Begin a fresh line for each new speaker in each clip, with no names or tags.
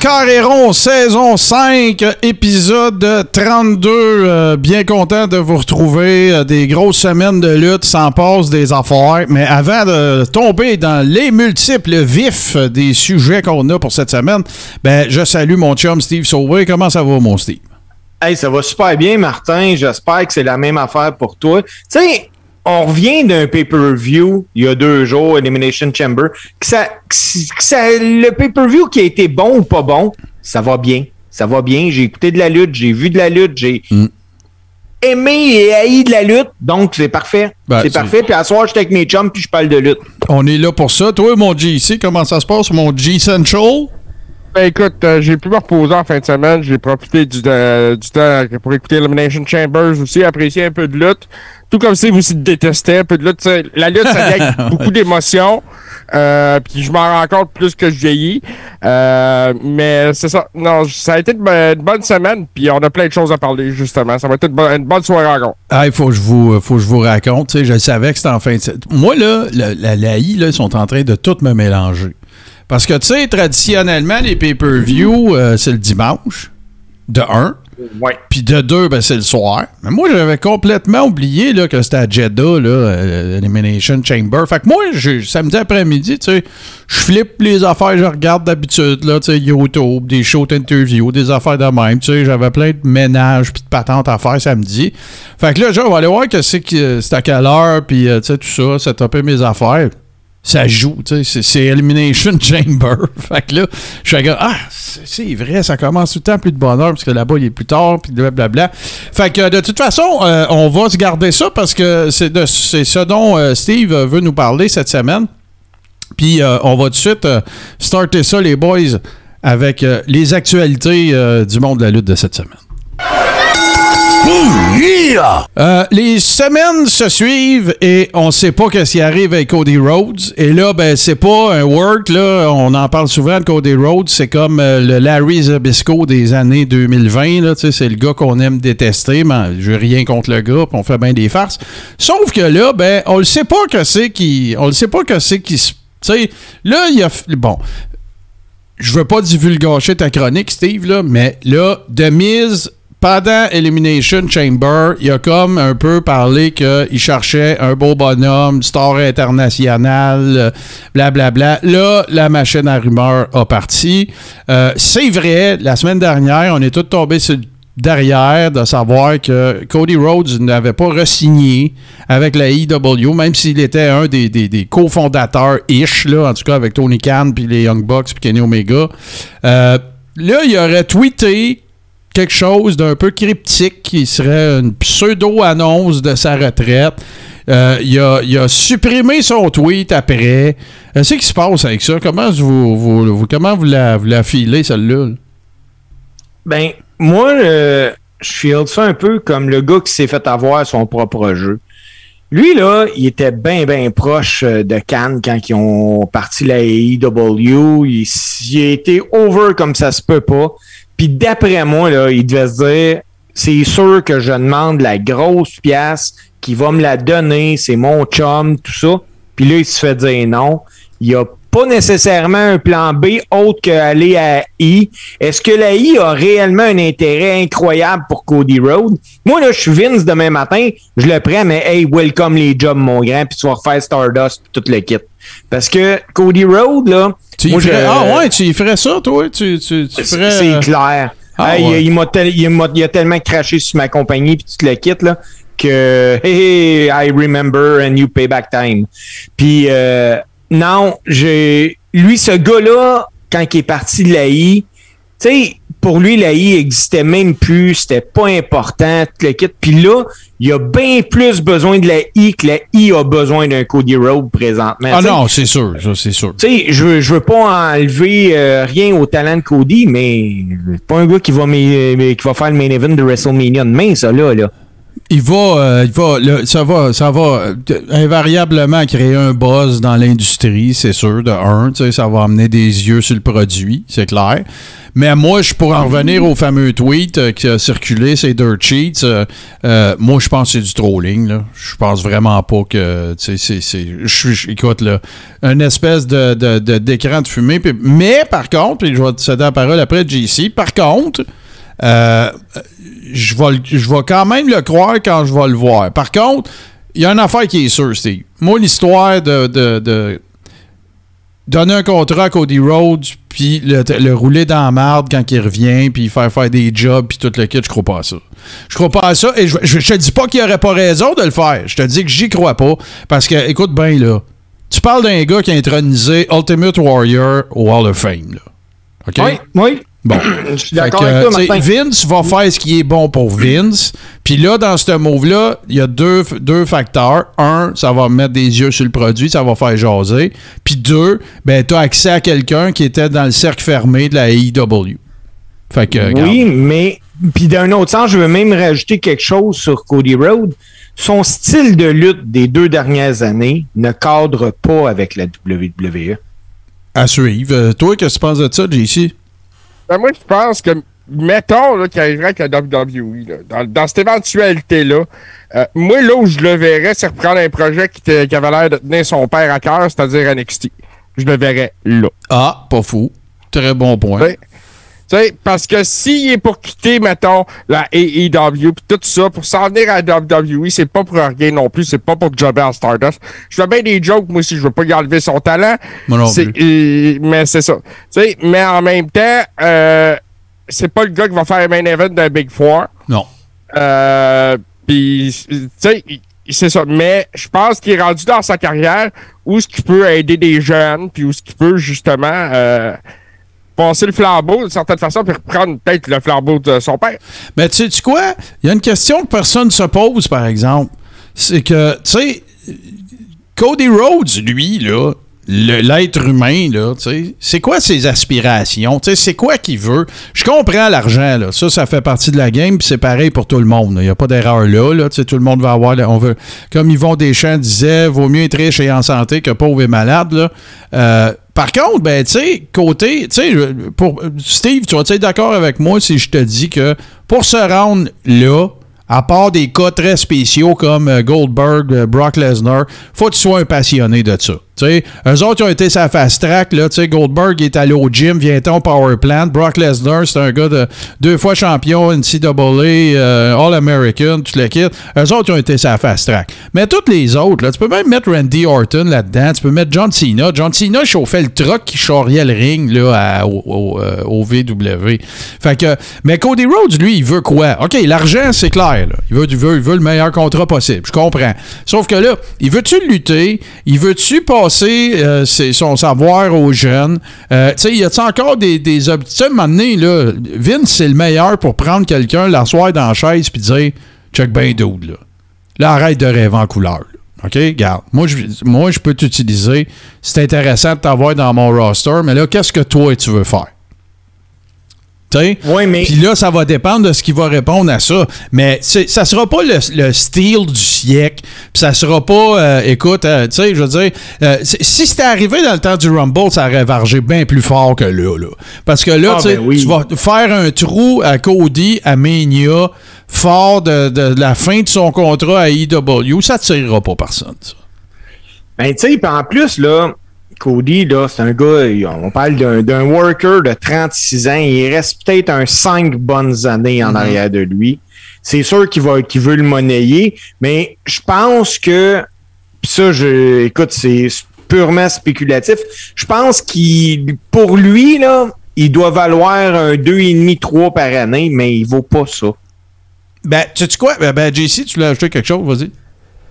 Carré rond, saison 5, épisode 32. Euh, bien content de vous retrouver. Euh, des grosses semaines de lutte, sans passe des affaires. Mais avant de tomber dans les multiples vifs des sujets qu'on a pour cette semaine, ben, je salue mon chum Steve Sauvé. Comment ça va, mon Steve?
Hey, ça va super bien, Martin. J'espère que c'est la même affaire pour toi. Tu sais, on revient d'un pay-per-view il y a deux jours, Elimination Chamber, que ça, que ça le pay-per-view qui a été bon ou pas bon, ça va bien. Ça va bien. J'ai écouté de la lutte, j'ai vu de la lutte, j'ai
Mm.
aimé et haï de la lutte, donc c'est parfait.
Ben,
c'est parfait. Puis à soir, j'étais avec mes chums puis je parle de lutte.
On est là pour ça. Toi, mon GC, comment ça se passe, mon G-Central?
Ben écoute, euh, j'ai pu me reposer en fin de semaine. J'ai profité du, euh, du temps pour écouter Elimination Chambers aussi, apprécier un peu de lutte. Tout comme si vous aussi détestez un peu de lutte. La lutte, ça vient avec beaucoup d'émotions. Euh, puis je m'en rends compte plus que je vieillis. Euh, mais c'est ça. Non, ça a été une, bo- une bonne semaine. Puis on a plein de choses à parler, justement. Ça va être une, bonne- une bonne soirée encore.
Ah, il faut que je vous, faut que je vous raconte. Je savais que c'était en fin de se- Moi, là, la, la, la I, là, ils sont en train de tout me mélanger. Parce que, tu sais, traditionnellement, les pay-per-view, euh, c'est le dimanche, de 1.
Ouais.
Puis de 2, ben, c'est le soir. Mais moi, j'avais complètement oublié là, que c'était à Jeddah, là, euh, Chamber. Fait que moi, je- samedi après-midi, tu sais, je flippe les affaires que je regarde d'habitude, là, tu sais, YouTube, des shows d'interview, des affaires de même. Tu sais, j'avais plein de ménages puis de patentes à faire samedi. Fait que là, genre, on va aller voir que c'est que c'est à quelle heure, puis euh, tu sais, tout ça, c'est topé mes affaires ça joue, tu sais, c'est- Elimination Chamber. fait que là, je suis ah, c'est vrai, ça commence tout le temps plus de bonheur, parce que là-bas, il est plus tard, puis blablabla. Fait que de toute façon, euh, on va se garder ça, parce que c'est ce dont euh, Steve veut nous parler cette semaine. Puis euh, on va tout de suite starter ça, les boys, avec les actualités du monde de la lutte de cette semaine. Euh, les semaines se suivent et on sait pas qu'est-ce qui arrive avec Cody Rhodes. Et là, ben, c'est pas un work, là. On en parle souvent de Cody Rhodes. C'est comme euh, le Larry Zabisco des années 2020, là. Tu sais, c'est le gars qu'on aime détester, mais je rien contre le gars, on fait bien des farces. Sauf que là, ben, on le sait pas que c'est qui. On le sait pas que c'est qui se. Sais, là, il y a. Bon, je veux pas divulgacher ta chronique, Steve, mais là, de mise, pendant Elimination Chamber, il a comme un peu parlé qu'il cherchait un beau bonhomme, star international, blablabla. Là, la machine à rumeurs a parti. Euh, C'est vrai, la semaine dernière, on est tous tombés derrière de savoir que Cody Rhodes n'avait pas re-signé avec la EW, même s'il était un des, des, cofondateurs-ish, en tout cas avec Tony Khan, puis les Young Bucks, puis Kenny Omega. Euh, là, il aurait tweeté quelque chose d'un peu cryptique qui serait une pseudo-annonce de sa retraite. Euh, il, a, supprimé son tweet après. Qu'est-ce qui se passe avec ça? Comment vous, comment vous la, filez, celle-là? là?
Ben, moi, euh, je field ça un peu comme le gars qui s'est fait avoir son propre jeu. Lui, là, il était bien, bien proche euh, de Cannes quand ils ont parti la AEW. Il, il a été over comme ça se peut pas. Puis d'après moi, là, il devait se dire, c'est sûr que je demande la grosse pièce qui va me la donner, c'est mon chum, tout ça. Puis là, il se fait dire non. Il n'y a pas nécessairement un plan B autre qu'aller à I. Est-ce que la I a réellement un intérêt incroyable pour Cody Rhodes? Moi, là, je suis Vince demain matin, je le prends, mais hey, welcome les jobs, mon grand, puis tu vas refaire Stardust, puis tout le kit. Parce que Cody Rhodes, là,
Tu y
moi,
ferais- Ah ouais, tu y ferais ça, toi? Tu, tu, tu ferais,
c'est
euh,
clair.
Ah,
Hey,
ouais.
il, m'a tel- il m'a- il a tellement craché sur ma compagnie puis tu te le quittes là que hey, hey, I remember and you pay back time. Puis euh, non, j'ai lui ce gars-là quand il est parti de l'AI, tu sais pour lui l'AI existait même plus, c'était pas important, tout le kit. Puis là, il a bien plus besoin de la I que la I a besoin d'un Cody Road présentement.
Ah non, c'est sûr, ça, c'est sûr.
tu sais, je veux, je veux pas enlever euh, rien au talent de Cody, mais c'est pas un gars qui va, mais, mais qui va faire le main event de WrestleMania demain, ça, là. là.
il va, euh, il va, le- ça va, ça va euh, invariablement créer un buzz dans l'industrie, c'est sûr, de un, ça va amener des yeux sur le produit, c'est clair. Mais moi, je pourrais en revenir au fameux tweet euh, qui a circulé, c'est Dirt Sheets. euh, euh, moi, je pense que c'est du trolling, là. Je pense vraiment pas que, c'est, écoute, là, une espèce de, de, de- d'écran de fumée. mais, par contre, puis je vais te céder la parole après, JC, par contre, euh, je vais, le- je vais quand même le croire quand je vais le voir. Par contre, il y a une affaire qui est sûre, Steve. Moi, l'histoire de, de, de donner un contrat à Cody Rhodes, puis le, le rouler dans la marde quand il revient, puis faire faire des jobs, puis tout le kit, je crois pas à ça. Je crois pas à ça, et je te dis pas qu'il aurait pas raison de le faire. Je te dis que j'y crois pas, parce que, écoute bien, là, tu parles d'un gars qui a intronisé Ultimate Warrior au Hall of Fame, là. OK?
Oui, oui.
Bon.
Je suis d'accord avec toi, Martin.
Vince va faire ce qui est bon pour Vince. Puis là, dans ce move-là, il y a deux, deux facteurs. Un, ça va mettre des yeux sur le produit, ça va faire jaser. Puis deux, ben, tu as accès à quelqu'un qui était dans le cercle fermé de la AEW. Fait que, regarde.
Oui, mais puis d'un autre sens, je veux même rajouter quelque chose sur Cody Rhodes. Son style de lutte des deux dernières années ne cadre pas avec la WWE.
à suivre. Euh, toi, qu'est-ce que tu penses de ça, JC?
Ben, moi, je pense que, mettons, là, qu'il arriverait avec la WWE, là, dans, dans cette éventualité-là, euh, moi, là où je le verrais, c'est reprendre un projet qui, qui avait l'air de tenir son père à cœur, c'est-à-dire NXT. Je le verrais là.
Ah, pas fou. Très bon point.
Ouais. Tu sais, parce que s'il est pour quitter, mettons, la AEW pis tout ça, pour s'en venir à la WWE, c'est pas pour rien non plus, c'est pas pour jobber à Stardust. Je fais bien des jokes, moi aussi, je veux pas y enlever son talent.
Moi non plus.
euh, mais c'est ça. Tu sais, mais en même temps, euh, c'est pas le gars qui va faire un main event d'un Big Four.
Non.
Euh, Puis, tu sais, c'est ça. Mais je pense qu'il est rendu dans sa carrière où ce qu'il peut aider des jeunes, puis où ce qu'il peut justement euh, passer le flambeau d'une certaine façon, puis reprendre peut-être le flambeau de son père.
Mais tu sais quoi? Il y a une question que personne ne se pose, par exemple. C'est que, tu sais, Cody Rhodes, lui, là, l'être humain, là, tu sais, c'est quoi ses aspirations? C'est quoi qu'il veut? Je comprends l'argent, là. Ça, ça fait partie de la game, puis c'est pareil pour tout le monde. Il n'y a pas d'erreur là, là. Tout le monde va avoir... On veut, comme Yvon Deschamps disait, vaut mieux être riche et en santé que pauvre et malade, là. Euh, par contre, ben, tu sais, côté, tu sais, pour Steve, tu vas être d'accord avec moi si je te dis que pour se rendre là, à part des cas très spéciaux comme euh, Goldberg, euh, Brock Lesnar, faut que tu sois un passionné de ça. Sais, eux autres ils ont été sa fast track, là, Goldberg est allé au gym, vient-on power plant. Brock Lesnar, c'est un gars de deux fois champion NCAA, euh, All-American, tu le quittes. Eux autres ils ont été sa fast track. Mais toutes les autres, là, tu peux même mettre Randy Orton là-dedans, tu peux mettre John Cena. John Cena chauffait le truck qui charriait le ring là, au, euh, VW. Fait que, mais Cody Rhodes, lui, il veut quoi? OK, l'argent, c'est clair. là. Il, veut, il, veut, il veut le meilleur contrat possible. Je comprends. Sauf que là, il veut-tu lutter? Il veut-tu passer euh, ses- son savoir aux jeunes? Euh, tu sais, y a-tu encore des, des Tu sais, un moment donné, là, Vince, c'est le meilleur pour prendre quelqu'un, l'asseoir dans la chaise puis dire check ben dude, là. Là, arrête de rêver en couleur. OK? Garde. Moi, moi, je peux t'utiliser. C'est intéressant de t'avoir dans mon roster, mais là, qu'est-ce que toi, tu veux faire?
Oui, mais
Puis là, ça va dépendre de ce qu'il va répondre à ça. Mais ça sera pas le, le style du siècle. Puis ça sera pas, euh, écoute, euh, tu sais, je veux dire, euh, si c'était arrivé dans le temps du Rumble, ça aurait vargé bien plus fort que là. là. Parce que là,
Ah, ben oui.
tu vas faire un trou à Cody, à Mania, fort de, de la fin de son contrat à EW, ça ne tirera pas personne. ça.
Ben, tu sais, puis en plus, là, Cody, là, c'est un gars, on parle d'un worker de 36 ans. Il reste peut-être un 5 bonnes années en arrière de lui. C'est sûr qu'il va, veut le monnayer, mais je pense que, pis ça, je, écoute, c'est purement spéculatif. Je pense qu'il, pour lui, là, il doit valoir un 2,5-3 par année, mais il vaut pas ça.
Ben, tu sais quoi? Ben, ben, JC, tu voulais ajouter quelque chose? Vas-y.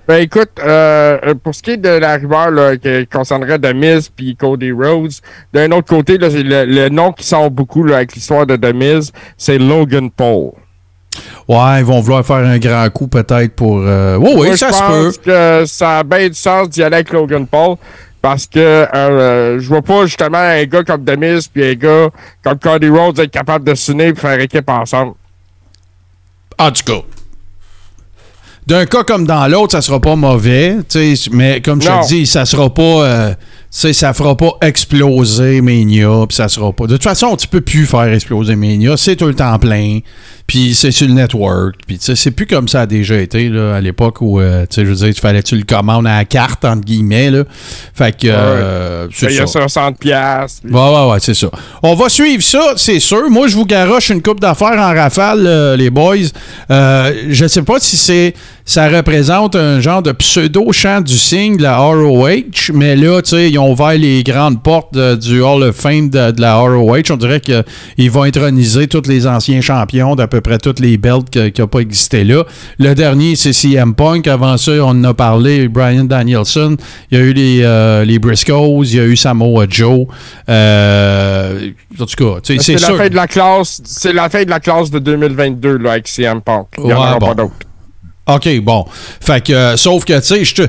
Ben écoute, euh, euh, pour ce qui est de la rumeur là, qui concernerait Miz puis Cody Rhodes, d'un autre côté, là, le, le nom qui sort beaucoup là, avec l'histoire de Miz, c'est Logan Paul.
Ouais, ils vont vouloir faire un grand coup peut-être pour. euh, Oui, oui,
Moi,
ça
je
se peut.
pense que ça a bien du sens d'y aller avec Logan Paul parce que euh, je vois pas justement un gars comme Miz puis un gars comme Cody Rhodes être capable de s'unir et faire équipe ensemble.
En tout cas. D'un cas comme dans l'autre, ça sera pas mauvais, tu sais, mais comme je
Non.
te dis, ça sera pas. euh, ça fera pas exploser Mania, puis ça sera pas. De toute façon, tu peux plus faire exploser Mania, c'est tout le temps plein, puis c'est sur le network, puis tu sais, c'est plus comme ça a déjà été là, à l'époque où, euh, tu sais, je veux dire, il fallait que tu le commandes à la carte entre guillemets là. Fait que euh, c'est
Il y a
ça.
60 piastres.
Ouais, ouais, ouais, c'est ça. On va suivre ça, c'est sûr. Moi, je vous garoche une coupe d'affaires en rafale, euh, les boys. Euh, je ne sais pas si c'est ça représente un genre de pseudo-chant du signe de la ROH, mais là, tu sais, ils ont ouvert les grandes portes de- du Hall of Fame de, de la ROH. On dirait qu'ils vont introniser tous les anciens champions d'à peu près toutes les belts qui n'ont pas existé là. Le dernier, c'est CM Punk. Avant ça, on en a parlé, Brian Danielson. Il y a eu les, euh, les Briscoes, il y a eu Samoa Joe. Euh, en tout cas,
C'est la
sûr.
fin de la classe. C'est la fin de la classe de 2022 là, avec CM Punk. Il n'y en aura
bon.
pas d'autres.
OK, bon. Fait que, euh, sauf que, tu sais,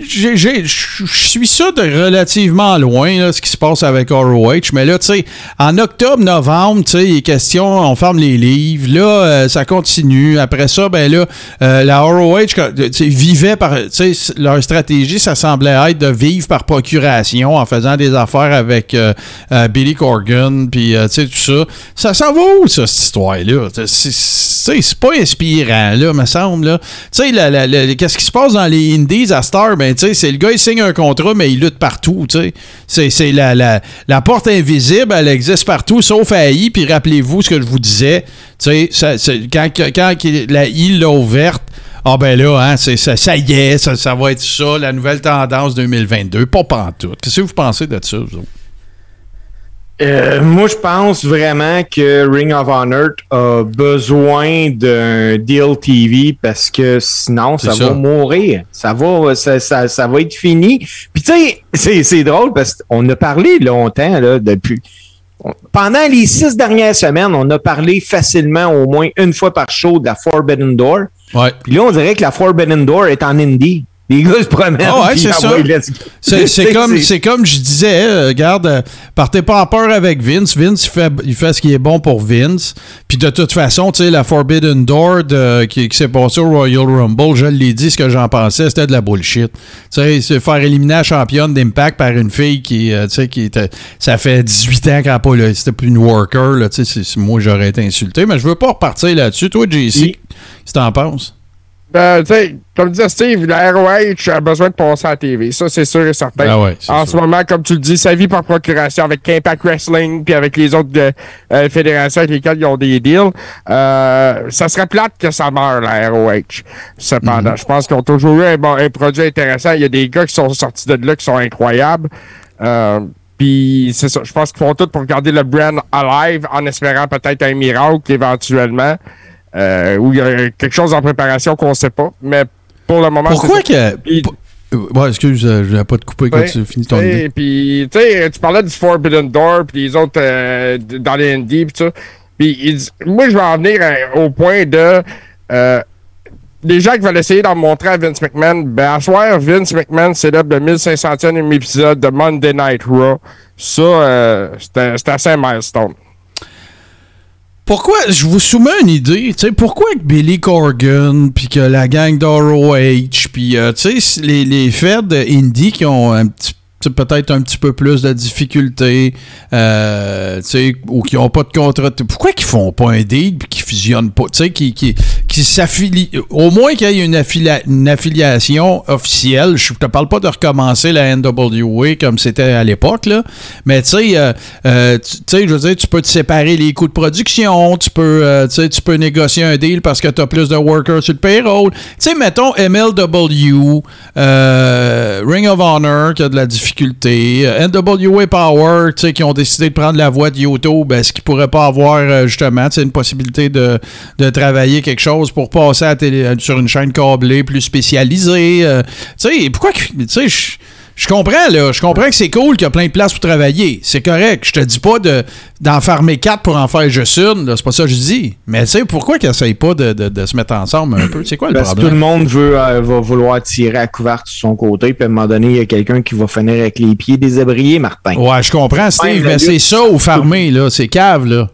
je suis ça de relativement loin, là, ce qui se passe avec ROH. Mais là, tu sais, en octobre, novembre, tu sais, il est question, on ferme les livres. Là, euh, ça continue. Après ça, ben là, euh, la ROH, vivait par, tu sais, leur stratégie, ça semblait être de vivre par procuration en faisant des affaires avec euh, Billy Corgan, puis, tu sais, tout ça. Ça s'en va où, ça, cette histoire-là? C'est c'est- pas inspirant, là, me semble. Tu sais, qu'est-ce qui se passe dans les Indies à Star? Ben, tu sais, c'est le gars, il signe un contrat, mais il lutte partout, tu sais. C'est- la, la, la porte invisible, elle existe partout, sauf à I. Puis rappelez-vous ce que je vous disais. Tu sais, quand, quand la I l'a ouverte, ah ben là, hein, ça y est, ça, ça va être ça, la nouvelle tendance 2022. Pas pantoute. Qu'est-ce que vous pensez de ça, vous autres?
Euh, moi, je pense vraiment que Ring of Honor a besoin d'un deal TV parce que sinon, ça, va mourir. Ça va, ça, ça, ça va être fini. Puis tu sais, c'est, c'est drôle parce qu'on a parlé longtemps là, depuis. on- Pendant les six dernières semaines, on a parlé facilement au moins une fois par show de la Forbidden Door.
Ouais.
Puis là, on dirait que la Forbidden Door est en indie. Les gars se promènent.
Ah ouais, c'est ça. C'est, comme, je disais, euh, regarde, euh, partez pas en peur avec Vince. Vince, il fait, il fait ce qui est bon pour Vince. Puis de toute façon, tu sais, la Forbidden Door de- qui, qui s'est passée au Royal Rumble, je l'ai dit, ce que j'en pensais, c'était de la bullshit. Tu sais, se faire éliminer la championne d'Impact par une fille qui, euh, tu sais, qui était, ça fait 18 ans qu'elle pas, là, c'était plus une worker, là, tu sais, moi j'aurais été insulté, mais je veux pas repartir là-dessus. Toi, JC,
Oui.
qu'est-ce que t'en penses?
Ben, tu sais, comme disait Steve, la ROH a besoin de passer à la TV. Ça, c'est sûr et certain.
Ah ouais,
en
sûr.
ce moment, comme tu le dis, ça vit par procuration avec Impact Wrestling puis avec les autres euh, euh, fédérations avec lesquelles ils ont des deals. Euh, ça serait plate que ça meure, la ROH. Cependant, je pense qu'ils ont toujours eu un, bon, un produit intéressant. Il y a des gars qui sont sortis de là qui sont incroyables. Euh, puis c'est ça. Je pense qu'ils font tout pour garder le brand alive en espérant peut-être un miracle éventuellement. Euh, où il y a quelque chose en préparation qu'on sait pas. Mais pour le moment,
Pourquoi
c'est
que.
Puis-
Ouais, excuse, euh, je voulais pas te couper quand
Ouais,
tu finis ton idée.
Puis, tu sais, tu parlais du Forbidden Door, puis les autres euh, dans les ND, puis ça. Puis, moi, je vais en venir au point de. Euh, les gens qui veulent essayer d'en montrer à Vince McMahon, ben, à soir, Vince McMahon célèbre le 1500e épisode de Monday Night Raw. Ça, euh, c'était assez un milestone.
Pourquoi, je vous soumets une idée, tu sais, pourquoi que Billy Corgan, puis que la gang d'ROH, puis, euh, tu sais, les, les feds indie qui ont un petit peut-être un petit peu plus de difficultés, euh, ou qui n'ont pas de contrat. Pourquoi qu'ils font pas un deal puis qu'ils fusionnent pas, tu sais, qui, qui, qui s'affilient, au moins qu'il y ait une, une affiliation officielle. Je te parle pas de recommencer la NWA comme c'était à l'époque, là, mais tu sais, euh, euh, tu sais, je veux dire, tu peux te séparer les coûts de production, tu peux, tu peux négocier un deal parce que tu as plus de workers sur le payroll. Tu sais, mettons MLW, Ring of Honor qui a de la difficulté, euh, NWA Power, qui ont décidé de prendre la voie de YouTube, est-ce qu'ils pourraient pas avoir euh, justement, une possibilité de, de travailler quelque chose pour passer à télé, sur une chaîne câblée plus spécialisée? euh, pourquoi, tu sais, je- comprends, là. Je comprends que c'est cool qu'il y a plein de places pour travailler. C'est correct. Je te dis pas de, d'en farmer quatre pour en faire juste une. C'est pas ça que je dis. Mais tu sais, pourquoi qu'ils n'essayent pas de, de- de se mettre ensemble un peu? C'est quoi le
Parce que tout le monde veut, euh, va vouloir tirer à couvert sur son côté, puis à un moment donné, il y a quelqu'un qui va finir avec les pieds désabriés, Martin.
Ouais, je comprends, Steve, mais c'est ça au farmer, là. C'est cave, là.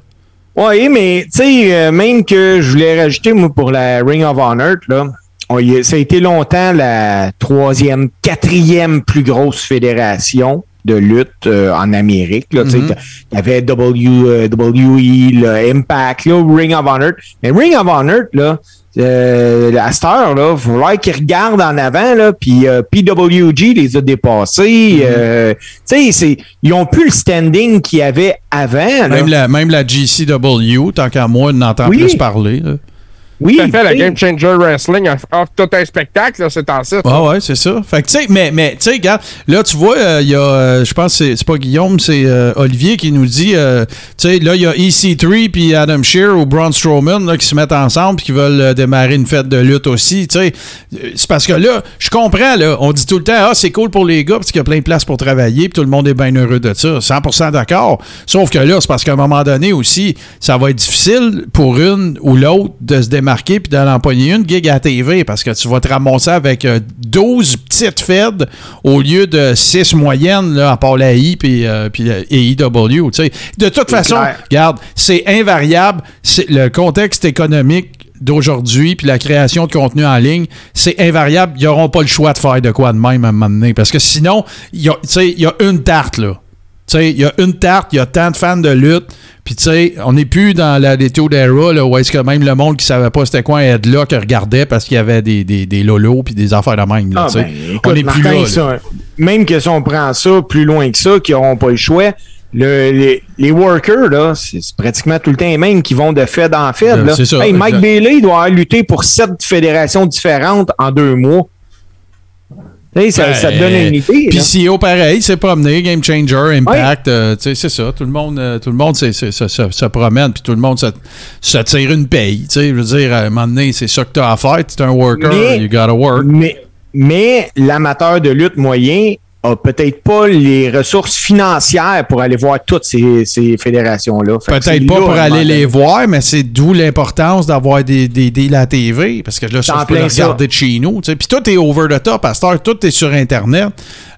Oui, mais tu sais, euh, même que je voulais rajouter, moi, pour la Ring of Honor, là, on y a- ça a été longtemps la troisième, quatrième plus grosse fédération de lutte euh, en Amérique. Là,
Mhm.
Il y avait W, WWE, le Impact, là, Ring of Honor. Mais Ring of Honor, là, euh, à cette heure, là, il faudrait qu'ils regardent en avant, là, puis euh, PWG les a dépassés. euh, tu sais, ils ont plus le standing qu'il y avait avant. là.
Même la, même la GCW, tant qu'à moi, on entend
Oui.
plus parler. là.
Oui,
Tout à fait, la Game Changer Wrestling offre tout un spectacle, là, c'est en site.
Ah ouais, c'est ça. Fait que, tu sais, mais, mais tu sais, regarde, là, tu vois, euh, il y a, euh, je pense, que c'est c'est pas Guillaume, c'est euh, Olivier qui nous dit, euh, tu sais, là, il y a EC3 puis Adam Shear ou Braun Strowman là, qui se mettent ensemble puis qui veulent euh, démarrer une fête de lutte aussi, tu sais. C'est parce que là, je comprends, là, on dit tout le temps, ah, c'est cool pour les gars parce qu'il y a plein de places pour travailler puis tout le monde est bien heureux de ça. 100% d'accord. Sauf que là, c'est parce qu'à un moment donné aussi, ça va être difficile pour une ou l'autre de se démarquer puis d'en empoigner une gig à la TV parce que tu vas te ramasser avec euh, 12 petites feds au lieu de 6 moyennes là, à part la I puis, euh, puis euh, sais. De toute façon,
clair.
regarde, c'est invariable. Le contexte économique d'aujourd'hui puis la création de contenu en ligne, c'est invariable. Ils n'auront pas le choix de faire de quoi de même à un moment donné. Parce que sinon, il y a, une tarte, là. Il y a une tarte, il y a tant de fans de lutte. Puis, tu sais, on n'est plus dans la Leto d'era, là, où est-ce que même le monde qui savait pas c'était quoi un headlock regardait parce qu'il y avait des, des, des lolos puis des affaires de même. Là,
Ah, ben,
on n'est plus là.
même que si on prend ça plus loin que ça, qui n'auront pas le choix, le- les, les workers, là, c'est pratiquement tout le temps les mêmes qui vont de fed en fed.
Euh,
là.
c'est ça,
Hey, Mike. Bailey il doit avoir lutté pour sept fédérations différentes en deux mois. Hey, ça, ça te donne une idée. là.
PCO, pareil, c'est promené, Game Changer, Impact, euh, c'est ça. Tout le monde, euh, tout le monde se, se- promène, puis tout le monde se, se tire une paye. Je veux dire, à un moment donné, c'est ça que tu as à faire. Tu es un worker,
Mais-
you gotta work.
Mais, mais l'amateur de lutte moyen a peut-être pas les ressources financières pour aller voir toutes ces, ces fédérations-là.
Peut-être pas pour aller les voir, mais c'est d'où l'importance d'avoir des, la TV. Parce que là, ça,
en
je peux le regarder de chez nous. Puis tout est over the top. À cette heure, tout est sur Internet.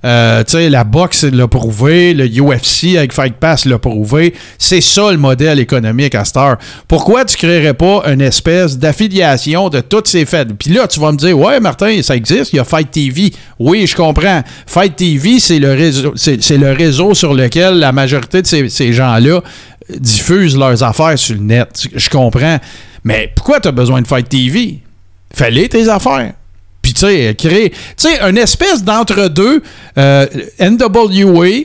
Euh, tu sais, la boxe l'a prouvé, le UFC avec Fight Pass l'a prouvé. C'est ça le modèle économique à cette heure. Pourquoi tu créerais pas une espèce d'affiliation de toutes ces fêtes? Puis là, tu vas me dire, ouais, Martin, ça existe, il y a Fight TV. Oui, je comprends. Fight TV, c'est le réseau, c'est, le réseau sur lequel la majorité de ces, ces gens-là diffusent leurs affaires sur le net. Je comprends. Mais pourquoi tu as besoin de Fight TV? Fallait tes affaires. Puis, tu sais, créer. Tu sais, une espèce d'entre-deux, euh, NWA,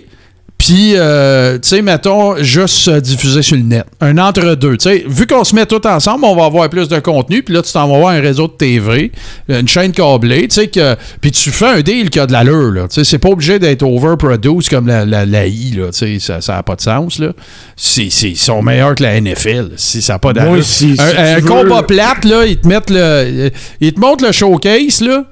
puis, euh, tu sais, mettons, juste euh, diffuser sur le net. Un entre-deux. Tu sais, vu qu'on se met tout ensemble, on va avoir plus de contenu. Puis là, tu t'en vas voir un réseau de TV, une chaîne câblée, tu sais, que. Puis tu fais un deal qui a de l'allure, là. Tu sais, c'est pas obligé d'être overproduced comme la, la, la I, là. Tu sais, ça, ça a pas de sens, là. C'est, ils sont meilleurs que la NFL. Si ça n'a pas d'allure.
Moi, si- si
un un combat plate, là, ils te mettent le. Ils te montrent le showcase, là.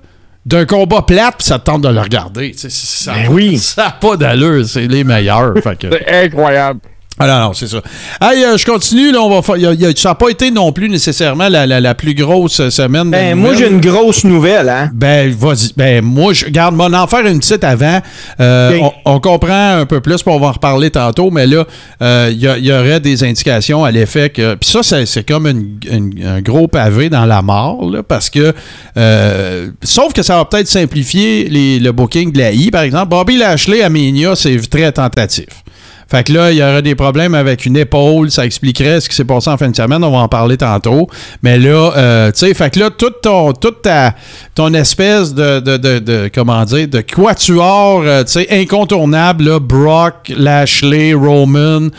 D'un combat plate, puis ça te tente de le regarder. Ça
Ben oui.
ça n'a pas d'allure, c'est les meilleurs. fait que-
C'est incroyable.
Ah non, non, c'est ça. Hey, euh, je continue, là, on va faire. y a- y a- ça n'a pas été non plus nécessairement la, la- la plus grosse euh, semaine.
Ben, moi, j'ai une grosse nouvelle, hein.
Ben, vas-y. Ben, moi, je garde mon en faire une petite avant. Euh, on, on comprend un peu plus, puis on va en reparler tantôt, mais là, euh, il y, a- il y aurait des indications à l'effet que. Puis ça, c'est, c'est comme une- une- un gros pavé dans la mort, là, parce que. euh, sauf que ça va peut-être simplifier les- le booking de la I, par exemple. Bobby Lashley à Mania, c'est très tentatif. Fait que là, il y aurait des problèmes avec une épaule. Ça expliquerait ce qui s'est passé en fin de semaine. On va en parler tantôt. Mais là, euh, tu sais, fait que là, toute ton, espèce de, de, de, comment dire, de quatuor, euh, tu sais, incontournable, Brock, Lashley, Roman,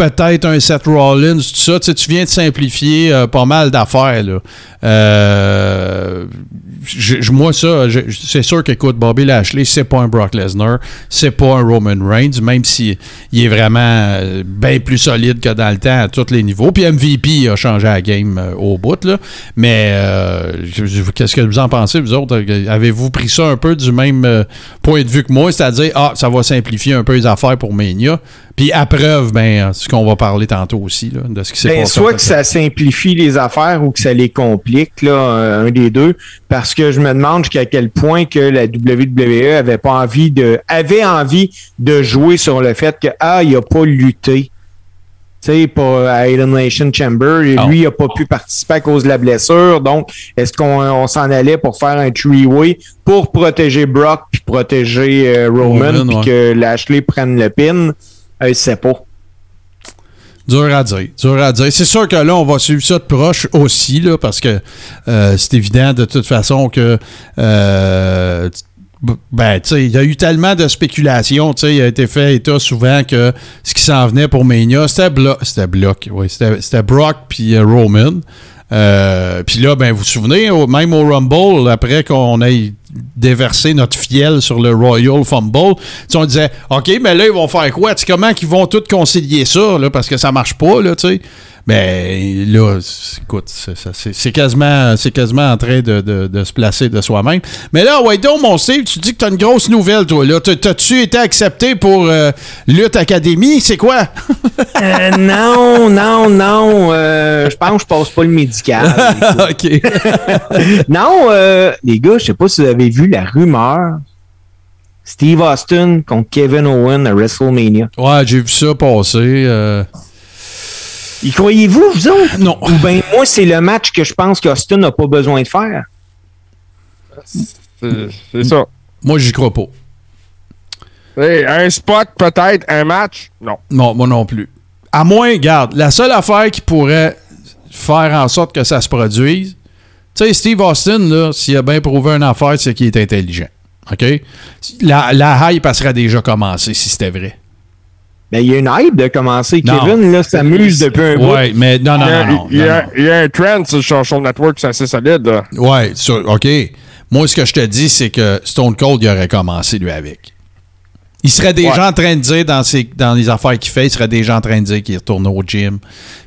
peut-être un Seth Rollins, tout ça, tu viens de simplifier euh, pas mal d'affaires, là. Euh, je- moi, ça, c'est sûr qu'écoute, Bobby Lashley, c'est pas un Brock Lesnar, c'est pas un Roman Reigns, même si il est vraiment euh, bien plus solide que dans le temps à tous les niveaux. Puis MVP a changé la game euh, au bout, là. Mais euh, qu'est-ce que vous en pensez, vous autres? Avez-vous pris ça un peu du même point de vue que moi, c'est-à-dire, ah, ça va simplifier un peu les affaires pour Mania. Puis à preuve, ben, c'est ce qu'on va parler tantôt aussi, là, de ce qui s'est
Ben,
passé.
soit que ça simplifie les affaires ou que ça les complique, là, euh, un des deux. Parce que je me demande jusqu'à quel point que la WWE avait pas envie de, avait envie de jouer sur le fait que, ah, il a pas lutté. tu sais, pas à Elimination Chamber. Et
Oh.
Lui, il n'a pas pu participer à cause de la blessure. Donc, est-ce qu'on on s'en allait pour faire un three-way pour protéger Brock puis protéger euh, Roman,
Roman,
puis
ouais.
que Lashley prenne le pin? Euh, je sais pas.
Dur à dire. Dur à dire. C'est sûr que là, on va suivre ça de proche aussi, là, parce que euh, c'est évident de toute façon que. euh, ben, tu sais, il y a eu tellement de spéculations, tu sais, il a été fait état souvent que ce qui s'en venait pour Mania, c'était Block, c'était Block, oui, c'était Brock puis euh, Roman. Euh, puis là, ben, vous vous souvenez, même au Rumble, après qu'on ait déversé notre fiel sur le Royal Fumble, on disait, OK, mais là, ils vont faire quoi? Tu sais, comment qu'ils vont tous concilier ça, là, parce que ça marche pas, là, tu sais? Mais là, c'est- écoute, c'est- quasiment, quasiment en train de, de- de se placer de soi-même. Mais là, ouais, donc, mon Steve, tu dis que tu as une grosse nouvelle, toi. là. T'as- T'as-tu été accepté pour euh, Lutte Academy? C'est quoi?
Euh, non, non, non. euh, je pense que je passe pas le médical.
OK.
non, euh, les gars, je sais pas si vous avez vu la rumeur. Steve Austin contre Kevin Owen à WrestleMania.
Ouais, j'ai vu ça passer. euh,
Y croyez-vous, vous autres?
Non.
Ou bien moi, c'est le match que je pense qu'Austin n'a pas besoin de faire.
C'est ça.
Moi, j'y crois pas.
Hey, un spot, peut-être, un match, non.
Non, moi non plus. À moins, garde, la seule affaire qui pourrait faire en sorte que ça se produise, tu sais, Steve Austin, là, s'il a bien prouvé une affaire, c'est qu'il est intelligent. OK? La, la hype, elle serait déjà commencée si c'était vrai.
Ben, il y a une hype de commencer.
Non.
Kevin, là, s'amuse depuis un bout.
Ouais, mais non, non,
il, y a,
non, non.
il y a-
non, non.
il y a un trend sur Social Network, c'est assez solide. là.
Ouais, sur- OK. Moi, ce que je te dis, c'est que Stone Cold, il aurait commencé, lui, avec. Il serait déjà
Ouais.
en train de dire, dans, ses, dans les affaires qu'il fait, il serait déjà en train de dire qu'il retourne au gym,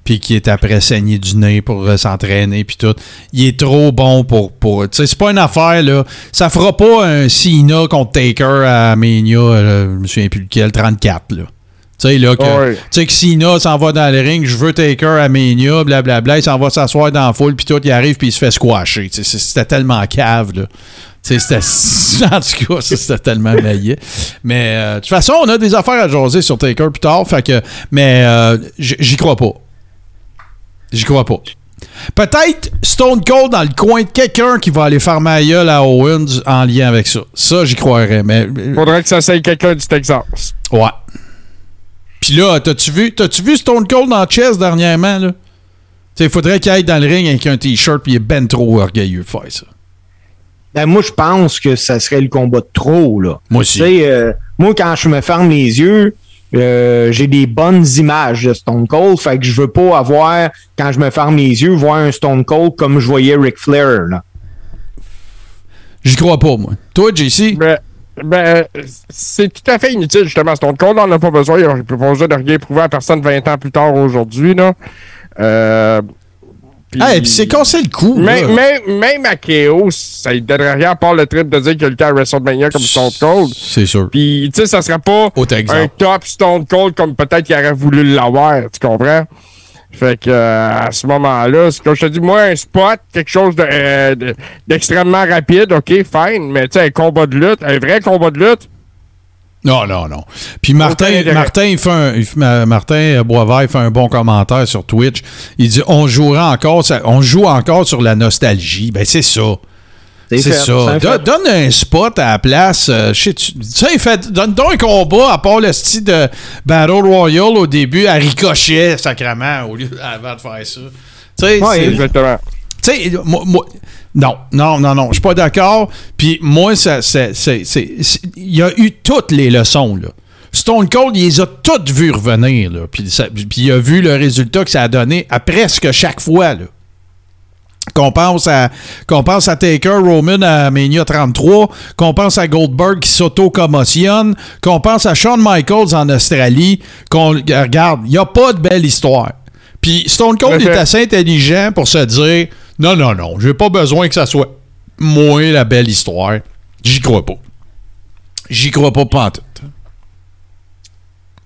puis qu'il est après saigné du nez pour euh, s'entraîner, puis tout. Il est trop bon pour... pour tu sais, c'est pas une affaire, là. Ça fera pas un Cena contre Taker à Mania, euh, je me souviens plus lequel, 34, là. Tu sais, là, que, sais, que Cena s'en va dans le ring, je veux Taker à Mania, blablabla, il s'en va s'asseoir dans la foule, puis tout, il arrive, puis il se fait squasher. C'était tellement cave, là. Tu sais, c'était. En tout cas, c'était tellement maillé. Mais euh, de toute façon, on a des affaires à jaser sur Taker plus tard, fait que. Mais euh, j'y crois pas. J'y crois pas. Peut-être Stone Cold dans le coin de quelqu'un qui va aller faire ma gueule à Owens en lien avec ça. Ça, j'y croirais. Mais.
Faudrait que ça soit quelqu'un du Texas.
Ouais. Puis là, t'as-tu vu, t'as-tu vu Stone Cold dans Chess dernièrement, là? Tu sais, il faudrait qu'il aille dans le ring avec un t-shirt, puis il est ben trop orgueilleux de faire ça.
Ben, moi, je pense que ça serait le combat de trop, là.
Moi aussi.
Tu euh, moi, quand je me ferme les yeux, euh, j'ai des bonnes images de Stone Cold. Fait que je veux pas avoir, quand je me ferme les yeux, voir un Stone Cold comme je voyais Ric Flair, là.
J'y crois pas, moi. Toi, JC?
Ben, ben, c'est tout à fait inutile, justement. Stone Cold n'en a pas besoin. Il n'a pas besoin de rien prouver à personne 20 ans plus tard aujourd'hui, là. Euh, puis-
Ah, et puis c'est cassé le cou.
Mais,
là.
même, même à KO, ça ne donnerait rien à part le trip de dire qu'il a le temps à WrestleMania comme Stone Cold.
C'est sûr.
Puis, tu sais, ça serait pas un top Stone Cold comme peut-être qu'il aurait voulu l'avoir, tu comprends? Fait que euh, à ce moment-là, c'est comme je te dis, moi, un spot, quelque chose de, euh, de- d'extrêmement rapide, ok, fine, mais tu sais, un combat de lutte, un vrai combat de lutte,
Non, non, non. Puis Martin. Martin, il fait un, il fait- Ma- Martin Boisvert fait un bon commentaire sur Twitch. Il dit on jouera encore, ça- on joue encore sur la nostalgie. Ben c'est ça. C'est ça. Don- donne un spot à la place. euh, je sais, tu sais, fait, donne donc un combat à part le style de Battle Royale au début à ricochet, sacrament, au lieu avant de faire ça. Tu sais,
Ouais,
exactement.
tu sais, moi, moi- non, non, non, non, je suis pas d'accord. Puis moi, ça, il y a eu toutes les leçons, là. Stone Cold, il les a toutes vues revenir, là. Puis, ça- puis il a vu le résultat que ça a donné à presque chaque fois, là. Qu'on pense à qu'on pense à Taker Roman à Mania 33, qu'on pense à Goldberg qui s'auto-commotionne, qu'on pense à Shawn Michaels en Australie, qu'on regarde, il n'y a pas de belle histoire. Puis Stone Cold est assez intelligent pour se dire non non non, j'ai pas besoin que ça soit moi la belle histoire. J'y crois pas. J'y crois pas pantoute.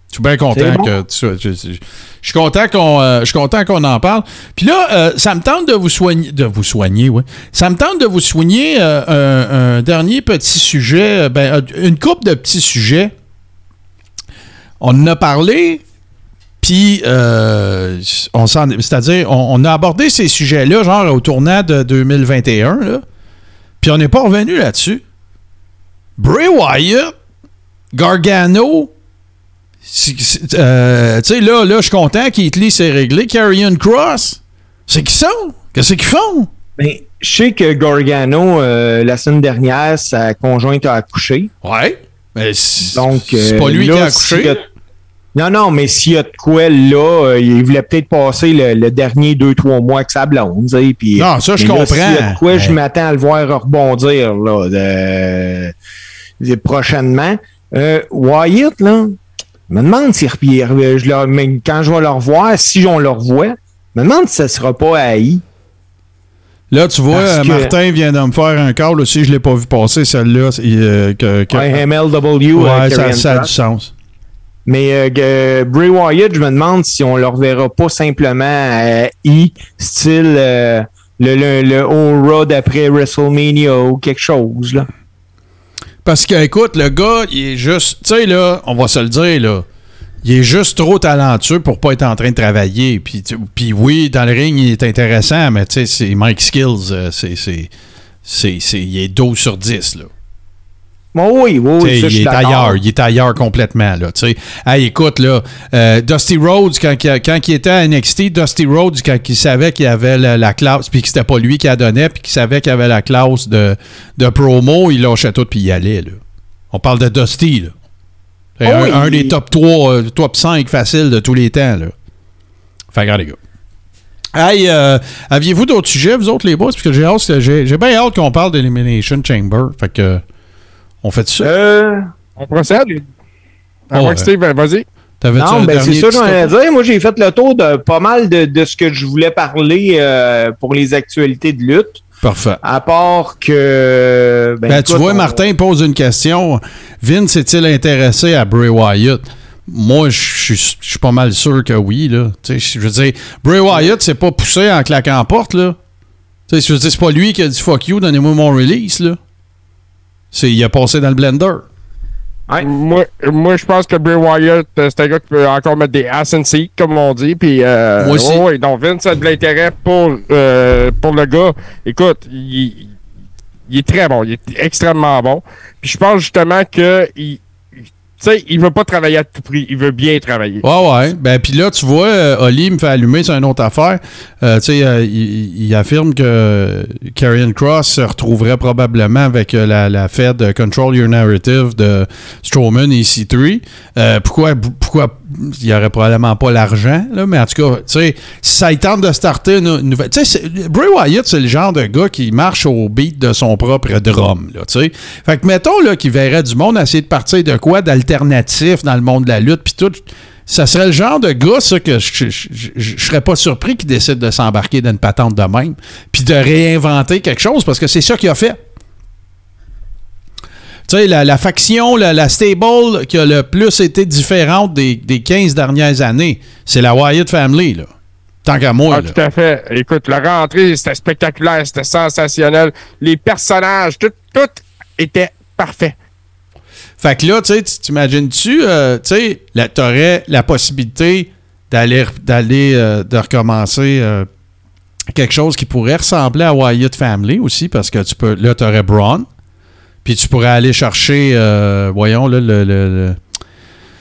Je suis bien content
bon.
que tu sois- je, je- je suis content qu'on euh, je suis content qu'on en parle. Puis là, euh, ça me tente de vous soigner de vous soigner, oui. Ça me tente de vous soigner euh, un, un dernier petit sujet, ben, une coupe de petits sujets. On en a parlé, puis on s'en- c'est-à-dire, on, on a abordé ces sujets-là, genre au tournant de 2021, là. Puis on n'est pas revenu là-dessus. Bray Wyatt, Gargano, euh, tu sais, là, là, je suis content qu'Heath Lee s'est réglé. Carrion Cross, c'est qui ça? Qu'est-ce qu'ils font?
Ben, je sais que Gargano, euh, la semaine dernière, sa conjointe a accouché.
Ouais. Mais
Donc,
c'est pas
euh,
lui qui a accouché?
a- Non, non, mais s'il y a de quoi là, il voulait peut-être passer le, le dernier deux, trois mois avec sa blonde. Puis,
Non, ça, je comprends.
S'il y a de quoi, je m'attends à le voir rebondir là, de- prochainement. Wyatt, là, je me demande si euh, je leur- quand je vais le revoir, si on le revoit, je me demande si ça sera pas haï.
Là, tu vois,
Parce
euh,
que-
Martin vient de me faire un call aussi, je l'ai pas vu passer, celle-là. euh, que, que-
Ouais, MLW,
Ouais,
euh,
ça, a du sens.
Mais euh, que Bray Wyatt, je me demande si on le reverra pas simplement à I, style euh, le, le, le All Raw d'après WrestleMania ou quelque chose. Là.
Parce que, écoute, le gars, il est juste. Tu sais, là, on va se le dire, là. Il est juste trop talentueux pour pas être en train de travailler. Puis, puis oui, dans le ring, il est intéressant, mais tu sais, c'est Mike Skills. euh, c'est, c'est, c'est, c'est- il est 12 sur 10, là.
Bon, oui, oui, ça,
il est ailleurs, il est ailleurs complètement. Là, hey, écoute, là, euh, Dusty Rhodes, quand, il- quand il était à NXT, Dusty Rhodes, quand il savait qu'il avait la, la classe, puis que c'était pas lui qui la donnait, puis qu'il savait qu'il avait la classe de, de promo, il lâchait tout, puis il y allait. Là. On parle de Dusty. Là.
Oh
un, des top 3, euh, top 5 faciles de tous les temps. Là. Fait regarde, les gars. Hey, euh, aviez-vous d'autres sujets, vous autres, les boss? Parce que j'ai hâte, j'ai, j'ai bien hâte qu'on parle d'Elimination Chamber. Fait que, on fait ça?
Euh,
On procède. À
Oh,
Steve, ben, vas-y.
Non, ben c'est ça j'en ai à dire. Moi, j'ai fait le tour de pas mal de, de ce que je voulais parler euh, pour les actualités de lutte.
Parfait.
À part que. Ben,
Ben, tu vois,
on-
Martin pose une question. Vince est-il intéressé à Bray Wyatt? Moi, je suis- pas mal sûr que oui. Là. Tu sais, Je veux dire, Bray Wyatt, c'est pas poussé en claquant en porte. Là. Tu sais, Je veux dire, c'est pas lui qui a dit fuck you, donnez-moi mon release. Là. C'est, il a passé dans le blender.
Ouais.
Moi, moi je pense que Bray Wyatt, euh, c'est un gars qui peut encore mettre des ass in seat, comme on dit. Puis, euh,
Moi aussi.
ouais, donc Vince a de l'intérêt pour, euh, pour le gars. Écoute, il, il est très bon. Il est extrêmement bon. Puis je pense justement que il, tu sais, il veut pas travailler à tout prix. Il veut bien travailler.
Ouais, ouais. Ben, puis là, tu vois, euh, Oli me fait allumer, c'est une autre affaire. Euh, tu sais, euh, il, affirme que Karrion Cross se retrouverait probablement avec la, la Fed Control Your Narrative de Strowman et C3. Euh, pourquoi, pourquoi il n'y aurait probablement pas l'argent, là, mais en tout cas, tu sais, ça tente de starter une, nouvelle. Tu sais, Bray Wyatt, c'est le genre de gars qui marche au beat de son propre drum, là, tu sais. Fait que mettons, là, qu'il verrait du monde essayer de partir de quoi d'alternatif dans le monde de la lutte, puis tout. Ça serait le genre de gars, ça, que je, je, je- je serais pas surpris qu'il décide de s'embarquer dans une patente de même, puis de réinventer quelque chose, parce que c'est ça qu'il a fait. Tu sais, la, la faction, la, la stable qui a le plus été différente des, des 15 dernières années, c'est la Wyatt Family, là. Tant qu'à moi,
Ah,
là.
tout à fait. Écoute, la rentrée, c'était spectaculaire, c'était sensationnel. Les personnages, tout, tout était parfait.
Fait que là, tu sais, tu t'imagines-tu, euh, tu t'aurais la possibilité d'aller, euh, de recommencer euh, quelque chose qui pourrait ressembler à Wyatt Family aussi, parce que tu peux, là, t'aurais Braun, puis tu pourrais aller chercher, voyons, là, le-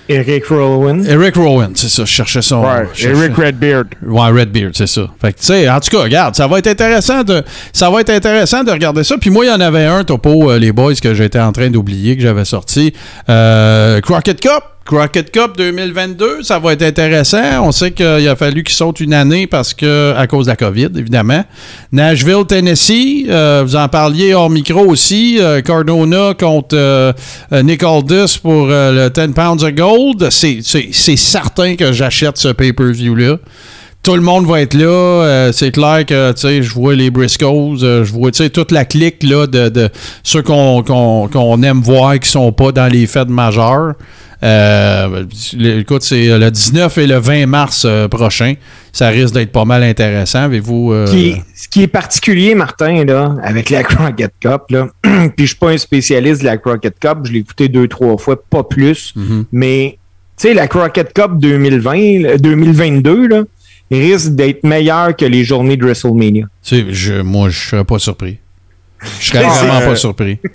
Eric Rowan.
Eric Rowan, c'est ça, je cherchais son...
Ouais,
je cherchais-
Eric Redbeard.
Ouais, Redbeard, c'est ça. Fait que, tu sais, en tout cas, regarde, ça va être intéressant de, ça va être intéressant de regarder ça. Puis moi, il y en avait un topo, euh, les boys, que j'étais en train d'oublier, que j'avais sorti. Euh, Crockett Cup. Crockett Cup 2022, ça va être intéressant. On sait qu'il a fallu qu'il saute une année parce que, à cause de la COVID, évidemment. Nashville, Tennessee, euh, vous en parliez hors micro aussi. Euh, Cardona contre euh, Nick pour euh, le 10 pounds of gold. C'est certain que j'achète ce pay-per-view-là tout le monde va être là. C'est clair que je vois les Briscoes, je vois toute la clique là, de, de ceux qu'on aime voir qui sont pas dans les fêtes majeures. Euh, écoute, c'est le 19 et le 20 mars euh, prochain. Ça risque d'être pas mal intéressant. Avez-vous. euh,
Qui ce qui est particulier, Martin, là, avec la Crockett Cup, là, puis je suis pas un spécialiste de la Crockett Cup, je l'ai écouté deux, trois fois, pas plus,
Mhm.
mais sais, la Crockett Cup 2020, là, 2022, là, risque d'être meilleure que les journées de WrestleMania.
Tu sais, je, moi, je serais pas surpris. Je serais vraiment pas surpris.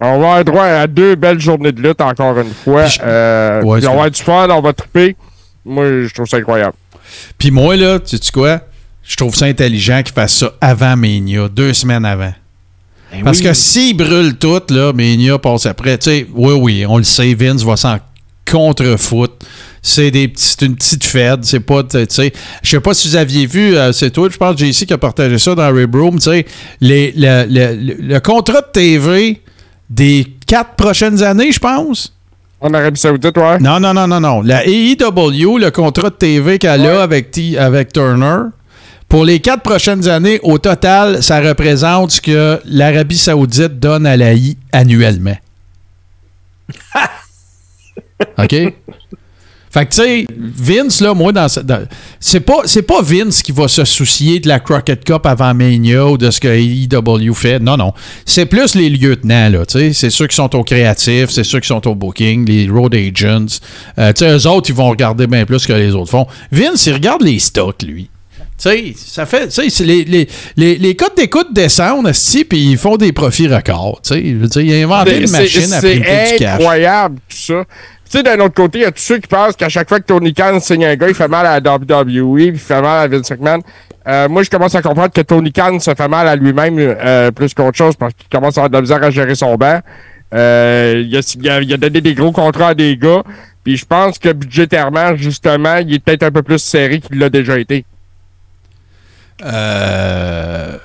On va avoir droit à deux belles journées de lutte encore une fois. Euh,
Ouais,
puis on va avoir du fun, on va triper. Moi, je trouve ça incroyable.
Puis moi, là, tu sais quoi? Je trouve ça intelligent qu'ils fassent ça avant Mania, deux semaines avant.
Ben
Parce
oui.
que s'ils brûlent tout, là, Mania passe après. Tu sais, oui, oui, on le sait, Vince va s'en contre-foot. C'est des petits- c'est une petite fête, c'est pas, tu sais, je sais pas si vous aviez vu, euh, c'est toi, je pense, JC, qui a partagé ça dans Rib Room, tu sais, les- le, le- le- le contrat de TV des quatre prochaines années, je pense.
En Arabie Saoudite, ouais.
Non, non, non, non, non. La AEW, le contrat de TV qu'elle
Ouais.
a avec, T- avec Turner, pour les quatre prochaines années, au total, ça représente ce que l'Arabie Saoudite donne à la I annuellement. OK? Fait que, tu sais, Vince, là, moi, dans, dans- c'est pas, c'est pas Vince qui va se soucier de la Crockett Cup avant Mania ou de ce que AEW fait. Non, non. C'est plus les lieutenants, là, tu sais. C'est ceux qui sont au créatif, c'est ceux qui sont au booking, les road agents. Euh, tu sais, eux autres, ils vont regarder bien plus que les autres font. Vince, il regarde les stocks, lui. Tu sais, ça fait. Tu sais, les, les, les, les codes d'écoute descendent, puis ils font des profits records. Tu sais, je veux dire, il a inventé une
C'est-
machine à
c'est
printer du cash.
incroyable, tout ça. Tu sais, d'un autre côté, il y a tous ceux qui pensent qu'à chaque fois que Tony Khan signe un gars, il fait mal à WWE, il fait mal à Vince McMahon. Euh, moi, je commence à comprendre que Tony Khan se fait mal à lui-même euh, plus qu'autre chose parce qu'il commence à avoir de la misère à gérer son banc. Euh, il, a, il a- il a donné des gros contrats à des gars, puis je pense que budgétairement, justement, il est peut-être un peu plus serré qu'il l'a déjà été.
Euh,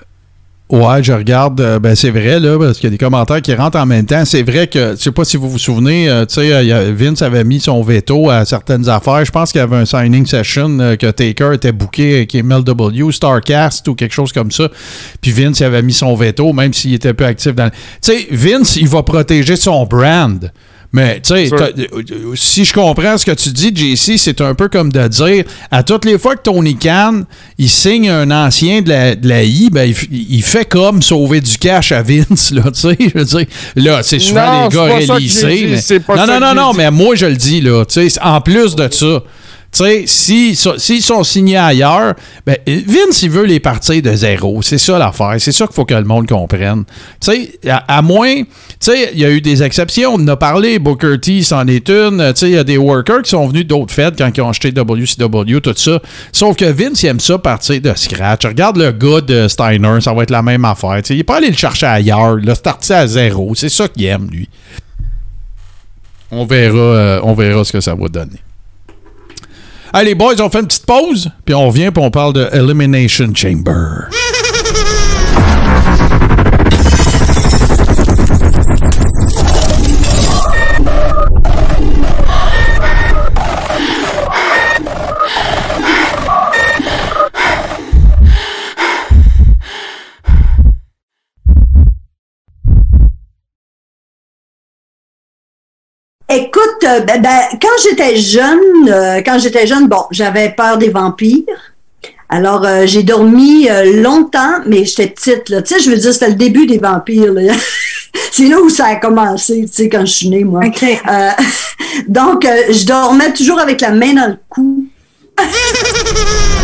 Ouais, je regarde. euh, ben, c'est vrai, là, parce qu'il y a des commentaires qui rentrent en même temps. C'est vrai que, je sais pas si vous vous souvenez, euh, tu sais, euh, Vince avait mis son veto à certaines affaires. Je pense qu'il y avait un signing session que Taker était booké avec MLW, Starcast ou quelque chose comme ça. Puis Vince il avait mis son veto, même s'il était peu actif dans. Tu sais, Vince, il va protéger son brand. Mais, tu sais, t'as- euh, si je comprends ce que tu dis, JC, c'est un peu comme de dire à toutes les fois que Tony Khan, il signe un ancien de la, de la I, ben, il, fait comme sauver du cash à Vince, là, tu sais. Je veux dire, là, c'est souvent
Non,
les gars réalisés. mais- Non, non, non, non, mais moi, je le dis, là, tu sais, en plus de ça. Tu sais, s'ils sont- s'ils sont signés ailleurs, ben, Vince, il veut les partir de zéro. C'est ça l'affaire. C'est ça qu'il faut que le monde comprenne. À, moins, tu il y a eu des exceptions. On en a parlé. Booker T, c'en est une. Tu sais, il y a des workers qui sont venus d'autres fêtes quand ils ont acheté WCW, tout ça. Sauf que Vince, il aime ça partir de scratch. Regarde le gars de Steiner, ça va être la même affaire. Il n'est pas allé le chercher ailleurs. Il a starté à zéro. C'est ça qu'il aime, lui. On verra, euh, on verra ce que ça va donner. Allez, boys, on fait une petite pause, puis on revient, puis on parle de Elimination Chamber.
Écoute, euh, ben, ben, quand j'étais jeune, euh, quand j'étais jeune, bon, j'avais peur des vampires. Alors, euh, j'ai dormi euh, longtemps, mais j'étais petite, là. Tu sais, je veux dire, c'était le début des vampires, là. C'est là où ça a commencé, tu sais, quand je suis née, moi. Euh, donc, euh, je dormais toujours avec la main dans le cou.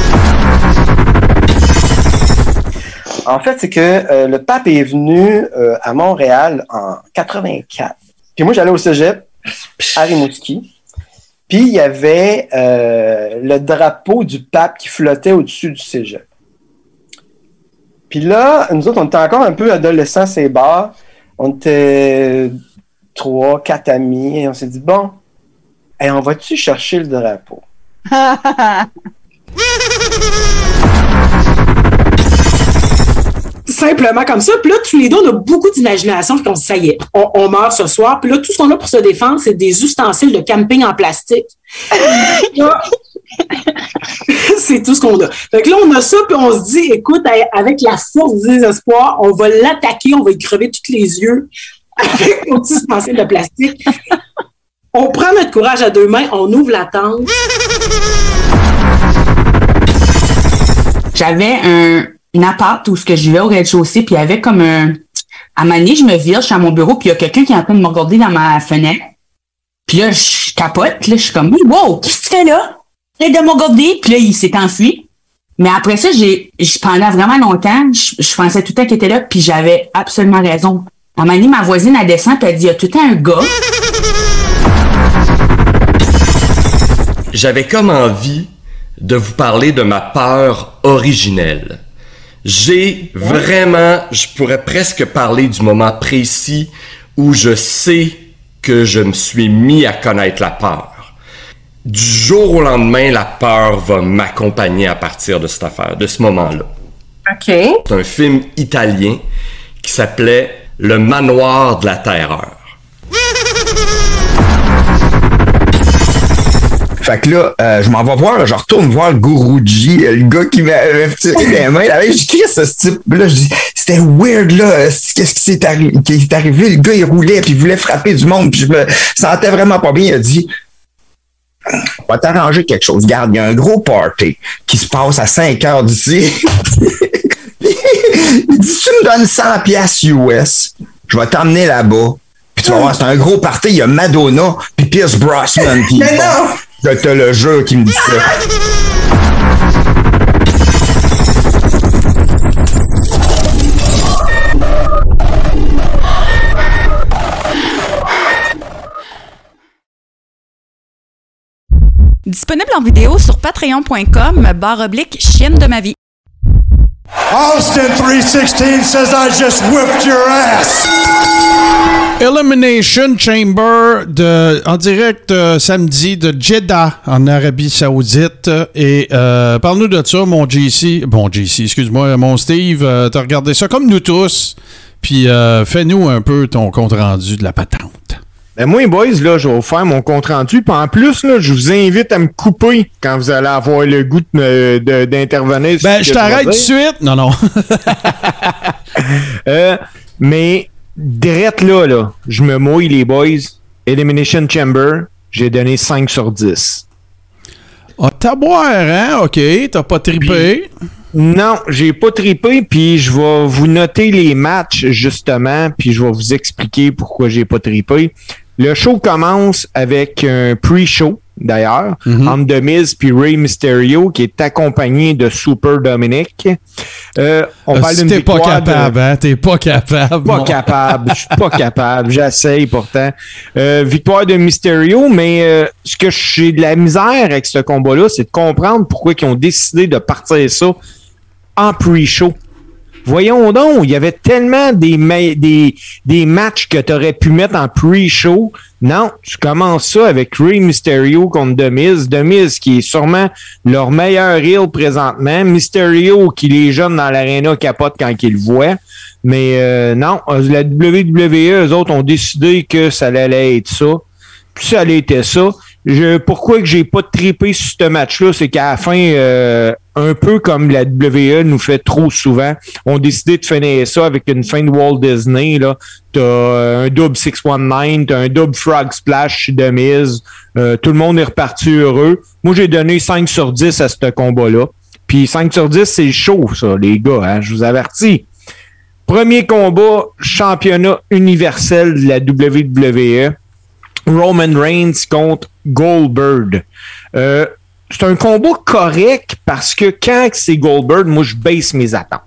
En fait, c'est que euh, le pape est venu euh, à Montréal en 84. Puis moi, j'allais au cégep à. Puis il y avait euh, le drapeau du pape qui flottait au-dessus du cégep. Puis là, nous autres, on était encore un peu adolescents, ces bars. On était trois, quatre amis. Et on s'est dit, bon, hey, on va-tu chercher le drapeau?
Simplement comme ça. Puis là, tous les deux, on a beaucoup d'imagination. Puis on se dit, ça y est, on, on meurt ce soir. Puis là, tout ce qu'on a pour se défendre, c'est des ustensiles de camping en plastique. C'est tout ce qu'on a. Fait que là, on a ça, puis on se dit, écoute, avec la force du désespoir, on va l'attaquer, on va y crever tous les yeux avec nos petits ustensiles de plastique. On prend notre courage à deux mains, on ouvre la tente.
J'avais un, une appart où ce que je vivais au rez-de-chaussée, puis il y avait comme un... À Mané, je me vire, je suis à mon bureau, puis il y a quelqu'un qui est en train de me regarder dans ma fenêtre. Puis là, je capote. Là, je suis comme, wow, qu'est-ce que tu fais là? Arrête de me regarder. Puis là, il s'est enfui. Mais après ça, j'ai, pendant vraiment longtemps, je, pensais tout le temps qu'il était là, puis j'avais absolument raison. À un moment ma voisine, elle descend, puis elle dit, il y a tout le temps un gars.
J'avais comme envie de vous parler de ma peur originelle. J'ai vraiment, je pourrais presque parler du moment précis où je sais que je me suis mis à connaître la peur. Du jour au lendemain, la peur va m'accompagner à partir de cette affaire, de ce moment-là.
OK.
C'est un film italien qui s'appelait Le manoir de la terreur.
Fait que là, euh, je m'en vais voir, je retourne voir le Guruji, le gars qui m'avait tiré les mains. Là, je crie ce type. Là, je dis, c'était weird, là. Qu'est-ce qui s'est arri- arrivé? Le gars, il roulait, puis il voulait frapper du monde, puis je me sentais vraiment pas bien. Il a dit, on va t'arranger quelque chose. Garde, il y a un gros party qui se passe à 5 heures d'ici. il dit, tu me donnes 100 piastres US, je vais t'emmener là-bas. Puis tu vas voir, c'est un gros party. Il y a Madonna, puis Pierce Brosnan.
Mais non!
Je te le jure qui me dit ça.
Disponible en vidéo sur patreon.com barre oblique chienne de ma vie.
Austin 316 says I just whipped your ass.
Elimination Chamber de, en direct euh, samedi de Jeddah en Arabie Saoudite. Et euh, parle-nous de ça, mon JC. Bon, JC, excuse-moi, mon Steve. euh, T'as regardé ça comme nous tous. Puis euh, fais-nous un peu ton compte rendu de la patente.
Ben moi, boys, là, je vais vous faire mon compte rendu. Puis en plus, là, je vous invite à me couper quand vous allez avoir le goût d'intervenir.
Ben, je t'arrête tout de suite. Non, non.
Euh, mais, drette là, là, je me mouille, les boys. Elimination Chamber, j'ai donné 5 sur 10.
Ah, t'as boire, hein? OK, t'as pas trippé.
Non, j'ai pas tripé, puis je vais vous noter les matchs, justement, puis je vais vous expliquer pourquoi j'ai pas tripé. Le show commence avec un pre-show, d'ailleurs, entre The Miz puis Ray Mysterio, qui est accompagné de Super Dominic. Euh, on
Euh,
parle
si t'es pas
victoire de-
capable, hein? T'es pas capable.
pas
mon-
capable, je suis pas capable, j'essaye pourtant. Euh, victoire de Mysterio, mais euh, ce que j'ai de la misère avec ce combat-là, c'est de comprendre pourquoi ils ont décidé de partir ça en pre-show. Voyons donc, il y avait tellement des, ma- des, des matchs que tu aurais pu mettre en pre-show. Non, tu commences ça avec Rey Mysterio contre. The Miz qui est sûrement leur meilleur heel présentement. Mysterio qui les jeunes dans l'aréna capote quand ils le voient. Mais euh, non, la WWE, eux autres ont décidé que ça allait être ça. Puis ça allait être ça. Pourquoi que j'ai pas trippé sur ce match-là, c'est qu'à la fin, euh, un peu comme la WWE nous fait trop souvent, on décidé de finir ça avec une fin de Walt Disney. Là. T'as euh, un double 619, t'as un double Frog Splash The Miz. Euh, tout le monde est reparti heureux. Moi, j'ai donné 5 sur 10 à ce combat-là. Puis 5 sur 10, c'est chaud, ça, les gars. Hein, je vous avertis. Premier combat, championnat universel de la WWE. Roman Reigns contre Goldberg. Euh, c'est un combat correct parce que quand c'est Goldberg, moi, je baisse mes attentes.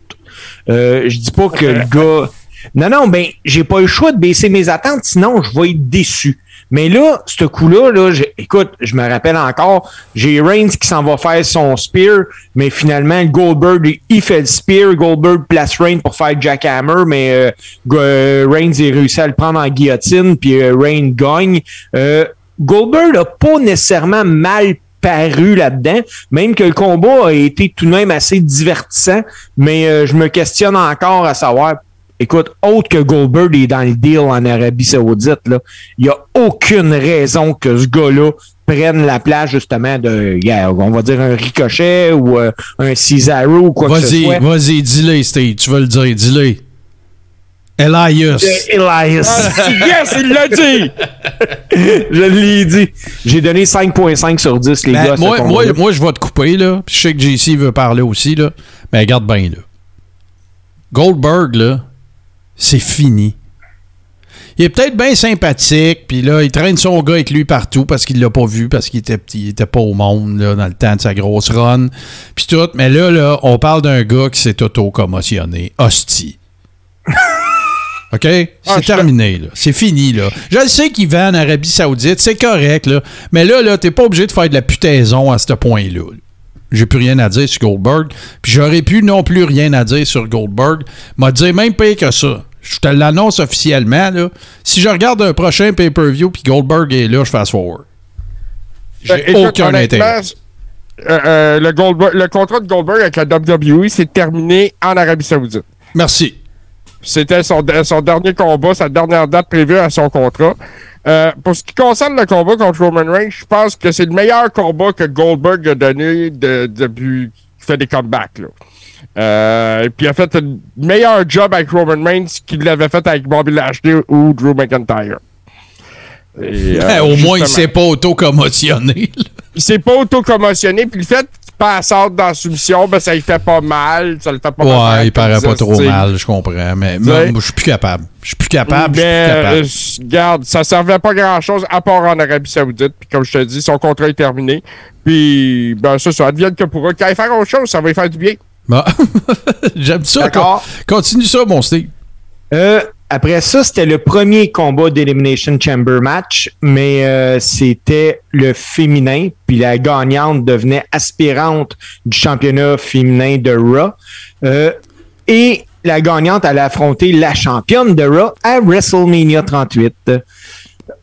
Euh, je dis pas que le gars. Non, non, ben, j'ai pas le choix de baisser mes attentes, sinon je vais être déçu. Mais là, ce coup-là, là, écoute, je me rappelle encore, j'ai Reigns qui s'en va faire son spear, mais finalement, Goldberg, il fait le spear, Goldberg place Reigns pour faire jackhammer, mais euh, euh, Reigns a réussi à le prendre en guillotine, puis euh, Reigns gagne. Euh, Goldberg n'a pas nécessairement mal paru là-dedans, même que le combat a été tout de même assez divertissant, mais euh, je me questionne encore à savoir, écoute, autre que Goldberg est dans le deal en Arabie Saoudite, là, il n'y a aucune raison que ce gars-là prenne la place justement de, yeah, on va dire un ricochet ou euh, un Cesaro ou quoi que ce
Vas-y,
soit.
vas-y, dis-le, Steve. Tu veux le dire, dis-le. Elias.
Elias.
yes, il l'a dit!
je l'ai dit. J'ai donné 5.5 sur 10, les
Ben,
gars.
moi, moi, moi, je vais te couper, là. Puis je sais que JC veut parler aussi, là. Mais regarde bien, là. Goldberg, là, c'est fini. il est peut-être bien sympathique, puis là, il traîne son gars avec lui partout parce qu'il l'a pas vu, parce qu'il était, petit- il était pas au monde là, dans le temps de sa grosse run, puis tout. Mais là, là, on parle d'un gars qui s'est auto-commotionné. Hostie. OK? C'est
Ah, je-
terminé, là. C'est fini, là. Je le sais qu'il va en Arabie Saoudite, c'est correct, là. Mais là, là, t'es pas obligé de faire de la putaison à ce point-là. là. J'ai plus rien à dire sur Goldberg. Puis j'aurais pu non plus rien à dire sur Goldberg. M'a dit même pire que ça. Je te l'annonce officiellement, là. Si je regarde un prochain pay-per-view puis Goldberg est là, je fast forward. J'ai
Ben,
aucun intérêt.
euh, euh, le, Goldberg- le contrat de Goldberg avec la WWE s'est terminé en Arabie Saoudite.
Merci.
C'était son, son dernier combat, sa dernière date prévue à son contrat. Euh, pour ce qui concerne le combat contre Roman Reigns, je pense que c'est le meilleur combat que Goldberg a donné de- depuis qu'il fait des comebacks. Là. Euh, et puis il a fait un meilleur job avec Roman Reigns qu'il l'avait fait avec Bobby Lashley ou Drew McIntyre. Et, euh,
Ben, au moins, il s'est pas auto-commotionné.
il s'est pas auto-commotionné, puis le fait out dans la soumission, ben ça lui fait pas mal, ça le fait pas mal.
Ouais, il paraît pas trop mal, je comprends. Mais je suis plus capable. Je suis plus capable. Je suis
Mais,
plus capable.
euh, regarde, ça servait pas grand-chose à part en Arabie Saoudite. Puis comme je te dis, son contrat est terminé. Puis, ben ça, ça advienne que pourra. Qu'il aille faire autre chose, ça va lui faire du bien.
J'aime ça.
D'accord.
Con- Continue ça, mon Steve.
Euh, après ça, c'était le premier combat d'Elimination Chamber match, mais euh, c'était le féminin, puis la gagnante devenait aspirante du championnat féminin de Raw. Euh, et la gagnante allait affronter la championne de Raw à WrestleMania 38.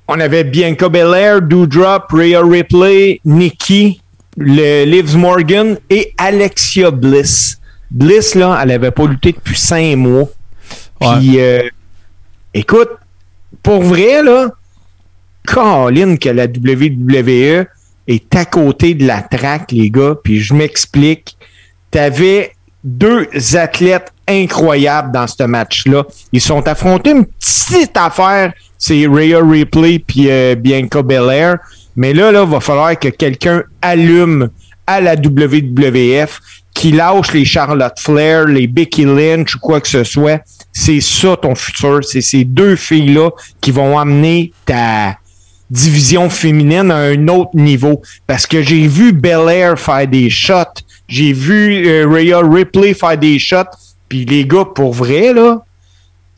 On avait Bianca Belair, Doudrop, Rhea Ripley, Nikki, le Liv Morgan et Alexia Bliss. Bliss, là, elle avait pas lutté depuis cinq mois. Puis, euh, écoute, pour vrai, là, Colin, que la WWE est à côté de la traque, les gars. Puis je m'explique. T'avais deux athlètes incroyables dans ce match-là. Ils sont affrontés une petite affaire. C'est Rhea Ripley puis euh, Bianca Belair. Mais là, là, va falloir que quelqu'un allume à la WWF, qui lâche les Charlotte Flair, les Becky Lynch ou quoi que ce soit. C'est ça ton futur. C'est ces deux filles-là qui vont amener ta division féminine à un autre niveau. Parce que j'ai vu Belair faire des shots. J'ai vu euh, Rhea Ripley faire des shots. Puis les gars, pour vrai, là,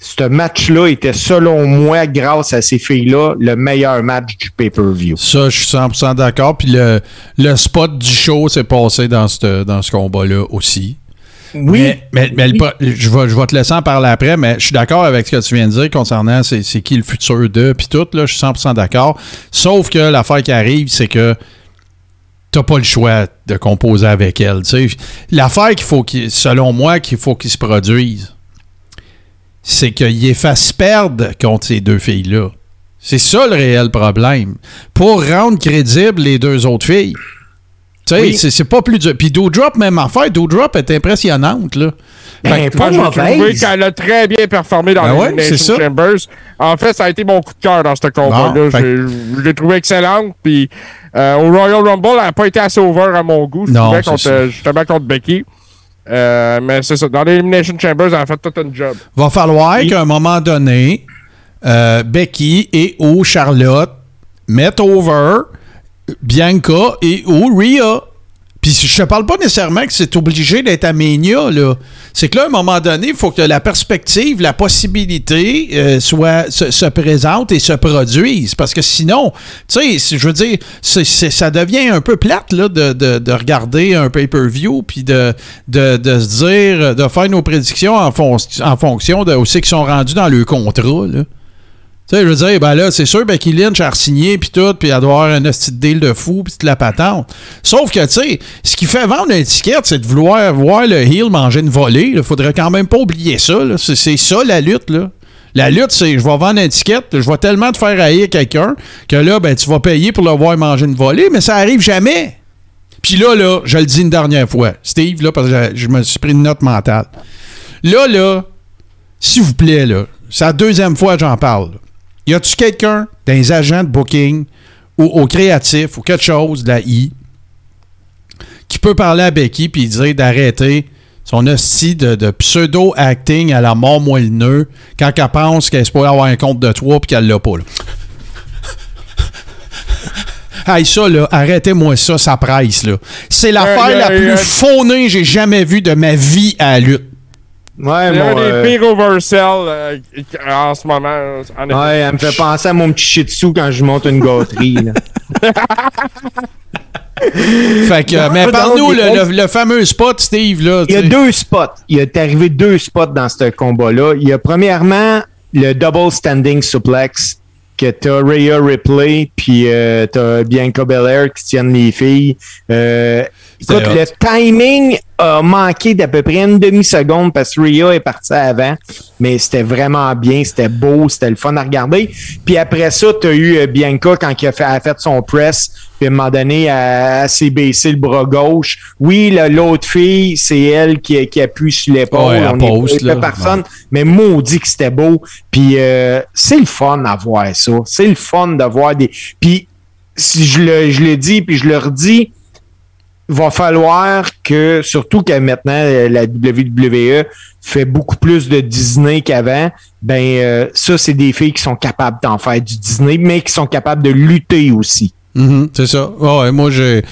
ce match-là était, selon moi, grâce à ces filles-là, le meilleur match du pay-per-view.
Ça, je suis 100% d'accord. Puis le, le spot du show s'est passé dans ce dans ce combat-là aussi.
Oui.
Mais, mais- mais le pro- je, vais, je vais te laisser en parler après, mais je suis d'accord avec ce que tu viens de dire concernant c'est c'est qui le futur de, puis tout, là, je suis 100% d'accord. Sauf que l'affaire qui arrive, c'est que t'as pas le choix de composer avec elle. tu sais. L'affaire qu'il faut, qu'il- selon moi, qu'il faut qu'il se produise, c'est qu'il les fasse perdre contre ces deux filles-là. C'est ça le réel problème. Pour rendre crédibles les deux autres filles. Tu sais,
Oui.
c'est- c'est pas plus dur. Puis Doudrop, même affaire, Doudrop est impressionnante, là.
Ben, pas
Moi, j'ai trouvé qu'elle a très bien performé dans
Ben
les
ouais.
Chambers. En fait, ça a été mon coup de cœur dans ce combat-là.
Bon, fait-
J'ai- Je l'ai trouvé excellente. Puis euh, au Royal Rumble, elle n'a pas été assez over à mon goût. Je
Non,
contre,
ça.
euh, justement contre Becky. Euh, mais c'est ça. Dans l'Elimination Chambers, elle a fait tout un job.
Va falloir qu'à un moment donné, euh, Becky et ou Charlotte mettent over Bianca et ou Rhea. Puis je te parle pas nécessairement que c'est obligé d'être à Mania, là. C'est que là, à un moment donné, il faut que la perspective, la possibilité euh, soit, se, se présente et se produise. Parce que sinon, tu sais, je veux dire, ça devient un peu plate, là, de, de- de regarder un pay-per-view, puis de, de, de se dire, de faire nos prédictions en, fon- en fonction de où qu'ils sont rendus dans le contrat, là. Tu sais, je veux dire, ben là, c'est sûr, Becky Lynch a signé puis tout, puis elle doit avoir un petit deal de fou, puis de la patente. Sauf que, tu sais, ce qui fait vendre l'étiquette, c'est de vouloir voir le heel manger une volée. Il faudrait quand même pas oublier ça. C'est ça, la lutte, là. La lutte, c'est je vais vendre une étiquette, je vais tellement te faire haïr quelqu'un que là, ben, tu vas payer pour le voir manger une volée, mais ça arrive jamais. Puis là, là, je le dis une dernière fois, Steve, là, parce que je, me suis pris une note mentale. Là, là, s'il vous plaît, là, c'est la deuxième fois que j'en parle. Y a-tu quelqu'un les agents de booking ou au créatif ou quelque chose de la I qui peut parler à Becky puis dire d'arrêter son hostie de, de pseudo-acting à la mort moelleneux quand elle pense qu'elle est supposée avoir un compte de trois puis qu'elle l'a pas. Là? Hey, ça, là, arrêtez-moi ça, ça presse, là. C'est l'affaire la plus faunée que j'ai jamais vue de ma vie à la lutte.
Ouais,
un
mon,
des
euh,
pires oversells euh, en ce moment. en effet.
ouais, elle me fait penser à mon petit shih tzu quand je monte une gâterie. là.
Fait que,
Non,
mais parle-nous, le,
gros-
le- le fameux spot, Steve, là.
Il y a deux spots. Il est arrivé deux spots dans ce combat-là. Il y a premièrement le double standing suplex que t'as Rhea Ripley puis euh, t'as Bianca Belair qui tiennent les filles. Euh, écoute, le timing a manqué d'à peu près une demi-seconde parce que Rhea est partie avant, mais c'était vraiment bien, c'était beau, c'était le fun à regarder. Puis après ça, t'as eu euh, Bianca quand il a fait, a fait son press, puis à un moment donné, elle, elle s'est baissé le bras gauche. Oui, l'autre fille, c'est elle qui, qui appuie sur l'épaule.
Ouais, elle
On a
là.
personne, mais maudit que c'était beau. Puis euh, c'est le fun à voir ça. C'est le fun de voir des... Puis si je le, je le dis, puis je le redis, va falloir que, surtout que maintenant euh, la WWE fait beaucoup plus de Disney qu'avant, ben euh, ça, c'est des filles qui sont capables d'en faire du Disney, mais qui sont capables de lutter aussi.
Mhm, c'est ça. Ouais, ouais, moi, j'ai.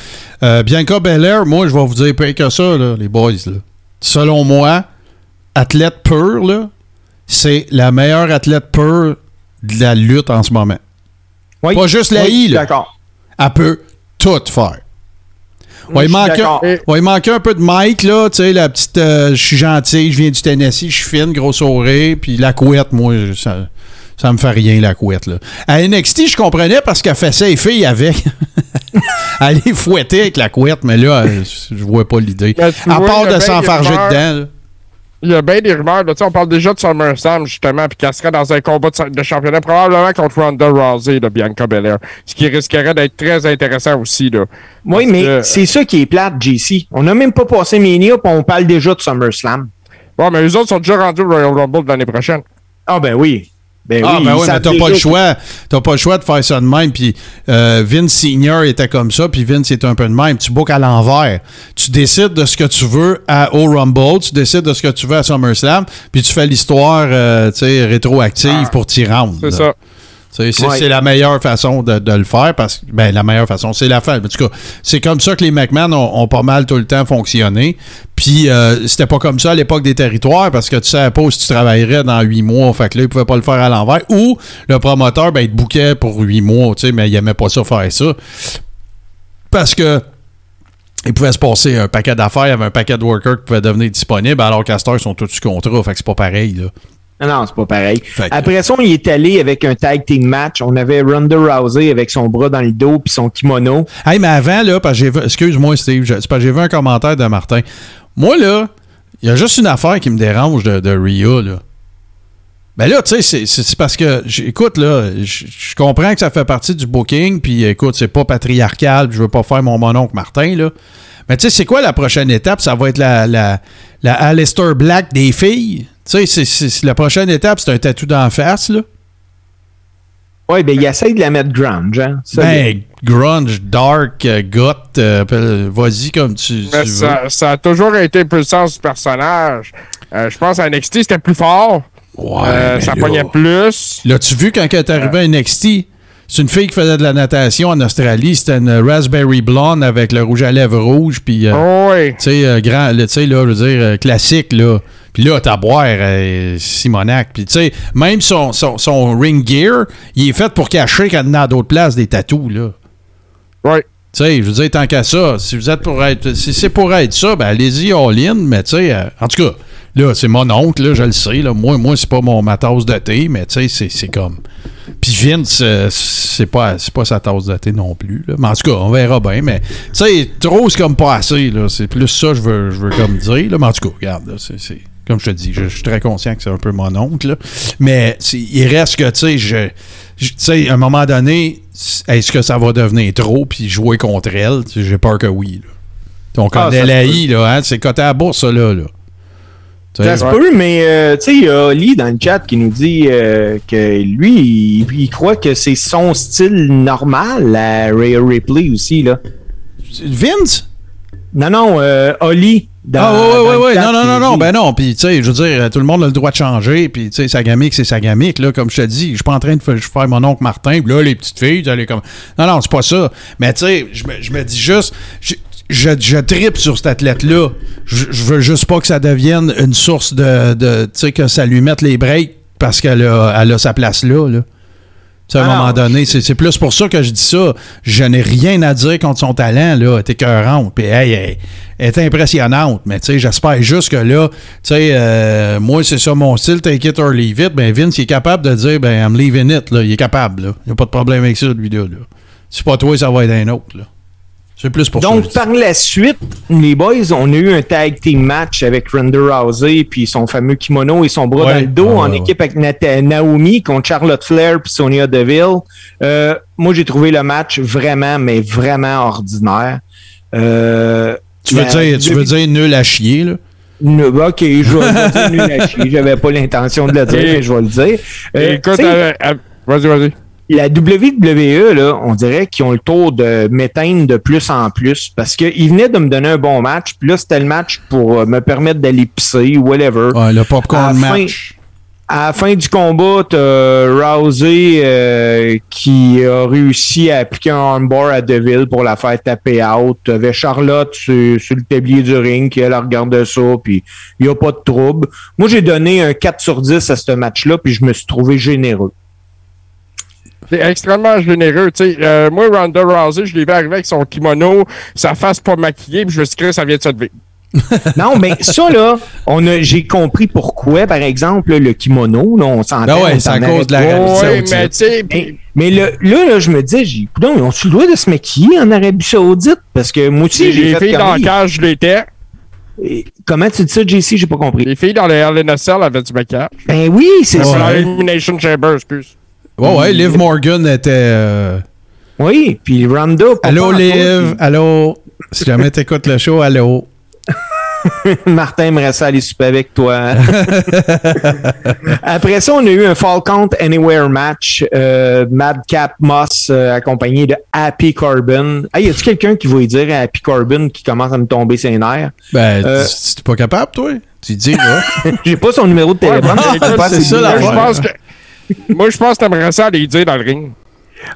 euh, Bianca Belair, moi, je vais vous dire pire que ça, là, les boys. Là. Selon moi, athlète pur, là, c'est la meilleure athlète pure de la lutte en ce moment.
Oui.
Pas juste la
Oui,
I, là.
D'accord.
Elle peut tout faire. Ouais, il, manquait, ouais, il manquait un peu de Mike, là, tu sais, la petite, euh, je suis gentil, je viens du Tennessee, je suis fine, gros sourire, puis la couette, moi, ça, ça me fait rien, la couette, là. À NXT, je comprenais parce qu'elle ça les filles avec. Elle les fouettait avec la couette, mais là, je vois pas l'idée. À part de s'enfarger dedans, là.
Il y a bien des rumeurs. là. On parle déjà de SummerSlam, justement, puis qu'elle serait dans un combat de, de championnat, probablement contre Ronda Rousey, de Bianca Belair. Ce qui risquerait d'être très intéressant aussi. Là.
Oui, mais
que-
c'est ça qui est plate, JC. On n'a même pas passé Mania, puis on parle déjà de SummerSlam.
Bon, mais eux autres sont déjà rendus au Royal Rumble de l'année prochaine.
Ah ben oui. Ben
Ah,
oui,
ben oui, mais t'as pas le choix. T'as pas le choix de faire ça de même. Puis euh, Vince Senior était comme ça, puis Vince est un peu de même. Tu bookes à l'envers. Tu décides de ce que tu veux à, au Rumble, tu décides de ce que tu veux à SummerSlam, puis tu fais l'histoire euh, tu sais, rétroactive pour t'y rendre.
C'est ça.
Sais, C'est
Ouais.
la meilleure façon de, de le faire parce que ben la meilleure façon, c'est la fin. En tout cas, c'est comme ça que les McMahon ont, ont pas mal tout le temps fonctionné. Puis euh, c'était pas comme ça à l'époque des territoires parce que tu savais pas si tu travaillerais dans huit mois. Fait que là, ils pouvaient pas le faire à l'envers. Ou le promoteur, ben, il te bouquait pour huit mois, tu sais, mais il aimait pas ça faire ça. Parce que il pouvait se passer un paquet d'affaires, il y avait un paquet de workers qui pouvaient devenir disponibles, alors ils sont tous sous contrat. Fait que c'est pas pareil, là.
Non, c'est pas pareil.
Fait
Après ça, on y est allé avec un tag team match. On avait Ronda Rousey avec son bras dans le dos puis son kimono.
Hey, mais avant, là, parce que j'ai vu, excuse-moi, Steve, c'est parce que j'ai vu un commentaire de Martin. Moi, là, il y a juste une affaire qui me dérange de, de Rhea, là. Ben là, tu sais, c'est- parce que, écoute, là, je comprends que ça fait partie du booking, puis écoute, c'est pas patriarcal, puis je veux pas faire mon mononcle Martin, là. Mais tu sais, c'est quoi la prochaine étape? Ça va être la, la, la Alistair Black des filles? Tu sais, c'est- c'est- c'est- la prochaine étape, c'est un tatou d'en face, là.
Ouais, ben, il essaye de la mettre grunge, hein. Ça,
Ben, grunge, dark, euh, goth, euh, vas-y comme tu, tu
Mais
veux.
ça, ça a toujours été un peu le sens du personnage. Euh, je pense à NXT, c'était plus fort.
Ouais,
Euh, ça
là-
pognait plus.
L'as-tu vu quand elle est arrivée à NXT? C'est une fille qui faisait de la natation en Australie. C'était une raspberry blonde avec le rouge à lèvres rouge. Puis, euh,
Oh, oui.
tu sais, euh, grand, tu sais, là, je veux dire, euh, classique, là. Puis là, t'as à boire, euh, Simonac. Puis, tu sais, même son, son, son ring gear, il est fait pour cacher quand a d'autres places des tatous, là.
Oui.
Tu sais, je veux dire, tant qu'à ça, si vous êtes pour être. Si c'est pour être ça, ben allez-y all-in, mais tu sais, euh, en tout cas, là, c'est mon oncle, là, je le sais, là. Moi, moi c'est pas mon, ma tasse de thé, mais tu sais, c'est- c'est comme. Puis Vince, euh, c'est pas, c'est pas sa tasse de thé non plus, là. Mais en tout cas, on verra bien, mais tu sais, trop, c'est comme pas assez, là. C'est plus ça, je veux, je veux comme dire, là. Mais en tout cas, regarde, c'est. Comme je te dis, je, je suis très conscient que c'est un peu mon oncle, là. Mais il reste que, tu sais, je. je- Tu sais, à un moment donné, est-ce que ça va devenir trop puis jouer contre elle? J'ai peur que oui. Là. On
Ah,
connaît
ça se
la
peut.
I, là, hein? C'est coté à la bourse, là. là.
Ça se peut, mais euh, tu sais, il y a Oli dans le chat qui nous dit euh, que lui, il, il croit que c'est son style normal, la Rhea Ripley aussi, là.
Vince?
Non, non, euh, Oli, dans-
ah, ouais,
dans
ouais,
le
ouais,
chat
non, non, non, non, ben non, puis, tu sais, je veux dire, tout le monde a le droit de changer, puis, tu sais, sa gamique, c'est sa gamique, là, comme je te dis, je suis pas en train de faire, mon oncle Martin, puis là, les petites filles, tu comme... Non, non, c'est pas ça, mais, tu sais, je me, je me dis juste, je, je, je tripe sur cet athlète-là, je, je veux juste pas que ça devienne une source de, de tu sais, que ça lui mette les breaks, parce qu'elle a, elle a sa place là, là. À un
Ah
moment donné, c'est c'est plus pour ça que je dis ça. Je n'ai rien à dire contre son talent, là. Elle est écœurante. Puis, hey, elle, elle est impressionnante. Mais, tu sais, j'espère juste que là, tu sais, euh, moi, c'est ça mon style, take it or leave it. Ben, Vince, il est capable de dire, ben, I'm leaving it, là. Il est capable, là. Il n'y a pas de problème avec ça, lui, là. là. C'est pas toi, ça va être un autre, là. C'est plus pour
Donc,
ça.
par la suite, les boys, on a eu un tag team match avec Ronda Rousey puis son fameux kimono et son bras
Ouais.
dans le dos
Ah,
en
ouais.
équipe avec Naomi contre Charlotte Flair puis Sonia Deville. Euh, moi, j'ai trouvé le match vraiment, mais vraiment ordinaire. Euh,
Tu veux,
la-
dire, tu veux dire nul à chier, là?
Ne- ok, je vais dire nul à chier. J'avais pas l'intention de le dire, mais je vais le dire. Euh,
Écoute, vas-y, vas-y.
La WWE, là, on dirait qu'ils ont le tour de m'éteindre de plus en plus parce qu'ils venaient de me donner un bon match, puis là, c'était le match pour euh, me permettre d'aller pisser ou whatever.
Ouais, le
À
popcorn
la fin-
match.
À la fin du combat, t'as Rousey euh, qui a réussi à appliquer un armbar à Deville pour la faire taper out. T'avais Charlotte sur, sur le tablier du ring qui elle regarde ça, puis il n'y a pas de trouble. Moi, j'ai donné un 4 sur 10 à ce match-là, puis je me suis trouvé généreux.
C'est extrêmement généreux. Tu sais, euh, moi, Ronda Rousey, je l'ai vu arriver avec son kimono, sa face pas maquillée, puis je me suis dit, ça vient de se lever.
Non, mais ça, là, on a, j'ai compris pourquoi, par exemple, le kimono, là, on s'entend.
Ben ouais,
on
c'est à
s'en
cause de la
pas.
Arabie
Ouais,
Saoudite.
mais tu sais,
Mais, mais le- là, là, je me disais, j'ai, coudonc, ils ont-tu le droit de se maquiller en Arabie Saoudite? Parce que moi aussi, j'ai
les
fait
filles dans le cage, je l'étais.
Et Comment tu dis ça, JC? J'ai pas compris.
Les filles dans le LNSL avaient du maquillage.
Ben oui, c'est
C'est
ça.
dans l'Elimination Chamber, excuse.
Ouais, ouais, Liv Morgan était. euh,
Oui, puis Ronda.
Allô, Liv. Allô? Si jamais t'écoutes le show, allô?
Martin aimerait ça aller souper avec toi. hein? Après ça, on a eu un Fall Count Anywhere match. Euh, Madcap Moss euh, accompagné de Happy Corbin. Hey, y a-tu quelqu'un qui va dire à Happy Corbin qui commence à me tomber ses nerfs?
Ben,
Euh,
tu- t'es pas capable, toi? Tu dis, là.
J'ai pas son numéro de téléphone. Pas
c'est ça,
Moi, je pense que. Moi, je pense que t'aimerais ça aller dire dans le ring.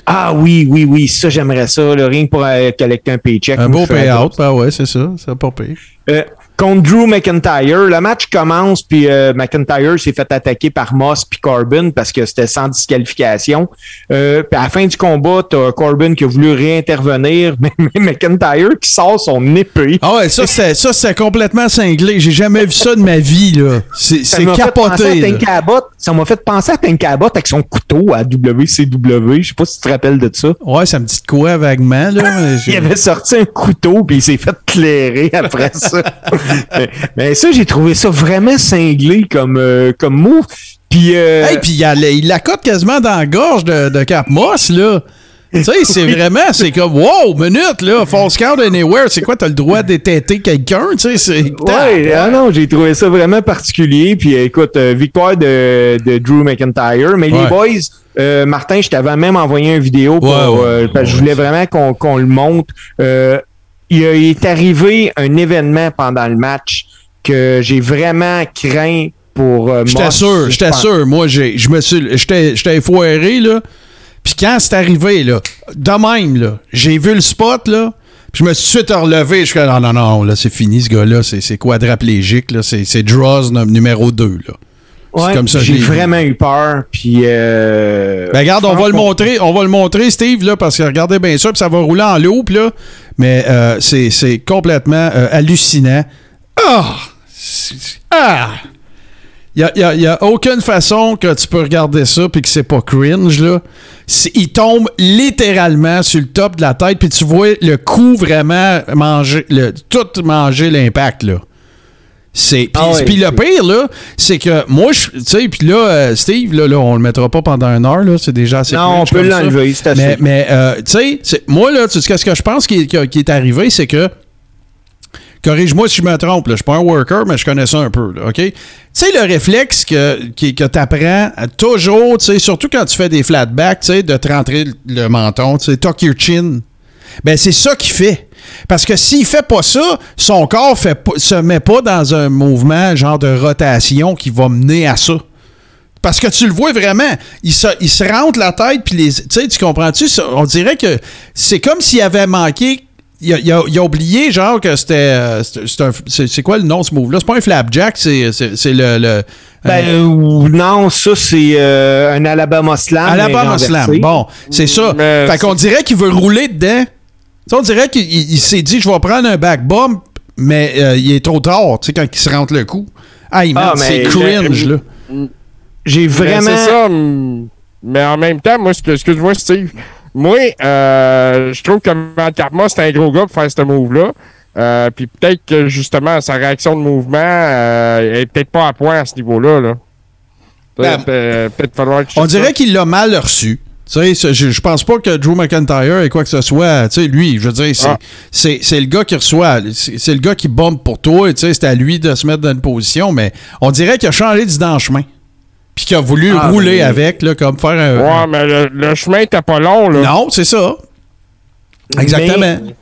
Ah oui, oui, oui, ça j'aimerais ça. Le ring pour euh, collecter un paycheck.
Un beau payout, ben ouais, c'est ça. C'est pas pire.
Euh, contre Drew McIntyre. Le match commence, puis euh, McIntyre s'est fait attaquer par Moss puis Corbin parce que c'était sans disqualification. Euh, puis à la fin du combat, t'as Corbin qui a voulu réintervenir, mais, McIntyre qui sort son épée.
Ah ouais, ça, c'est, ça, c'est complètement cinglé. J'ai jamais vu ça de ma vie, là. C'est,
Ça
c'est
m'a fait penser
capoté.
Ça m'a fait penser à Tank Abbott avec son couteau à WCW. Je sais pas si tu te rappelles de ça.
Ouais, ça me dit de quoi vaguement, là.
Il avait sorti un couteau puis il s'est fait clairer après ça. mais, mais ça, j'ai trouvé ça vraiment cinglé comme, euh, comme move. Puis, euh,
Hey, puis il, a- il la cote quasiment dans la gorge de, de Cap Moss, là. Tu sais, c'est vraiment, c'est comme, wow, minute, là, false count anywhere, c'est quoi, t'as le droit d'étêter quelqu'un, tu sais, c'est...
Ouais, ah non, j'ai trouvé ça vraiment particulier. Puis euh, écoute, euh, victoire de, de Drew McIntyre. Mais
Ouais.
les boys, euh, Martin, je t'avais même envoyé une vidéo pour,
Ouais, ouais,
euh, parce que je voulais vraiment qu'on qu'on le montre. Il, est arrivé un événement pendant le match que j'ai vraiment craint pour euh,
J'étais sûr,
Je
j'étais sûr. Moi, j'ai, je me suis, j'étais, j'étais foiré, là. Puis quand c'est arrivé, là, de même, là, j'ai vu le spot, là, puis je me suis tout de suite relevé. Je suis non, non, non, là, c'est fini, ce gars-là, c'est, c'est quadraplégique, là, c'est, c'est Draws numéro 2, là.
Ouais,
comme ça
j'ai vraiment eu peur. Puis, euh,
Ben regarde, on va le montrer, on va le montrer, Steve, là, parce que regardez bien ça, puis ça va rouler en loop, là. Mais euh, c'est, c'est complètement euh, hallucinant. Ah! C'est- Ah! Il n'y a, y a aucune façon que tu peux regarder ça puis que c'est pas cringe, là. Il tombe littéralement sur le top de la tête, puis tu vois le coup vraiment manger, le, tout manger l'impact, là. C'est puis
Ah
puis le pire là, c'est que moi je tu sais puis là euh, Steve là, là on le mettra pas pendant une heure là, c'est déjà assez
Non, on peut l'enlever, c'est assez.
Mais mais euh, tu sais, moi là, tu sais qu'est-ce que je pense qui, qui- qui est arrivé, c'est que corrige-moi si je me trompe, là, je suis pas un worker, mais je connais ça un peu, là, OK? Tu sais, le réflexe que, qui- que tu apprends toujours, tu sais, surtout quand tu fais des flatbacks, tu sais, de te rentrer le menton, tu sais, tuck your chin. Ben, c'est ça qu'il fait. Parce que s'il fait pas ça, son corps fait se met pas dans un mouvement genre de rotation qui va mener à ça. Parce que tu le vois vraiment, il se, il se rentre la tête, puis les. Tu sais, tu comprends-tu? On dirait que c'est comme s'il avait manqué. Il a, il a- il a oublié, genre, que c'était. euh, c'est- quoi le nom de ce move-là? C'est pas un flapjack, c'est le. le
Ben, euh, non, ça, c'est euh, un Alabama Slam.
Alabama. Slam. Bon, c'est ça.
Mais
fait qu'on dirait qu'il veut rouler dedans. On dirait qu'il il- il s'est dit, je vais prendre un back bump, mais euh, il est trop tard, tu sais, quand il se rentre le coup.
Ah, mais
c'est cringe, là.
J'ai
Mais
vraiment.
C'est ça. Mais en même temps, moi, ce que, ce que je vois, Steve, moi, euh, je trouve que Matt Karma, c'est un gros gars pour faire ce move-là. Euh, puis peut-être que justement, sa réaction de mouvement euh, est peut-être pas à point à ce niveau-là. Là. Peut-être euh, peut-être falloir que je
Ben, On dirait qu'il l'a mal reçu. Tu sais, je, je pense pas que Drew McIntyre et quoi que ce soit. Tu sais, lui, je veux dire, c'est
Ah.
c'est- c'est le gars qui reçoit. C'est le gars qui bombe pour toi. Tu sais, c'est à lui de se mettre dans une position, mais on dirait qu'il a changé d'idée dans le chemin. Puis qu'il a voulu
Ah,
rouler avec, là, comme faire un.
Ouais, mais le, le chemin était pas long, là.
Non, c'est ça. Exactement.
Mais,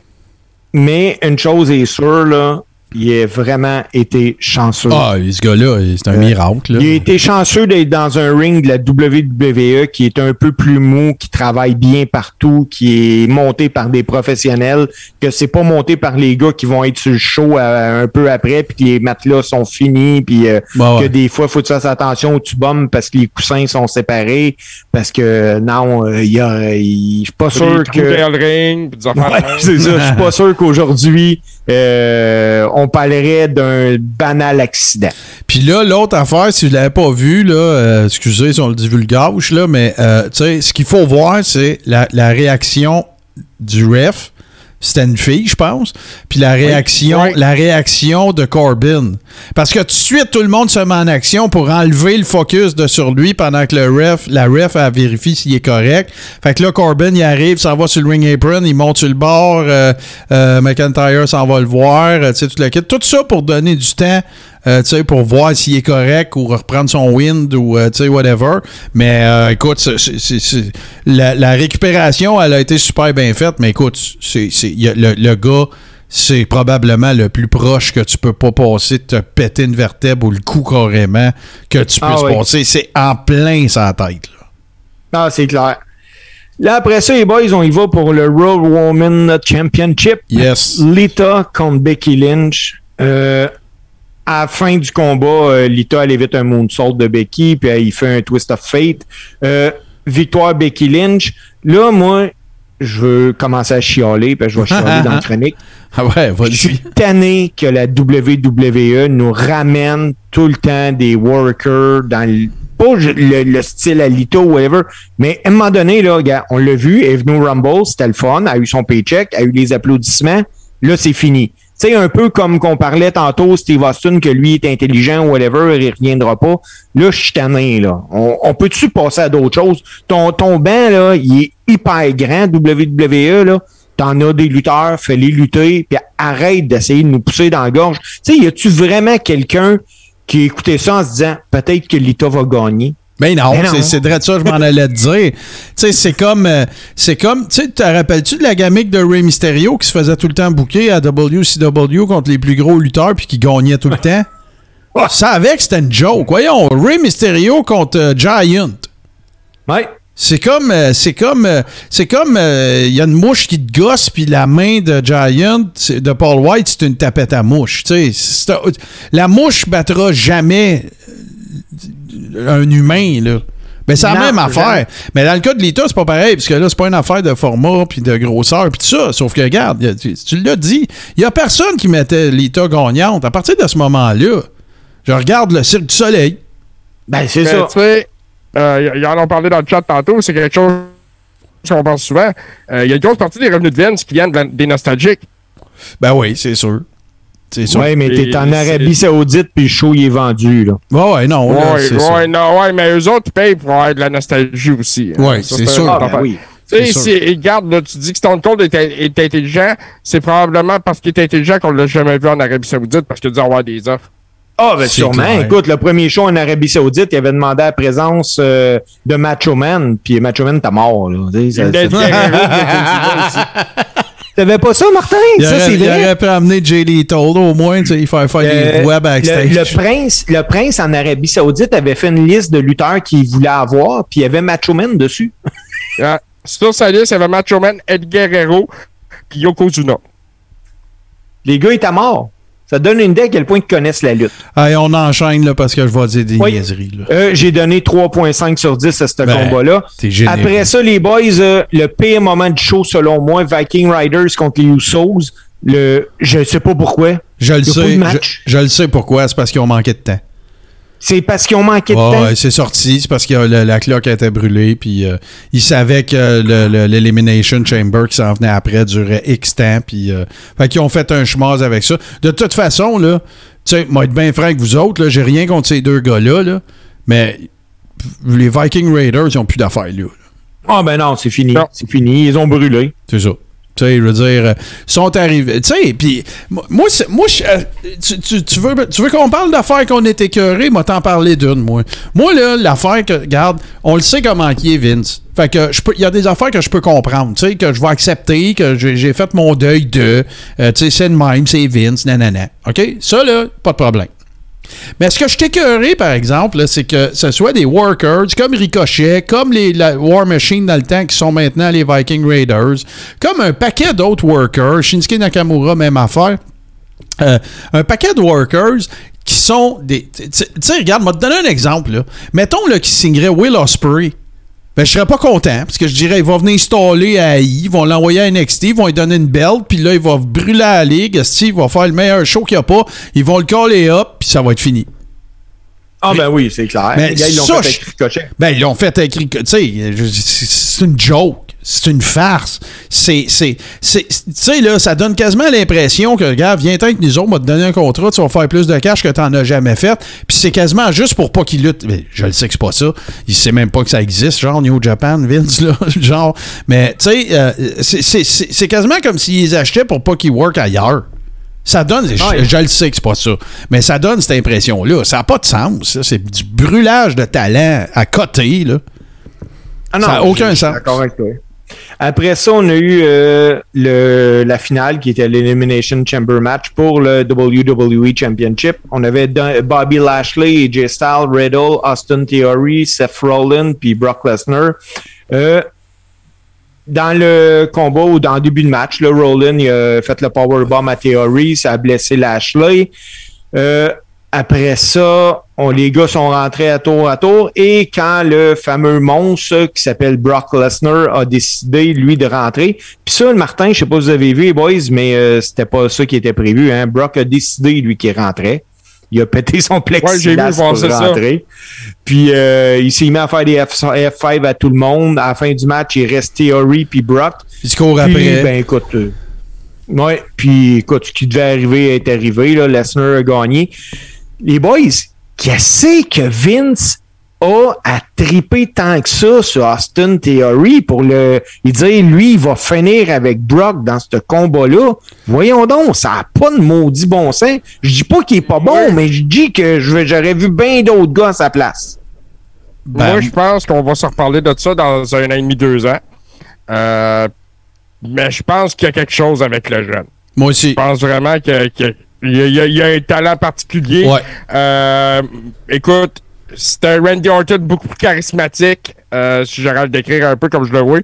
mais une chose est sûre, là, il a vraiment été chanceux.
Ah, ce gars-là, c'est un miracle. là.
Il a été chanceux d'être dans un ring de la WWE qui est un peu plus mou, qui travaille bien partout, qui est monté par des professionnels, que c'est pas monté par les gars qui vont être sur le show euh, un peu après, puis que les matelas sont finis, puis euh,
Bah ouais.
que des fois, faut que tu fasses attention où tu bombes parce que les coussins sont séparés, parce que non, euh, il y a, je suis pas sûr que...
le ring, puis des
Ouais, c'est ça. Je suis pas sûr qu'aujourd'hui, euh, on parlerait d'un banal accident.
Puis là, l'autre affaire, si vous l'avez pas vu, là, euh, excusez si on le divulgage, là, mais euh, ce qu'il faut voir, c'est la, la réaction du ref. C'était une fille, je pense. Puis la réaction,
Oui.
la réaction de Corbin. Parce que tout de suite, tout le monde se met en action pour enlever le focus de sur lui pendant que le ref, la ref, elle vérifie s'il est correct. Fait que là, Corbin, il arrive, s'en va sur le ring apron, il monte sur le bord, euh, euh, McIntyre s'en va le voir, euh, tu sais, tout le kit. Tout ça pour donner du temps euh, pour voir s'il est correct ou reprendre son wind ou, euh, tu sais, whatever. Mais euh, écoute, la, la récupération, elle a été super bien faite, mais écoute, c'est, le, le gars, c'est probablement le plus proche que tu peux pas passer de te péter une vertèbre ou le cou carrément que tu
Ah
puisses
oui.
passer. C'est en plein sa tête. Là.
Ah, c'est clair. Là, après ça, les boys, on y va pour le Raw Woman Championship.
Yes.
Lita contre Becky Lynch. Euh, à la fin du combat, euh, Lita, elle évite un moonsault de Becky, puis elle, il fait un twist of fate. Euh, victoire Becky Lynch. Là, moi, je veux commencer à chialer, puis je vais chialer dans le chronique.
Ah ouais,
Je suis
vas-y.
tanné que la WWE nous ramène tout le temps des workers dans le, pas le, le style Alito ou whatever, mais à un moment donné, là, on l'a vu, elle est venue au Rumble, c'était le fun, elle a eu son paycheck, elle a eu les applaudissements, là, c'est fini. Sais, un peu comme qu'on parlait tantôt, Steve Austin, que lui est intelligent ou whatever, il reviendra pas. Là, je suis tanné, là. On, peut-tu passer à d'autres choses? Ton, ton banc, là, il est hyper grand, WWE, là. T'en as des lutteurs, fais-les lutter, puis arrête d'essayer de nous pousser dans la gorge. Tu y a-tu vraiment quelqu'un qui écoutait ça en se disant, peut-être que Lita va gagner?
Mais non,
Mais non.
c'est- de ça, je m'en allais te dire. Tu sais, c'est comme, euh, c'est comme, tu te rappelles-tu de la gamique de Rey Mysterio qui se faisait tout le temps bouquer à WCW contre les plus gros lutteurs puis qui gagnait tout le temps? Ça avec, c'était une joke. Voyons, Rey Mysterio contre euh, Giant.
Ouais.
C'est comme, euh, c'est comme, euh, c'est comme, il y a une mouche qui te gosse, puis la main de Giant, de Paul White, c'est une tapette à mouche. Tu sais, c'est un- la mouche battra jamais un humain, là. Ben, c'est la même affaire. Mais dans le cas de l'État, c'est pas pareil, parce que là, c'est pas une affaire de format, puis de grosseur, puis tout ça. Sauf que, regarde, a- tu, tu l'as dit, il y a personne qui mettait l'État gagnante. À partir de ce moment-là, je regarde le Cirque du Soleil.
Ben, c'est
Mais
ça.
Tu sais, euh, y- y en ont parlé dans le chat tantôt, c'est quelque chose qu'on pense souvent. Il y a une grosse partie des revenus de Vince qui viennent des nostalgiques.
Ben oui, c'est sûr.
Ouais, mais t'es en Arabie Saoudite, puis le show, il est vendu, là.
Ouais, ouais, non,
Ouais, ouais, non, ouais, mais eux autres, ils payent pour avoir de la nostalgie aussi. hein.
Ouais,
Ça,
c'est sûr.
Ah, ben oui.
Tu sais,
C'est sûr.
si- regarde, là, tu dis que Stone Cold est, est intelligent, c'est probablement parce qu'il est intelligent qu'on l'a jamais vu en Arabie Saoudite parce qu'il a dû avoir des offres.
Ah, ben sûrement.
clair.
Écoute, le premier show en Arabie Saoudite, il avait demandé la présence euh, de Macho Man, puis Macho Man, t'as mort, là.
Il il.
T'avais pas ça, Martin?
Il
ça,
aurait,
c'est
il
vrai.
aurait pu amener Jay Lethal, au moins, tu sais, il faire faire
Euh,
des voix
le,
backstage.
le prince, le prince en Arabie Saoudite avait fait une liste de lutteurs qu'il voulait avoir, puis il y avait Macho Man dessus.
Ah, sur sa liste, il y avait Macho Man, Ed Guerrero, puis Yokozuna.
Les gars étaient morts. Ça donne une idée à quel point ils connaissent la lutte.
Allez, on enchaîne, là, parce que je vais dire des
Oui.
niaiseries, là.
Euh, J'ai donné 3.5 sur 10 à ce
Ben,
combat-là. Après ça, les boys, euh, le pire moment du show, selon moi, Viking Riders contre les Usos. Le, je sais pas pourquoi.
Je le sais. je le sais pourquoi. C'est parce qu'ils ont manqué de temps.
C'est parce qu'ils ont manqué de temps?
c'est sorti. C'est parce que le- la cloque a été brûlée. Puis euh, ils savaient que le- le- l'Elimination Chamber qui s'en venait après durait X temps. Puis euh, fait qu'ils ont fait un schmaz avec ça. De toute façon, là, tu sais, moi, être bien franc avec vous autres, j'ai rien contre ces deux gars-là. Là, mais les Viking Raiders, ils ont plus d'affaires là.
Ah ben non, c'est fini. C'est fini. Ils ont brûlé.
C'est ça. Tu sais, je veux dire, euh, sont arrivés. Tu sais, puis moi, moi, euh, tu, tu- veux, tu veux qu'on parle d'affaires qu'on est écœurés? Moi, t'en parler d'une, moi. Moi, là, l'affaire que, regarde, on le sait comment qui est Vince. Fait que il y a des affaires que je peux comprendre, tu sais, que je vais accepter, que j'ai j'ai fait mon deuil de, euh, tu sais, c'est le même, c'est Vince, nanana. OK? Ça, là, pas de problème. Mais ce que je t'écœurais, par exemple, c'est que ce soit des workers comme Ricochet, comme les la War Machine dans le temps qui sont maintenant les Viking Raiders, comme un paquet d'autres workers, Shinsuke Nakamura, même affaire. Euh, un paquet de workers qui sont des. Tu sais, regarde, moi, te donner un exemple. Mettons là, qui signerait Will Ospreay. Ben, je serais pas content, parce que je dirais, il va venir installer à AI, ils vont l'envoyer à NXT, ils vont lui donner une belt, puis là, il va brûler la ligue, il va faire le meilleur show qu'il n'y a pas, ils vont le caller up, puis ça va être fini.
Ah ben oui, c'est clair.
Mais
les gars, ils l'ont fait avec Ricochet.
Ben, ils l'ont fait avec Rico- Tu sais, je- c'est c'est une joke. C'est une farce. C'est. c'est- c'est- Tu sais, là, ça donne quasiment l'impression que, regarde, viens avec nous autres, on va te donner un contrat, tu vas faire plus de cash que tu n'en as jamais fait. Puis c'est quasiment juste pour pas qu'ils luttent. Mais je le sais que c'est pas ça. Il sait même pas que ça existe, genre New Japan, Vince, là. genre. Mais, tu sais, euh, c'est- quasiment comme s'ils les achetaient pour pas qu'ils work ailleurs. Ça donne, je, le sais que c'est pas ça, mais ça donne cette impression-là. Ça n'a pas de sens. ça. C'est du brûlage de talent à côté. Là.
Ah non,
ça n'a aucun
je
sens.
D'accord avec toi. Après ça, on a eu euh, le, la finale qui était l'Elimination Chamber match pour le WWE Championship. On avait Bobby Lashley, AJ Styles, Riddle, Austin Theory, Seth Rollins puis Brock Lesnar. Euh, dans le combat ou dans le début de match, le Rollins a fait le powerbomb à Theory, ça a blessé Lashley. Euh, après ça, on, les gars sont rentrés à tour à tour et quand le fameux monstre qui s'appelle Brock Lesnar a décidé, lui, de rentrer, puis ça, le Martin, je sais pas si vous avez vu, les boys, mais euh, c'était pas ça qui était prévu. Hein. Brock a décidé, lui, qu'il rentrait. Il a pété son plexiglas pour
ça.
rentrer. Puis euh, il s'est mis à faire des F- F5 à tout le monde. À la fin du match, il reste Theory puis Brock.
Il se court
Puis,
après.
ben écoute, euh, ouais, puis écoute, ce qui devait arriver est arrivé, là, Lesnar a gagné. Les boys, qu'est-ce que Vince a à triper tant que ça sur Austin Theory pour le il dire lui il va finir avec Brock dans ce combat-là. Voyons donc, ça n'a pas de maudit bon sens. Je dis pas qu'il est pas bon, mais je dis que je- j'aurais vu bien d'autres gars à sa place.
Ben,
Moi, je pense qu'on va se reparler de ça dans un an et demi, deux ans. Euh, mais je pense qu'il y a quelque chose avec le jeune.
moi aussi.
Je pense vraiment que- que- qu'il y, a- il y a- il y a un talent particulier.
Ouais.
Euh, écoute, c'est un Randy Orton beaucoup plus charismatique, euh, si j'aurais à le décrire un peu comme je le vois.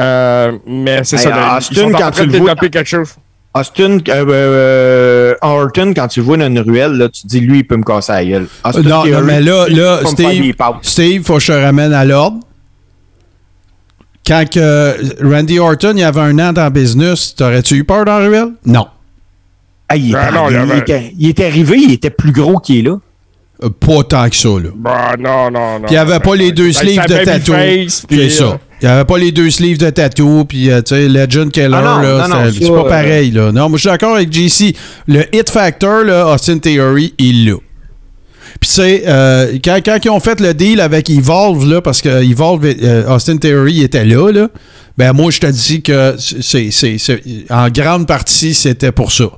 Euh, mais c'est
Hey,
ça. là,
Austin,
ils sont en
quand
train
tu le vois-
développer quelque chose.
Austin, euh, euh, Orton, quand tu le vois dans une ruelle, là, tu te dis lui, il peut me casser la gueule. Austin
Non, mais là, là Steve. Steve, faut que je te ramène à l'ordre. Quand que Randy Orton il avait un an dans le business, t'aurais-tu eu peur dans la ruelle? Non.
Ah, il, est
Ah, non, il
il,
avait-
était, il arrivé, il était plus gros qu'il est là.
Euh, Pas tant que ça, là.
Bah, non, non, non.
Puis il n'y avait pas les deux sleeves de tatou. C'est ça. Il n'y avait pas les deux sleeves de tatou, puis euh, tu sais, Legend Killer,
Ah
là, c'est pas
euh,
pareil, là. Non, moi, je suis d'accord avec JC. Le hit factor, là, Austin Theory, il l'a. Puis, tu sais, euh, quand, quand ils ont fait le deal avec Evolve, là, parce que Evolve, euh, Austin Theory était là, là, ben moi, je te dis que c'est- en grande partie, c'était pour ça.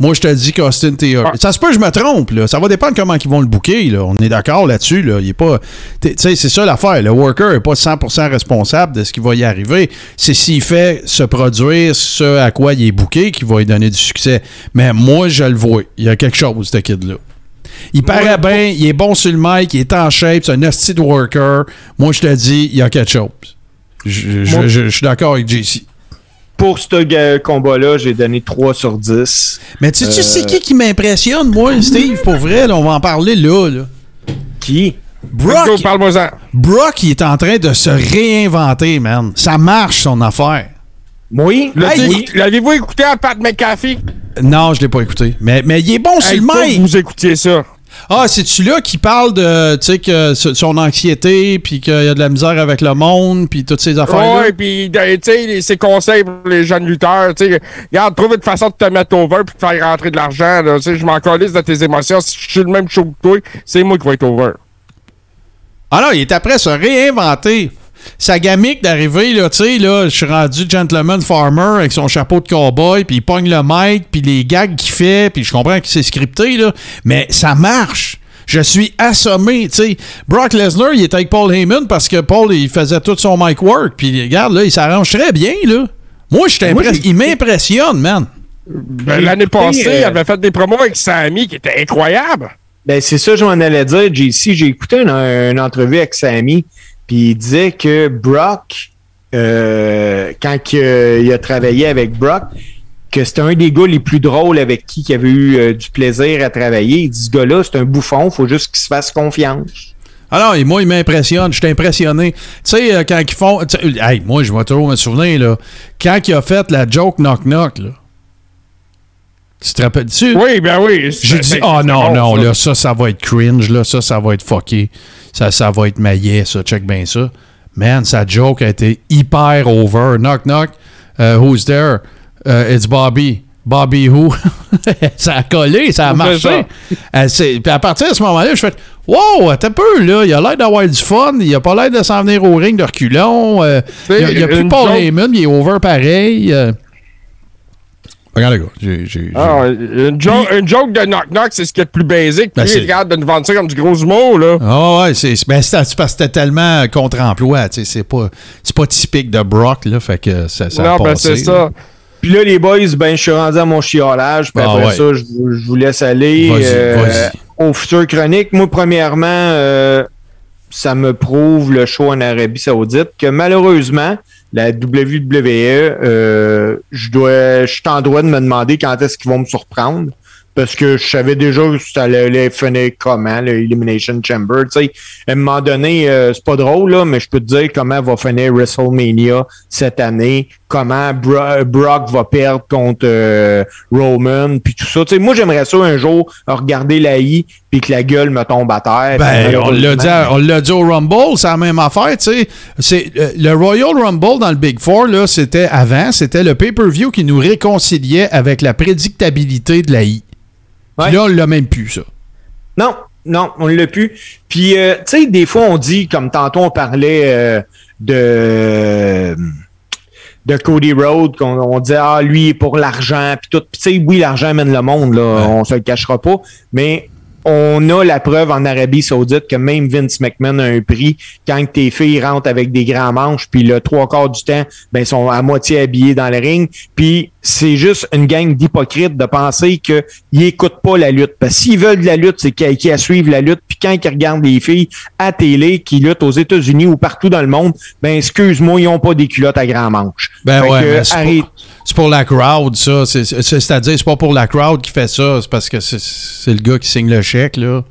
Moi, je te dis qu'Austin Theory.
Ah.
Ça se peut que je me trompe, là. Ça va dépendre comment ils vont le booker, là. On est d'accord là-dessus, là. Il est pas. Tu sais, c'est ça l'affaire. Le worker n'est pas 100% responsable de ce qui va y arriver. C'est s'il fait se produire ce à quoi il est booké qui va lui donner du succès. Mais moi, je le vois. Il y a quelque chose, ce kid-là. Il paraît bien, il est bon sur le mic, il est en shape, c'est un hostie de worker. Moi, je te dis, il y a quelque chose. Je, je-
Moi-
je- je suis d'accord avec JC.
Pour ce ga- combat-là, j'ai donné 3 sur 10.
Mais tu sais,
Euh,
c'est qui qui m'impressionne, moi, Steve, pour vrai? là, on va en parler là. là.
Qui?
Brock. Brock, il est en train de se réinventer, man. Ça marche, son affaire.
Oui.
L'avez-
oui.
L'avez-vous écouté à Pat McAfee?
Non, je l'ai pas écouté. Mais, mais il est bon sur
Hey,
le
faut
mic.
que Vous écoutiez ça.
Ah, c'est-tu là qui parle de, tu sais, que son anxiété, puis qu'il y a de la misère avec le monde, puis toutes ces affaires-là?
Ouais, puis tu sais, ses conseils pour les jeunes lutteurs, tu sais, regarde, trouve une façon de te mettre over puis de faire rentrer de l'argent, tu sais, je m'en calisse de tes émotions, si je suis le même show que toi, c'est moi qui vais être over.
Ah non, il est après se réinventer. Sa gamique d'arriver, là, tu sais, là, je suis rendu gentleman farmer avec son chapeau de cowboy, puis il pogne le mic, puis les gags qu'il fait, puis je comprends que c'est scripté, là, mais ça marche. Je suis assommé, tu sais. Brock Lesnar, il était avec Paul Heyman parce que Paul, il faisait tout son mic work, puis regarde, là, il s'arrange très bien, là. Moi, je il m'impressionne, man.
Ben, L'année passée,
euh,
il avait fait des promos avec Sammy qui étaient incroyables.
Ben, c'est ça, je m'en allais dire, JC. J'ai écouté une, une entrevue avec Sammy, puis il disait que Brock, euh, quand que- il a travaillé avec Brock, que c'était un des gars les plus drôles avec qui il avait eu euh, du plaisir à travailler. Il dit, ce gars-là, c'est un bouffon, faut juste qu'il se fasse confiance.
Alors, et moi, il m'impressionne. Je suis impressionné. Tu sais, euh, quand ils font. Hey, moi, je vais toujours me souvenir, là. Quand il a fait la joke knock-knock, là. Tu te rappelles-tu?
Oui, ben oui.
J'ai
c'est-
dit,
c'est-
oh
c'est
non, non,
ça.
là, ça, ça va être cringe, là, ça, ça va être fucké. Ça, ça va être maillet, ça, check bien ça. Man, sa joke a été hyper over. Knock, knock. Uh, who's there? Uh, it's Bobby. Bobby who? ça a collé, ça a marché. Euh, Puis à partir de ce moment-là, je fais Wow, un peu, là. Il a l'air d'avoir du fun. Il a pas l'air de s'en venir au ring de reculons. Euh, il a, il a plus Paul Heyman, il est over pareil. euh. Regarde, les gars. j'ai- j'ai-
Ah, une, jo- une joke de knock-knock, c'est ce qui est le plus basique.
Ben,
Puis
c'est-
il regarde de nous vendre ça comme du gros humour, là.
Ah ouais, c'est ben, c'est parce que c'était tellement contre-emploi, c'est pas c'est pas typique de Brock là, fait que ça, ça a
non, ben
passé,
c'est
là.
ça.
Puis là, les boys, ben, je suis rendu à mon chiolage. Puis
Ah
après
ouais.
ça, je, vous- je vous laisse aller
Vas-y,
euh,
vas-y.
au futur chronique. Moi, premièrement, euh, ça me prouve le show en Arabie Saoudite que malheureusement, la WWE, euh, je dois, je suis en droit de me demander quand est-ce qu'ils vont me surprendre. Parce que je savais déjà que ça allait finir comment, le Elimination Chamber. Tu sais, à un moment donné, euh, c'est pas drôle, là, mais je peux te dire comment va finir WrestleMania cette année, comment Bro- Brock va perdre contre euh, Roman, puis tout ça. Tu sais, moi, j'aimerais ça un jour regarder la I, puis que la gueule me tombe à terre.
Ben, on l'a dit, dit au Rumble, c'est la même affaire, tu sais. C'est euh, le Royal Rumble dans le Big Four là, c'était avant, c'était le pay-per-view qui nous réconciliait avec la prédictabilité de la I. Puis
Ouais.
là, on l'a même plus ça.
Non, non, on l'a plus. Puis, euh, tu sais, des fois, on dit, comme tantôt, on parlait euh, de de Cody Rhodes, qu'on on disait, ah, lui, il est pour l'argent, puis tout. Puis, tu sais, oui, l'argent mène le monde, là, on se le cachera pas, mais on a la preuve en Arabie Saoudite que même Vince McMahon a un prix quand tes filles rentrent avec des grands manches, puis le trois quarts du temps, ben, sont à moitié habillés dans le ring. Puis c'est juste une gang d'hypocrites de penser qu'ils n'écoutent pas la lutte. Parce s'ils veulent de la lutte, c'est qu'ils qu'ils suivent la lutte. Puis quand ils regardent les filles à télé qui luttent aux États-Unis ou partout dans le monde, ben excuse-moi, ils n'ont pas des culottes à grands manches.
Ben
Fait
ouais, c'est
arrête.
pour, c'est pour la crowd, ça. C'est- c'est- C'est-à-dire, c'est pas pour la crowd qui fait ça, c'est parce que c'est- c'est le gars qui signe le chèque, là.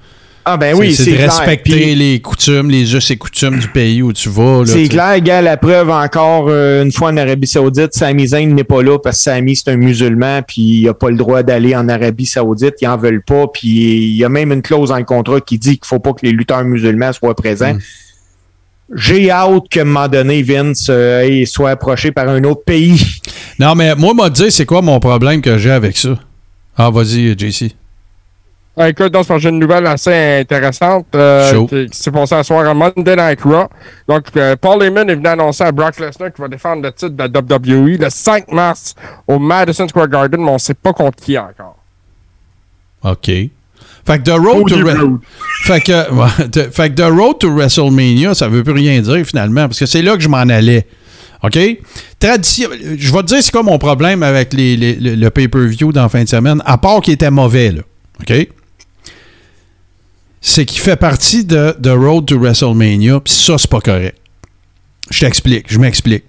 Ah ben oui,
c'est de respecter les coutumes, les us et coutumes du pays où tu vas.
C'est clair, gars, la preuve encore euh, une fois en Arabie Saoudite, Sami Zayn n'est pas là parce que Sami c'est un musulman puis il a pas le droit d'aller en Arabie Saoudite, ils en veulent pas puis il y a même une clause dans le contrat qui dit qu'il faut pas que les lutteurs musulmans soient présents.
Mm.
J'ai hâte qu'à un moment donné Vince euh, soit approché par un autre pays.
Non, mais moi, m'a dit, c'est quoi mon problème que j'ai avec ça? Ah, vas-y, JC.
Ah, écoute, donc, c'est une nouvelle assez intéressante euh, qui, qui s'est passée à soir à Monday Night Raw. Donc, euh, Paul Heyman est venu annoncer à Brock Lesnar qu'il va défendre le titre de la WWE le 5 mars au Madison Square Garden, mais on ne sait pas contre qui encore.
OK. Fait que The Road to fait que, fait que The Road to WrestleMania, ça veut plus rien dire finalement, parce que c'est là que je m'en allais. OK? Tradition. Je vais te dire c'est quoi mon problème avec les, les- le, le pay-per-view dans la fin de semaine, à part qu'il était mauvais, là. OK? C'est qu'il fait partie de The Road to WrestleMania, puis ça, c'est pas correct. Je t'explique, je m'explique.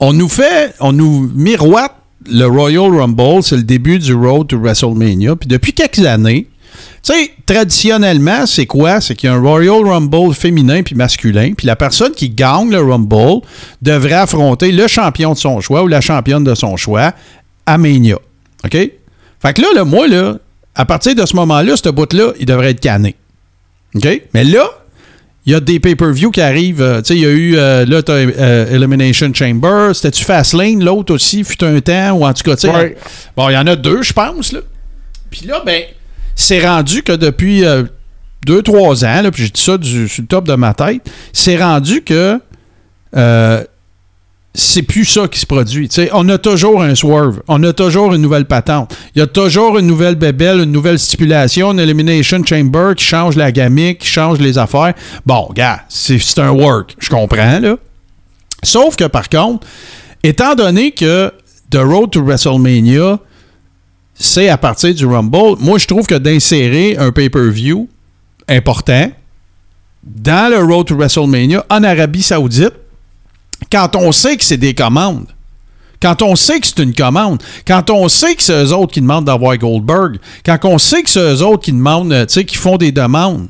On nous fait, on nous miroite le Royal Rumble, c'est le début du Road to WrestleMania. Puis depuis quelques années, tu sais, traditionnellement, c'est quoi? C'est qu'il y a un Royal Rumble féminin puis masculin. Puis la personne qui gagne le Rumble devrait affronter le champion de son choix ou la championne de son choix à Mania. OK? Fait que là, là, moi, là, à partir de ce moment-là, ce bout-là, il devrait être canné. OK? Mais là, il y a des pay-per-view qui arrivent. euh, tu sais, il y a eu, euh, là, t'as euh, Elimination Chamber. C'était-tu Fastlane, l'autre aussi, fut un temps, ou en tout cas, tu sais.
Ouais.
Bon, il y en a deux, je pense, là. Puis là, ben, c'est rendu que depuis euh, deux, trois ans, là, puis j'ai dit ça du, sur le top de ma tête, c'est rendu que c'est plus ça qui se produit. On a toujours un swerve, on a toujours une nouvelle patente. Il y a toujours une nouvelle bébelle, une nouvelle stipulation, une elimination chamber qui change la gamique, qui change les affaires. Bon, gars, c'est un work, je comprends, là. Sauf que par contre, étant donné que The Road to WrestleMania, c'est à partir du Rumble, moi je trouve que d'insérer un pay-per-view important dans le Road to WrestleMania en Arabie Saoudite, quand on sait que c'est des commandes, quand on sait que c'est une commande, quand on sait que c'est eux autres qui demandent d'avoir Goldberg, quand on sait que c'est eux autres qui demandent, euh, tu sais, qui font des demandes,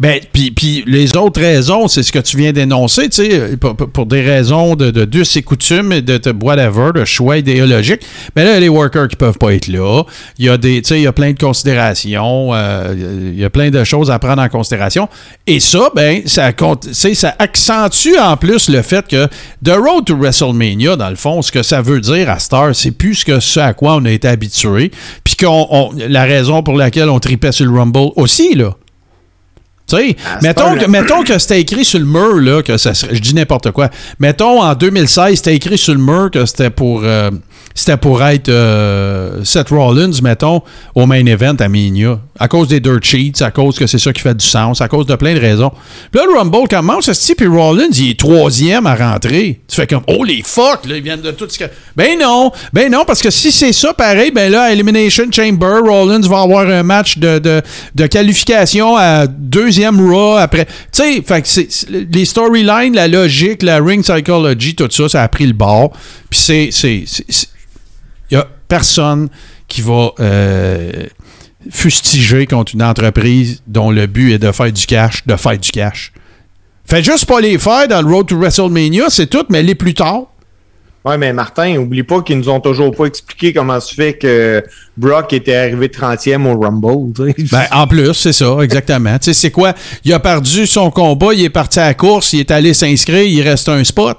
ben, puis, les autres raisons, c'est ce que tu viens d'énoncer, tu sais, pour, pour- pour des raisons de, de dus et coutumes et de, de whatever, de choix idéologique. Mais là, les workers qui peuvent pas être là. Il y a des, tu sais, il y a plein de considérations, euh, il y a plein de choses à prendre en considération. Et ça, ben, ça, ça accentue en plus le fait que The Road to WrestleMania, dans le fond, ce que ça veut dire à Star, c'est plus ce, que ce à quoi on a été habitué. Puis qu'on, on- la raison pour laquelle on tripait sur le Rumble aussi, là. Tu sais, mettons,
pas
que, mettons que c'était écrit sur le mur, là, que ça serait, je dis n'importe quoi. Mettons en 2016, c'était écrit sur le mur que c'était pour, euh, c'était pour être euh, Seth Rollins, mettons, au main event à Mania. À cause des dirt sheets, à cause que c'est ça qui fait du sens, à cause de plein de raisons. Puis là, le Rumble commence, ce puis Rollins, il est troisième à rentrer. Tu fais comme, oh les fuck, là, ils viennent de tout ce que. Ben non, ben non, parce que si c'est ça, pareil, ben là, à Elimination Chamber, Rollins va avoir un match de, de, de qualification à deuxième Raw après. Tu sais, les storylines, la logique, la ring psychology, tout ça, ça a pris le bord. Puis c'est. c'est- c'est- c'est- il n'y a personne qui va euh, fustiger contre une entreprise dont le but est de faire du cash, de faire du cash. Faites juste pas les faire dans le Road to WrestleMania, c'est tout, mais les plus tard.
Ouais, mais Martin, oublie pas qu'ils nous ont toujours pas expliqué comment se fait que Brock était arrivé 30e au Rumble.
Ben, en plus, c'est ça, exactement. tu sais, c'est quoi? Il a perdu son combat, il est parti à la course, il est allé s'inscrire, il reste un spot.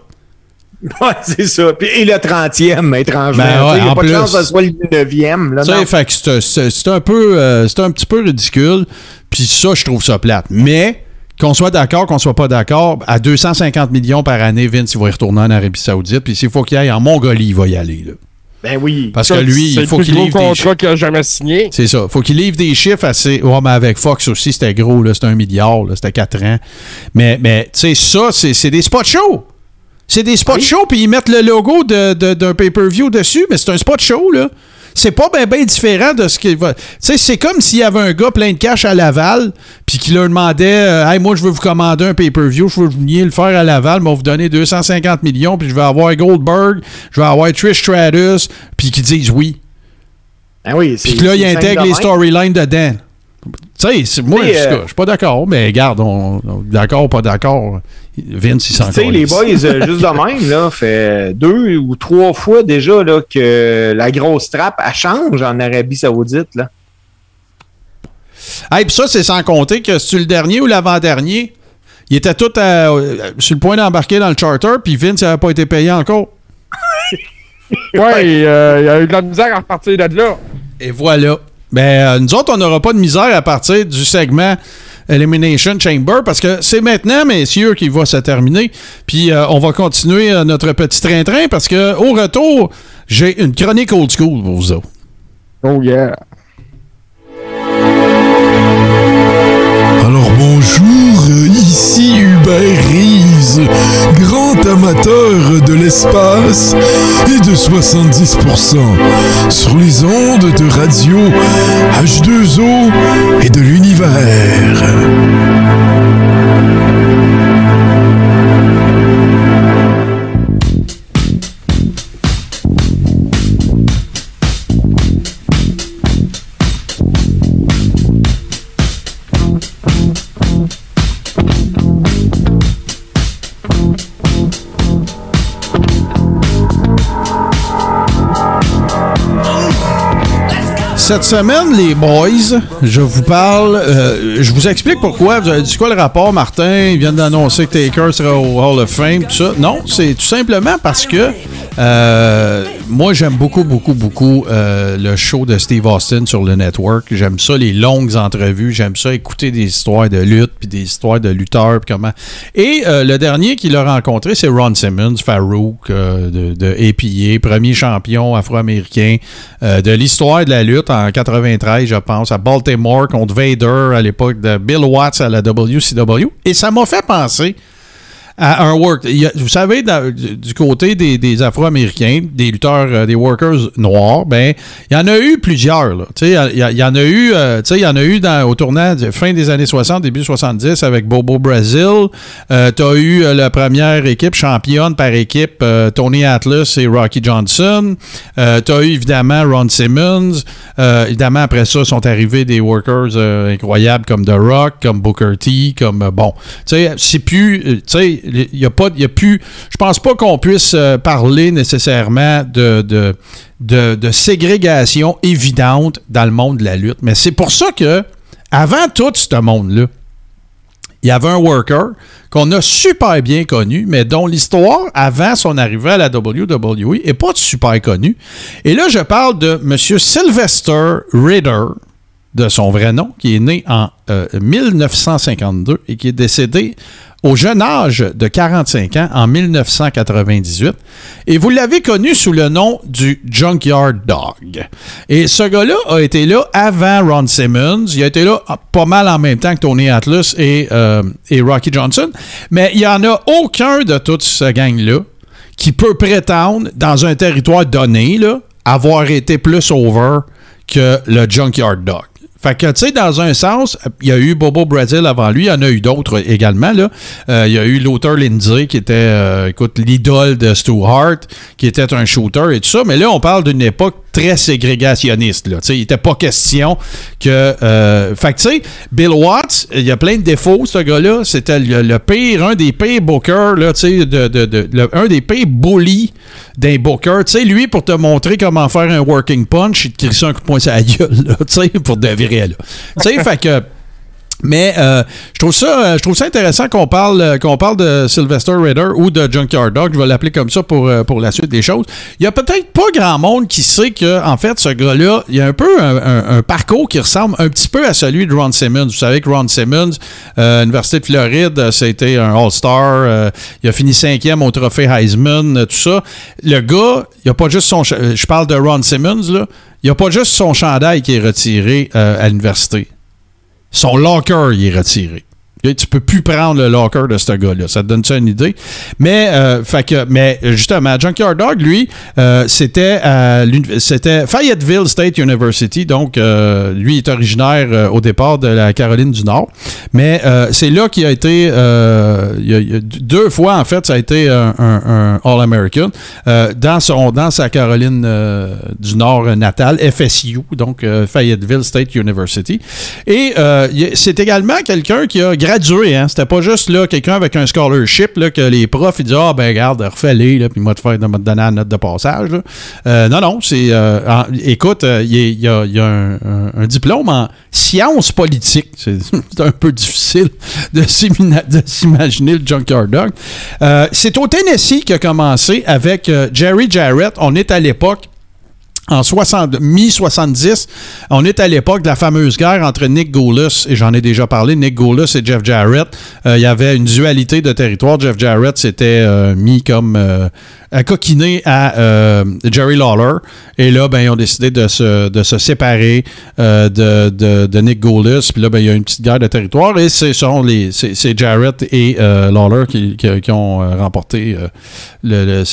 Ouais, c'est ça. Puis, et le 30e, étrangement.
Ben ouais,
il n'y a
en
pas de
plus.
chance que ce soit le 9e. Là,
Tu sais,
non.
fait que c'est- c'est c'est un peu euh, c'est un petit peu ridicule. Puis ça, je trouve ça plate. Mais qu'on soit d'accord, qu'on soit pas d'accord, à 250 millions par année, Vince, il va y retourner en Arabie Saoudite. Puis s'il faut qu'il aille en Mongolie, il va y aller. Là.
Ben oui.
Parce que lui,
c'est
il faut
le plus
qu'il
gros
livre des chiffres.
contrat qu'il a jamais signé.
C'est ça. Faut qu'il livre des chiffres assez. Ouais, mais avec Fox aussi, c'était gros, là. C'était un milliard, là. C'était 4 ans. Mais, mais tu sais, ça, c'est c'est des spots shows. C'est des spots shows, puis ils mettent le logo de- de- d'un pay-per-view dessus, mais c'est un spot show, là. C'est pas bien ben différent de ce qu'il va. Tu sais, c'est comme s'il y avait un gars plein de cash à Laval, puis qui leur demandait euh, Hey, moi, je veux vous commander un pay-per-view, je veux venir le faire à Laval, mais on va vous donner 250 millions, puis je vais avoir Goldberg, je vais avoir Trish Stratus, puis qui disent oui.
Ben oui,
Puis que là, il
c'est
intègre
simple
les storylines dedans. Tu sais, c'est- moi,
euh,
je suis pas d'accord, mais regarde, on, on- d'accord ou pas d'accord, Vince, il s'en
Tu sais, les boys, euh, juste de même, là, fait deux ou trois fois déjà là, que la grosse trappe, elle change en Arabie Saoudite. Là.
Hey, puis ça, c'est sans compter que c'est le dernier ou l'avant-dernier? Il était tout à- euh, sur le point d'embarquer dans le charter, puis Vince n'avait pas été payé encore.
Ouais, euh, il y a eu de la misère à repartir de là.
Et voilà. Ben, euh, nous autres, on n'aura pas de misère à partir du segment Elimination Chamber parce que c'est maintenant, messieurs, qu'il va se terminer. Puis euh, on va continuer euh, notre petit train-train parce que au retour, j'ai une chronique old school pour vous autres.
Oh yeah.
Alors bonjour ici Hubert Reeves, grand amateur de l'espace et de 70% sur les ondes de radio H2O et de l'univers.
Cette semaine, les boys, je vous parle, euh, je vous explique pourquoi. Vous avez dit quoi le rapport, Martin? Ils viennent d'annoncer que Taker sera au Hall of Fame, tout ça. Non, c'est tout simplement parce que euh, moi, j'aime beaucoup, beaucoup, beaucoup euh, le show de Steve Austin sur le network. J'aime ça, les longues entrevues. J'aime ça, écouter des histoires de lutte, puis des histoires de lutteurs, puis comment. Et euh, le dernier qu'il a rencontré, c'est Ron Simmons, Farouk, euh, de, de APA, premier champion afro-américain de l'histoire de la lutte en 93, je pense, à Baltimore contre Vader à l'époque de Bill Watts à la WCW. Et ça m'a fait penser à un work. vous savez, du côté des, Afro-Américains, des lutteurs, euh, des workers noirs, ben, il y en a eu plusieurs. Il y, y en a eu, euh, y en a eu au tournant de fin des années 60, début 70 avec Bobo Brazil. Euh, tu as eu la première équipe championne par équipe, Tony Atlas et Rocky Johnson. Tu as eu évidemment Ron Simmons. Évidemment, après ça, sont arrivés des workers incroyables comme The Rock, comme Booker T, comme bon. Tu sais, c'est plus. Il y a pas. il a plus. Je pense pas qu'on puisse euh, parler nécessairement de. de de, ségrégation évidente dans le monde de la lutte. Mais c'est pour ça que, avant tout ce monde-là, il y avait un worker qu'on a super bien connu, mais dont l'histoire, avant son arrivée à la WWE, est pas super connue. Et là, je parle de M. Sylvester Ritter, de son vrai nom, qui est né en euh, 1952 et qui est décédé au jeune âge de 45 ans en 1998. Et vous l'avez connu sous le nom du Junkyard Dog. Et ce gars-là a été là avant Ron Simmons. Il a été là pas mal en même temps que Tony Atlas et, euh, Rocky Johnson. Mais il n'y en a aucun de toute ce gang-là qui peut prétendre, dans un territoire donné, avoir été plus over que le Junkyard Dog. Fait que, tu sais, dans un sens, il y a eu Bobo Brazil avant lui, il y en a eu d'autres également. Là. Euh, il y a eu Luther Lindsay, qui était, euh, écoute, l'idole de Stu Hart, qui était un shooter et tout ça. Mais là, on parle d'une époque très ségrégationniste. Là. Il n'était pas question que... Euh, fait que, tu sais, Bill Watts, il y a plein de défauts, ce gars-là. C'était le, le pire, un des pires bookers, là, tu sais, de, de, de- le- un des pires bullies d'un booker. Tu sais, lui, pour te montrer comment faire un working punch, il te crie ça un coup de poing sur la gueule, là, tu sais, pour de vrai, là. Tu sais, fait que... Mais euh, je trouve ça, euh, je trouve ça intéressant qu'on parle, euh, qu'on parle de Sylvester Ritter ou de Junkyard Dog. Je vais l'appeler comme ça pour, pour la suite des choses. Il y a peut-être pas grand monde qui sait que, en fait, ce gars-là, il y a un peu un, parcours qui ressemble un petit peu à celui de Ron Simmons. Vous savez que Ron Simmons, euh, Université de Floride, c'était un All-Star. il a fini cinquième au trophée Heisman, tout ça. Le gars, il a pas juste son. Je parle de Ron Simmons, là. Il n'y a pas juste son chandail qui est retiré à l'université son locker il est retiré. Tu peux plus prendre le locker de ce gars-là. Ça te donne ça une idée? Mais, euh, mais justement, Junkyard Dog, lui, euh, c'était c'était Fayetteville State University. Donc, euh, lui est originaire au départ de la Caroline du Nord. Mais c'est là qu'il a été, il a- deux fois, en fait, ça a été un, All-American dans, dans sa Caroline du Nord natale, FSU, donc Fayetteville State University. Et c'est également quelqu'un qui a gradué. Hein. C'était pas juste là quelqu'un avec un scholarship là, que les profs ils disent Ah, ben regarde, refais-les, puis moi te faire de me donner la note de passage. Euh, non, non, c'est. euh, écoute, euh, il y a- un, un- diplôme en sciences politiques. C'est un peu difficile de s'imaginer le Junkyard Dog. Euh, c'est au Tennessee qu'il a commencé avec Jerry Jarrett. On est à l'époque en 60 mi-70, on est à l'époque de la fameuse guerre entre Nick Goulas, et j'en ai déjà parlé, Nick Goulas et Jeff Jarrett. Euh, il y avait une dualité de territoire. Jeff Jarrett s'était euh, mis comme euh, à coquiner à euh, Jerry Lawler. Et là, ben, ils ont décidé de se, séparer euh, de, de, Nick Gouldis. Puis là, ben, il y a une petite guerre de territoire. Et ce les, c'est, Jarrett et euh, Lawler qui, ont remporté le,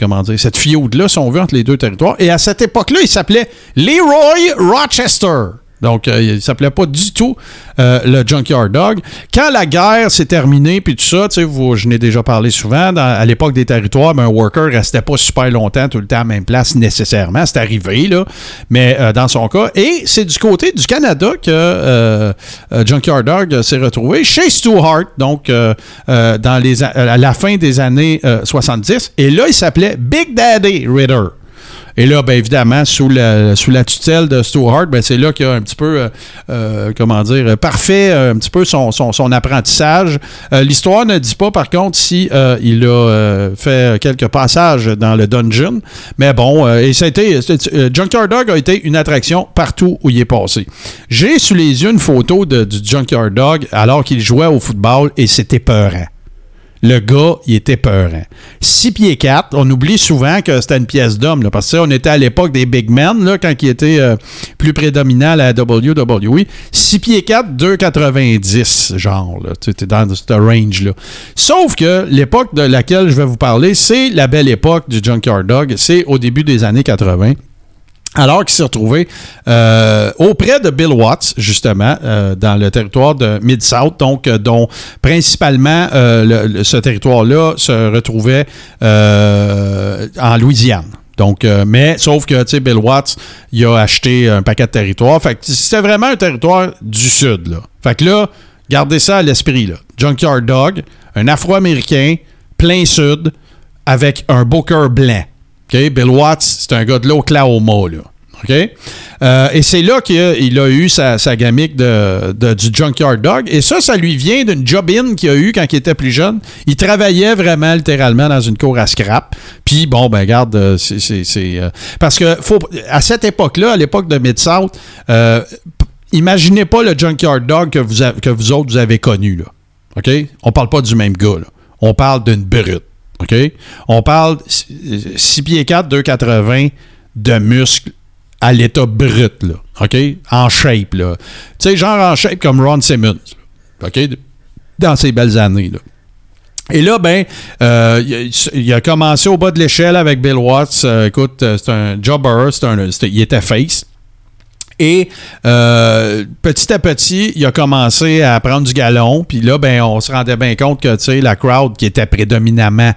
comment cette feud-là, si on veut, entre les deux territoires. Et à cette époque-là, il s'appelait Leroy Rochester. Donc, euh, il s'appelait pas du tout euh, le Junkyard Dog. Quand la guerre s'est terminée, puis tout ça, tu sais, je n'ai déjà parlé souvent, à l'époque des territoires, ben, un worker restait pas super longtemps tout le temps à la même place nécessairement. C'est arrivé, là, mais euh, dans son cas. Et c'est du côté du Canada que euh, Junkyard Dog s'est retrouvé chez Stu Hart, donc dans les, à la fin des années euh, 70. Et là, il s'appelait Big Daddy Ritter. Et là, bien évidemment, sous la, sous la tutelle de Stuart, ben, c'est là qu'il a un petit peu, euh, euh, comment dire, parfait euh, un petit peu son, son, son apprentissage. L'histoire ne dit pas, par contre, si il a fait quelques passages dans le dungeon. Mais bon, et ça a été, Junkyard Dog a été une attraction partout où il est passé. J'ai sous les yeux une photo de- du Junkyard Dog alors qu'il jouait au football et c'était peurant. Le gars, il était peurant. 6 pieds 4, on oublie souvent que c'était une pièce d'homme, parce que on était à l'époque des big men, là, quand il était euh, plus prédominant à la WWE. 6 pieds 4, 2,90, genre, là. Tu es dans ce range-là. Sauf que l'époque de laquelle je vais vous parler, c'est la belle époque du Junkyard Dog. C'est au début des années 80. Alors qu'il s'est retrouvé euh, auprès de Bill Watts, justement, euh, dans le territoire de Mid-South, donc euh, dont principalement le- le- ce territoire-là se retrouvait en Louisiane. Donc, mais sauf que, tu sais, Bill Watts, il a acheté un paquet de territoires. Fait que c'était vraiment un territoire du Sud, là. Fait que là, gardez ça à l'esprit, là. Junkyard Dog, un Afro-Américain, plein Sud, avec un Booker blanc. Bill Watts, c'est un gars de l'Oklahoma, là. Euh, et c'est là qu'il a, eu sa, sa gamique de, du Junkyard Dog. Et ça, ça lui vient d'une job-in qu'il a eu quand il était plus jeune. Il travaillait vraiment littéralement dans une cour à scrap. Puis, bon, ben, regarde, euh, c'est. c'est- c'est, euh, parce que, faut, à cette époque-là, à l'époque de Mid-South, imaginez pas le Junkyard Dog que vous, que vous autres, vous avez connu, là. OK? On parle pas du même gars. On parle d'une brute. OK? On parle 6 pieds 4, 2,80 de muscles à l'état brut, là. OK? En shape, là. Tu sais, genre en shape comme Ron Simmons. OK? Dans ses belles années, là. Et là, ben, euh, il, a, commencé au bas de l'échelle avec Bill Watts. Euh, écoute, euh, c'est un jobber, c'est un, il était face. Et euh, petit à petit, il a commencé à prendre du galon. Puis là, ben, on se rendait bien compte que la crowd qui était prédominamment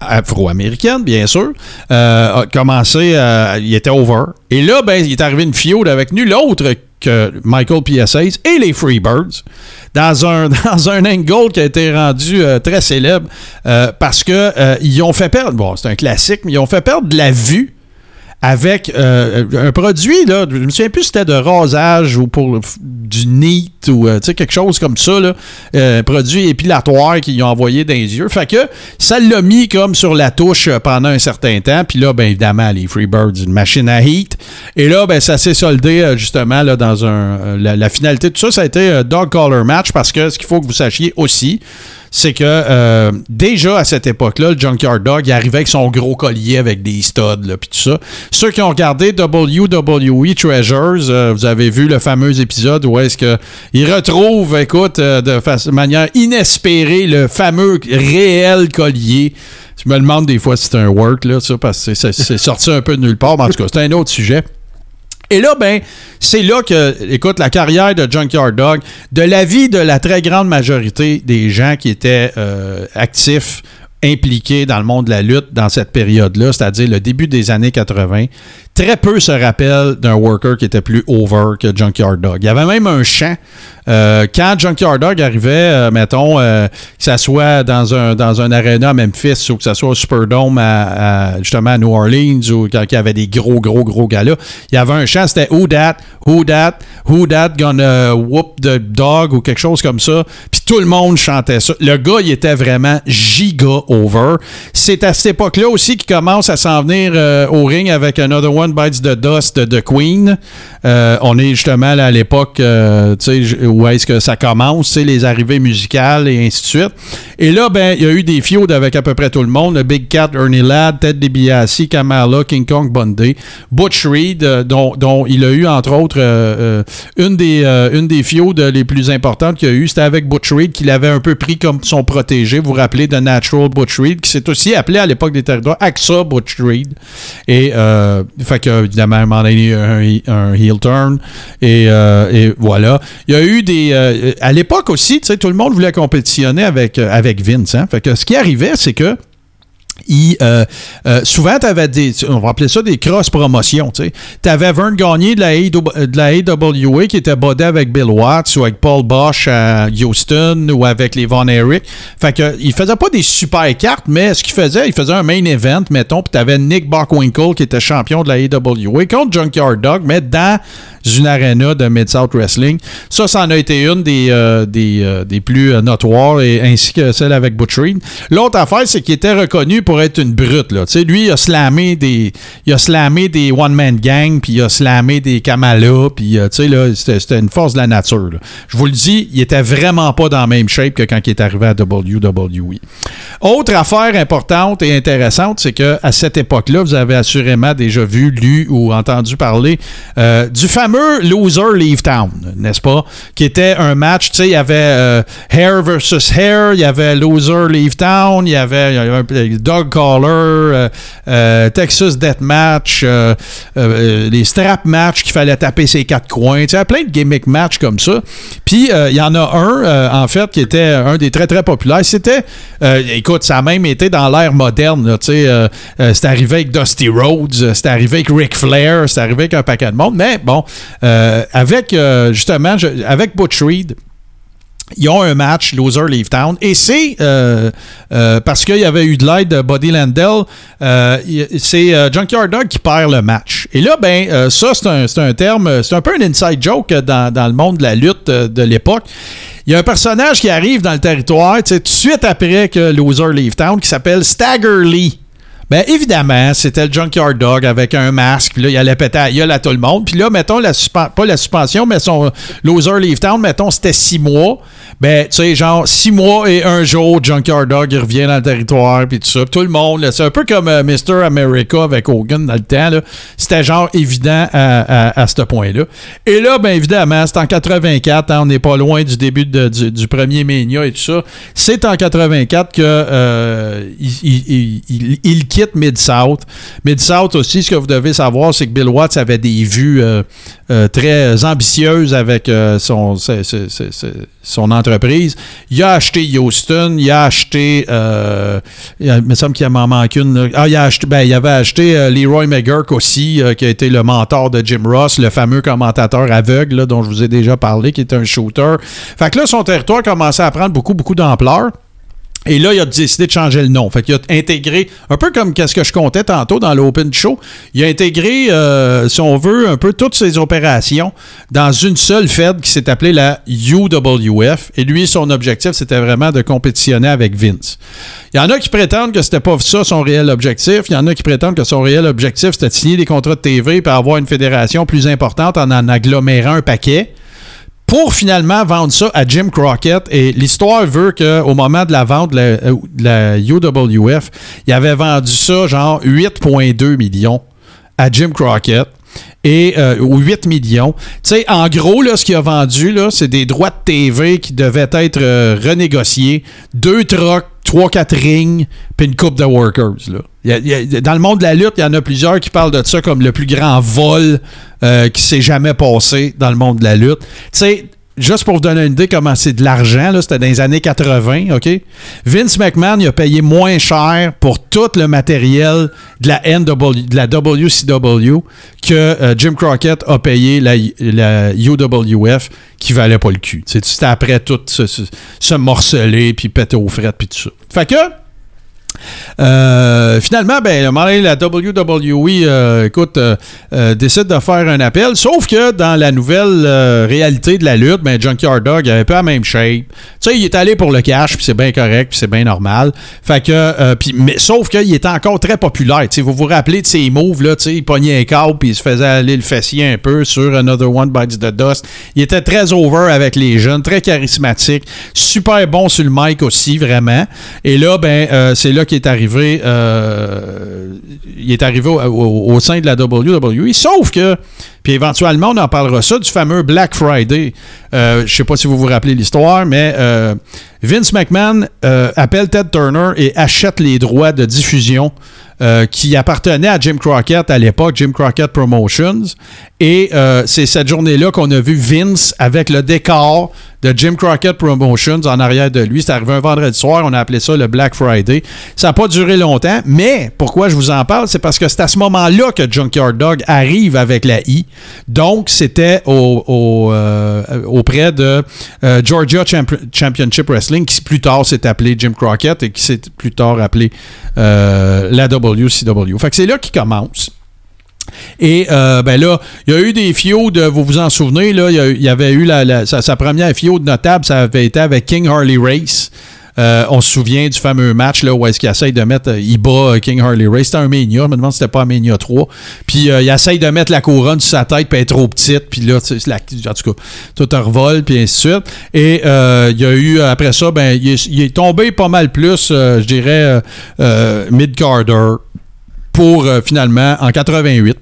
afro-américaine, bien sûr, euh, a commencé, à- il était over. Et là, ben, il est arrivé une feud avec nul autre que Michael PSAs et les Freebirds dans un, dans un angle qui a été rendu euh, très célèbre euh, parce que euh, ils ont fait perdre, bon, c'est un classique, mais ils ont fait perdre de la vue avec euh, un produit, là, je me souviens plus si c'était de rasage ou pour du NEAT ou euh, quelque chose comme ça, là, euh, produit épilatoire qu'ils ont envoyé dans les yeux. Fait que ça l'a mis comme sur la touche euh, pendant un certain temps. Puis là, ben évidemment, les Freebirds, une machine à heat. Et là, ben ça s'est soldé euh, justement là, dans un. euh, la, la finalité de tout ça, ça a été un dog collar match parce que ce qu'il faut que vous sachiez aussi, c'est que euh, déjà à cette époque-là, le Junkyard Dog, il arrivait avec son gros collier avec des studs, puis tout ça. Ceux qui ont regardé WWE Treasures, euh, vous avez vu le fameux épisode où est-ce que il retrouve, écoute, euh, de manière inespérée, le fameux réel collier. Je me demande des fois si c'est un work, là, ça, parce que c'est sorti un peu de nulle part, mais en tout cas, c'est un autre sujet. Et là, ben, c'est là que, écoute, la carrière de Junkyard Dog, de l'avis de la très grande majorité des gens qui étaient euh, actifs, impliqués dans le monde de la lutte dans cette période-là, c'est-à-dire le début des années 80, très peu se rappellent d'un worker qui était plus over que Junkyard Dog. Il y avait même un chant. euh, quand Junkyard Dog arrivait, euh, mettons, euh, que ça soit dans un, dans un aréna à Memphis ou que ça soit au Superdome à, justement à New Orleans ou quand il y avait des gros, gros, gros galas, il y avait un chant, c'était Who that, who that, who that gonna whoop the dog ou quelque chose comme ça. Puis tout le monde chantait ça. Le gars, il était vraiment giga over. C'est à cette époque-là aussi qu'il commence à s'en venir au ring avec Another One Bites the Dust de Queen. Euh, on est justement à l'époque euh, où est-ce que ça commence, les arrivées musicales et ainsi de suite. Et là, ben, il y a eu des feuds avec à peu près tout le monde. Le Big Cat, Ernie Ladd, Ted DiBiase, Kamala, King Kong Bundy, Butch Reed, euh, dont, il a eu, entre autres, une des, une des les plus importantes qu'il y a eu. C'était avec Butch Reed qu'il avait un peu pris comme son protégé. Vous vous rappelez de Natural Butch Reed, qui s'est aussi appelé à l'époque des territoires AXA Butch Reed. Et, fait que, évidemment, à un moment un, heel turn. Et, euh, et voilà. Il y a eu des. euh, à l'époque aussi, tu sais, tout le monde voulait compétitionner avec, euh, avec Vince. Hein? Fait que ce qui arrivait, c'est que. Euh, euh, souvent, tu avais des. On va appeler ça des cross-promotions. Tu avais Vern Gagné de la, AW de la AWA qui était bodé avec Bill Watts ou avec Paul Bosch à Houston ou avec les Von Erich. Fait que, il faisait pas des super cartes, mais ce qu'il faisait, il faisait un main event, mettons, puis tu avais Nick Bockwinkel qui était champion de la AWA contre Junkyard Dog, mais dans une arena de Mid-South Wrestling. Ça, ça en a été une des, euh, des, des plus notoires, et ainsi que celle avec Butch Reed. L'autre affaire, c'est qu'il était reconnu pour être une brute. Là. Lui, il a slamé des, il a slamé des one-man gang, puis il a slamé des Kamala, puis euh, c'était une force de la nature. Je vous le dis, il était vraiment pas dans la même shape que quand il est arrivé à WWE. Autre affaire importante et intéressante, c'est que à cette époque-là, vous avez assurément déjà vu, lu ou entendu parler euh, du fameux Loser Leave Town, n'est-ce pas? Qui était un match, tu sais, il y avait euh, Hair versus Hair, il y avait Loser Leave Town, il y avait, il y avait Dog Collar, euh, euh, Texas Death Match, euh, les strap match qu'il fallait taper ses quatre coins, tu sais, plein de gimmick match comme ça. Puis il y en a un, en fait, qui était un des très très populaires. C'était, écoute, ça a même été dans l'ère moderne, tu sais, c'est arrivé avec Dusty Rhodes, c'est arrivé avec Ric Flair, c'est arrivé avec un paquet de monde, mais bon, avec justement, avec Butch Reed, ils ont un match, Loser Leave Town, et c'est euh, euh, parce qu'il y avait eu de l'aide de Buddy Landell, euh, c'est Junkyard Dog qui perd le match. Et là, ben, ça, c'est un, terme, c'est un peu un inside joke dans, le monde de la lutte de l'époque. Il y a un personnage qui arrive dans le territoire, tout de suite après que Loser Leave Town, qui s'appelle Stagger Lee. Ben évidemment, c'était le Junkyard Dog avec un masque, puis là, il allait péter à la gueule à tout le monde. Puis là, mettons, la pas la suspension, mais son loser leave town, mettons, c'était six mois. Ben, tu sais, genre, six mois et un jour, Junkyard Dog, il revient dans le territoire, puis tout ça. Tout le monde, c'est un peu comme euh, Mr. America avec Hogan dans le temps. C'était genre évident à, à- ce point-là. Et là, ben évidemment, c'est en 84, hein, on n'est pas loin du début de- du, premier Mania et tout ça. C'est en 84 que euh, il Mid-South. Mid-South aussi, ce que vous devez savoir, c'est que Bill Watts avait des vues euh, euh, très ambitieuses avec euh, son, entreprise. Il a acheté Houston, il a acheté, il, a- me semble qu'il m'en manque une. Ah, il, a acheté, ben, il avait acheté Leroy McGurk aussi, qui a été le mentor de Jim Ross, le fameux commentateur aveugle dont je vous ai déjà parlé, qui est un shooter. Fait que là, son territoire commençait à prendre beaucoup, beaucoup d'ampleur. Et là, il a décidé de changer le nom. Fait qu'il a intégré, un peu comme qu'est-ce que je comptais tantôt dans l'Open Show, il a intégré, euh, si on veut, un peu toutes ses opérations dans une seule Fed qui s'est appelée la UWF. Et lui, son objectif, c'était vraiment de compétitionner avec Vince. Il y en a qui prétendent que c'était pas ça son réel objectif. Il y en a qui prétendent que son réel objectif, c'était de signer des contrats de TV et avoir une fédération plus importante en en agglomérant un paquet pour finalement vendre ça à Jim Crockett. Et l'histoire veut qu'au moment de la vente de la, euh, la UWF, il avait vendu ça genre 8,2 millions à Jim Crockett. Et, euh, ou 8 millions. Tu sais, en gros, là, ce qu'il a vendu, là, c'est des droits de TV qui devaient être euh, renégociés, deux trucks, trois, quatre rings, puis une coupe de workers. Là. Dans le monde de la lutte, il y en a plusieurs qui parlent de ça comme le plus grand vol euh, qui s'est jamais passé dans le monde de la lutte. Tu sais, juste pour vous donner une idée comment c'est de l'argent, c'était dans les années 80, OK? Vince McMahon, il a payé moins cher pour tout le matériel de la de la WCW que euh, Jim Crockett a payé la, la UWF qui valait pas le cul. C'était après tout se morceler puis péter aux frettes puis tout ça. Fait que Euh, finalement, ben, la WWE, euh, écoute, euh, décide de faire un appel. Sauf que dans la nouvelle réalité de la lutte, ben, Junkyard Dog il avait pas la même shape. Tu sais, il est allé pour le cash, puis c'est bien correct, puis c'est bien normal. Que, mais sauf qu'il était encore très populaire. Tu vous vous rappelez de ses moves, là, tu sais, il pognait un câble, puis il se faisait aller le fessier un peu sur Another One Bites the Dust. Il était très over avec les jeunes, très charismatique, super bon sur le mic aussi, vraiment. Et là, ben, c'est là qu'il est arrivé, euh, il est arrivé au, sein de la WWE. Sauf que, puis éventuellement, on en parlera ça, du fameux Black Friday. Euh, je sais pas si vous vous rappelez l'histoire, mais euh, Vince McMahon euh, appelle Ted Turner et achète les droits de diffusion qui appartenaient à Jim Crockett à l'époque, Jim Crockett Promotions. Et c'est cette journée-là qu'on a vu Vince avec le décor de Jim Crockett Promotions en arrière de lui. C'est arrivé un vendredi soir, on a appelé ça le Black Friday. Ça n'a pas duré longtemps, mais pourquoi je vous en parle, c'est parce que c'est à ce moment-là que Junkyard Dog arrive avec la I. Donc, c'était au, euh, auprès de euh, Georgia Champ- Championship Wrestling, qui plus tard s'est appelé Jim Crockett et qui s'est plus tard appelé euh, la WCW. Fait que c'est là qu'il commence. Et euh, ben là, il y a eu des feuds, vous vous en souvenez, là, il y, avait eu la, sa, première feud notable, ça avait été avec King Harley Race. Euh, on se souvient du fameux match là, où est-ce qu'il essaye de mettre, euh, il bat euh, King Harley Race. C'était un Mania, je me demande si c'était pas un Mania 3. Puis il essaye de mettre la couronne sur sa tête, puis elle est trop petite. Puis là, la- en tout cas, tout un revol, puis ainsi de suite. Et il y a eu, après ça, ben, il est, tombé pas mal plus, je dirais, mid-carder pour euh, finalement, en 88,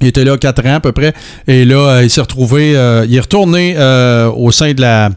il était là 4 ans à peu près. Et là, euh, il s'est retrouvé, euh, il est retourné euh, au sein de la,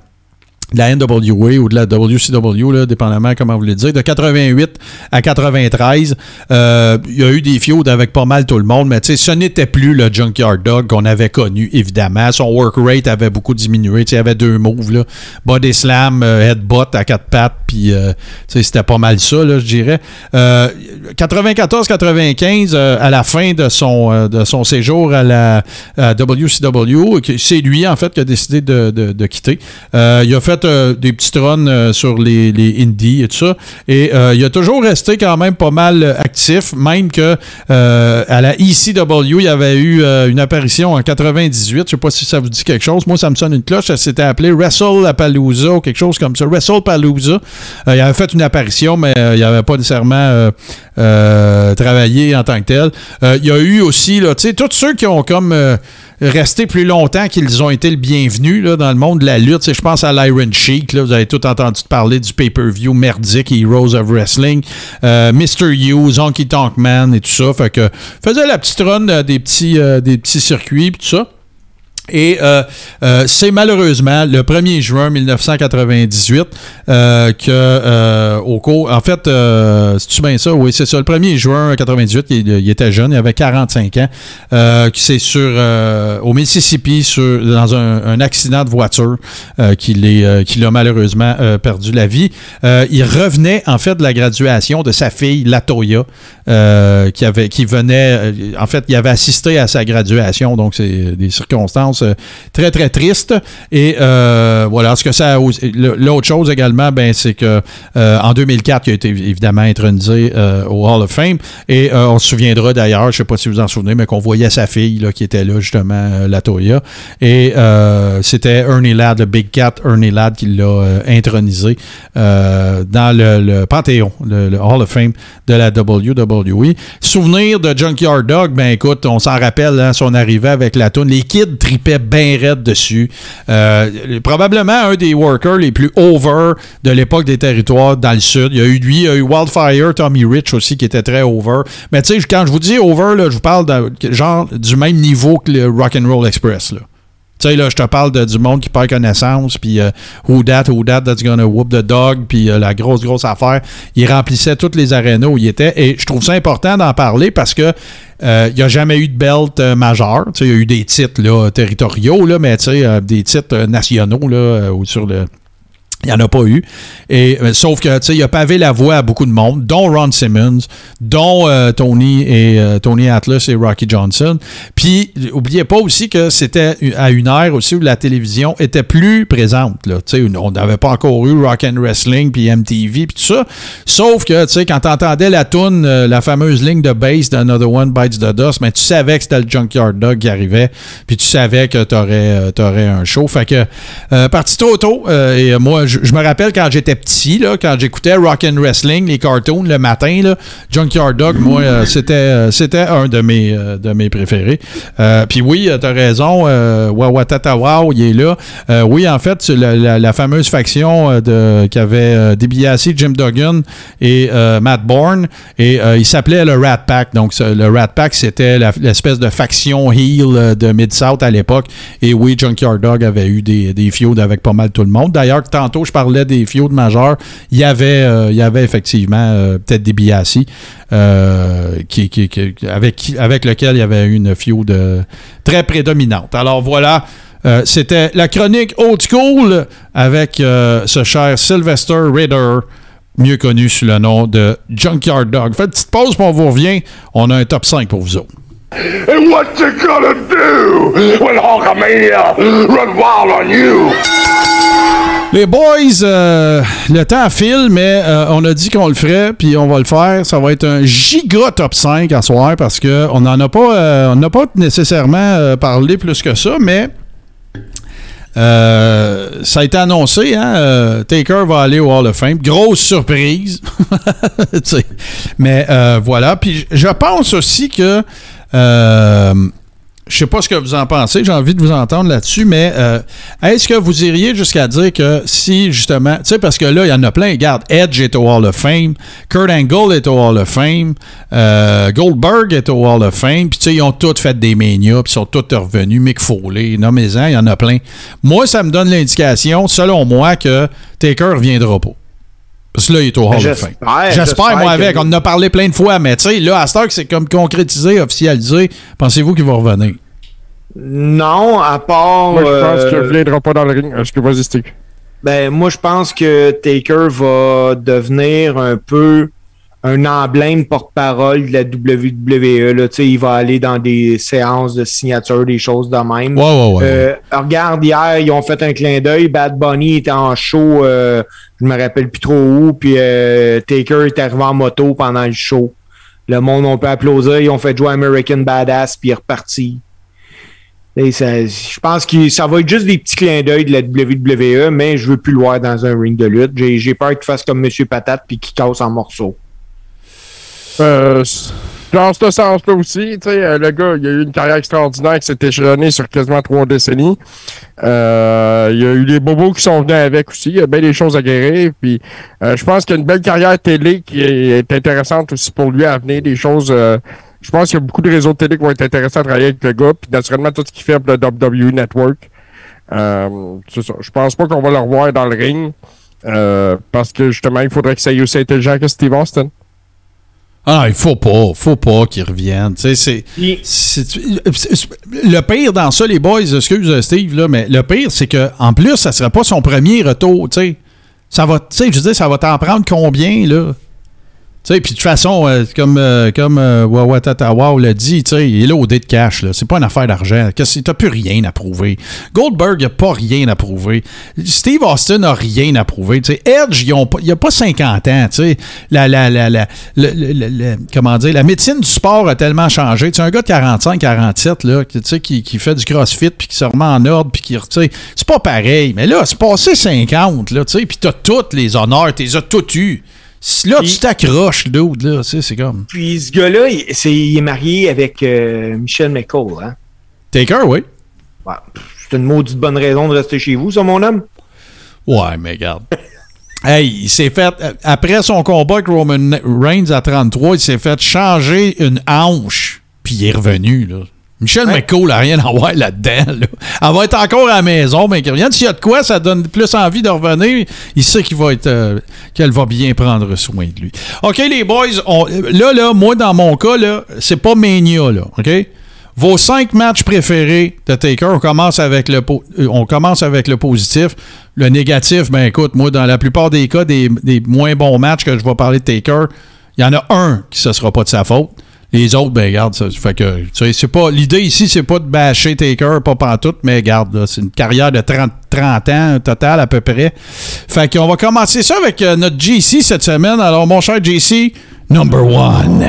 la NWA ou de la WCW, là, dépendamment comment vous voulez dire, de 88 à 93. euh, il y a eu des feuds avec pas mal tout le monde, mais ce n'était plus le Junkyard Dog qu'on avait connu, évidemment. Son work rate avait beaucoup diminué. Il y avait deux moves, là. Body slam, euh, headbutt à quatre pattes, puis euh, c'était pas mal ça, je dirais. Euh, 94-95, euh, à la fin de son, de son séjour à la WCW, c'est lui, en fait, qui a décidé de, de- de quitter. Il a fait euh, des petites runs euh, sur les, indies et tout ça. Et euh, il a toujours resté quand même pas mal actif, même que à la ECW, il y avait eu une apparition en 98. Je sais pas si ça vous dit quelque chose. Moi, ça me sonne une cloche. Ça s'était appelé Wrestle Palooza ou quelque chose comme ça. Wrestle Palooza. Il avait fait une apparition, mais il n'avait pas nécessairement travaillé en tant que tel. Il y a eu aussi, tu sais, tous ceux qui ont comme resté plus longtemps qu'ils ont été le bienvenu là, dans le monde de la lutte. Je pense à l'Iron Sheik. Là, vous avez tout entendu parler du pay-per-view merdique Heroes of Wrestling. Euh, Mr. Hughes, Honky Tonk Man et tout ça. Fait que faisait la petite run euh, des petits, euh, des petits circuits et tout ça. Et euh, euh, c'est malheureusement le 1er juin 1998 euh, que euh, au cours, en fait, c'est-tu bien ça? Oui, c'est ça. Le 1er juin 98, il, était jeune, il avait 45 ans. C'est sur au Mississippi sur, dans un, un accident de voiture qu'il a malheureusement perdu la vie. Il revenait en fait de la graduation de sa fille Latoya, qui avait qui venait, en fait, il avait assisté à sa graduation, donc c'est des circonstances euh, très très tristes. Et euh, voilà, ce que ça l'autre chose également, ben c'est que euh, en 2004, il a été évidemment intronisé au Hall of Fame. Et on se souviendra d'ailleurs, je sais pas si vous en souvenez, mais qu'on voyait sa fille là, qui était là justement, euh, Latoya. Et c'était Ernie Ladd, le Big Cat Ernie Ladd, qui l'a intronisé dans le, Panthéon, le, Hall of Fame de la WWE. Souvenir de Junkyard Dog, ben écoute, on s'en rappelle, hein, son arrivée avec la toune. Les kids bien raide dessus. Euh, probablement un des workers les plus over de l'époque des territoires dans le sud. Il y a eu lui, il y a eu Wildfire, Tommy Rich aussi qui était très over. Mais tu sais, quand je vous dis over, là, je vous parle genre du même niveau que le Rock'n'Roll Express. Là. Tu sais, là, je te parle de, du monde qui perd connaissance, puis euh, Who Dat, Who Dat, That's Gonna Whoop the Dog, puis euh, la grosse, grosse affaire. Il remplissait toutes les arénas où il était. Et je trouve ça important d'en parler parce que euh, il n'y a jamais eu de belt euh, majeur. Tu sais, il y a eu des titres là, territoriaux, là, mais tu sais, euh, des titres euh, nationaux là, ou sur le. Il n'y en a pas eu. Et, euh, sauf que, tu sais, il a pavé la voie à beaucoup de monde, dont Ron Simmons, dont euh, Tony et euh, Tony Atlas et Rocky Johnson. Puis, oubliez pas aussi que c'était à une ère aussi où la télévision était plus présente. On n'avait pas encore eu Rock and Wrestling, puis MTV, puis tout ça. Sauf que, tu sais, quand tu entendais la tune, la fameuse ligne de bass d'Another One Bites the Dust, mais tu savais que c'était le Junkyard Dog qui arrivait, puis tu savais que tu aurais, un show. Fait que, parti trop tôt, et moi, je, je me rappelle quand j'étais petit, là, quand j'écoutais Rock and Wrestling, les cartoons le matin, là, Junkyard Dog, moi, euh, c'était, euh, c'était un de mes, euh, de mes préférés. Puis oui, t'as raison, Wawatata Wow, il est là. oui, en fait, la, la, fameuse faction de, qui avait DiBiase, Jim Duggan et Matt Bourne, et il s'appelait le Rat Pack. Donc, le Rat Pack, c'était l'espèce de faction heel de Mid-South à l'époque. Et oui, Junkyard Dog avait eu des, des feuds avec pas mal tout le monde. D'ailleurs, tantôt, je parlais des de majeurs, il y avait, euh, il y avait effectivement euh, peut-être des Biassi euh, qui, avec, lequel il y avait une de très prédominante. Alors voilà. C'était la chronique old school avec ce cher Sylvester Ritter, mieux connu sous le nom de Junkyard Dog. Faites une petite pause, puis on vous revient. On a un top 5 pour vous autres. What you gonna do when run wild on you? Les boys, euh, le temps file, mais euh, on a dit qu'on le ferait, puis on va le faire. Ça va être un giga top 5 à soir parce qu'on n'en a pas, euh, pas nécessairement parlé plus que ça, mais ça a été annoncé, hein? Taker va aller au Hall of Fame. Grosse surprise. mais voilà. Puis je pense aussi que je sais pas ce que vous en pensez, j'ai envie de vous entendre là-dessus, mais euh, est-ce que vous iriez jusqu'à dire que si justement, tu sais, parce que là, il y en a plein, regarde, Edge est au Hall of Fame, Kurt Angle est au Hall of Fame, euh, Goldberg est au Hall of Fame, puis tu sais, ils ont tous fait des mania, puis ils sont tous revenus, Mick Foley, nommez-en, il y en a plein. Moi, ça me donne l'indication, selon moi, que Taker reviendra pas. Parce que là, il est au Hall of Fame. J'espère, moi, avec. On en a parlé plein de fois, mais tu sais, là, à ce que c'est comme concrétisé, officialisé, pensez-vous qu'il va revenir?
Non, à part.
Moi, je pense qu'il ne reviendra pas dans le ring. Est-ce que vas-y, Stick?
Ben, moi, je pense que Taker va devenir un peu un emblème porte-parole de la WWE. Là. Il va aller dans des séances de signature, des choses de même.
Euh,
regarde, hier, ils ont fait un clin d'œil. Bad Bunny était en show, euh, je me rappelle plus trop où, puis euh, Taker est arrivé en moto pendant le show. Le monde, on peut applaudir. Ils ont fait jouer American Badass, puis il est reparti. je pense que ça va être juste des petits clins d'œil de la WWE, mais je veux plus le voir dans un ring de lutte. J'ai peur qu'il fasse comme Monsieur Patate puis qu'il casse en morceaux.
Euh, dans ce sens-là aussi, tu sais, euh, le gars, il a eu une carrière extraordinaire qui s'est échelonnée sur quasiment trois décennies. Euh, il y a eu des bobos qui sont venus avec aussi. Il y a bien des choses à guérir. Puis, euh, je pense qu'il y a une belle carrière télé qui est intéressante aussi pour lui à venir. Des choses. je pense qu'il y a beaucoup de réseaux télé qui vont être intéressants à travailler avec le gars. Puis, naturellement, tout ce qu'il fait pour le WWE Network. c'est ça. Je pense pas qu'on va le revoir dans le ring. parce que justement, il faudrait que ça aille aussi intelligent que Steve Austin.
Ah, il faut pas, faut pas qu'ils reviennent. c'est, le pire dans ça, les boys, excuse Steve, là, mais le pire, c'est que en plus, ça serait pas son premier retour, tu sais. Ça va, tu sais, je veux dire, ça va t'en prendre combien, là? Puis de toute façon, euh, comme, euh, comme euh, l'a dit, il est là au dé de cash. C'est pas une affaire d'argent. T'as plus rien à prouver. Goldberg n'a pas rien à prouver. Steve Austin n'a rien à prouver. Edge, il n'y a pas 50 ans. La, la, la, la, comment dire, la médecine du sport a tellement changé. C'est un gars de 45, 47 là, qui, qui fait du crossfit puis qui se remet en ordre. puis qui C'est pas pareil. Mais là, c'est passé 50. Puis t'as tous les honneurs. T'es as tout eu. Là, tu t'accroches, le là, c'est comme.
Puis ce gars-là, il, il, est marié avec euh, Michel McCall, hein?
Taker, oui.
c'est une maudite bonne raison de rester chez vous, ça, mon homme?
Ouais, mais regarde. hey, il s'est fait. Après son combat avec Roman Reigns à 33, il s'est fait changer une hanche, puis il est revenu, là. Michel McCall n'a rien à voir là-dedans. Là. Elle va être encore à la maison, mais rien. S'il y a de quoi, ça donne plus envie de revenir. Il sait qu'il va être, euh, qu'elle va bien prendre soin de lui. OK, les boys, là, là, moi, dans mon cas, là, c'est pas Mania, là, OK? Vos cinq matchs préférés de Taker, on commence avec le, euh, on commence avec le positif. Le négatif, ben écoute, moi, dans la plupart des cas, des, des moins bons matchs que je vais parler de Taker, il y en a un qui ce sera pas de sa faute. Les autres, ben regarde, ça fait que c'est pas l'idée ici, c'est pas de bâcher Taker, pas pantoute, mais regarde, là, c'est une carrière de 30, 30 ans total à peu près. Fait qu'on va commencer ça avec euh, notre JC cette semaine. Alors, mon cher JC, number one.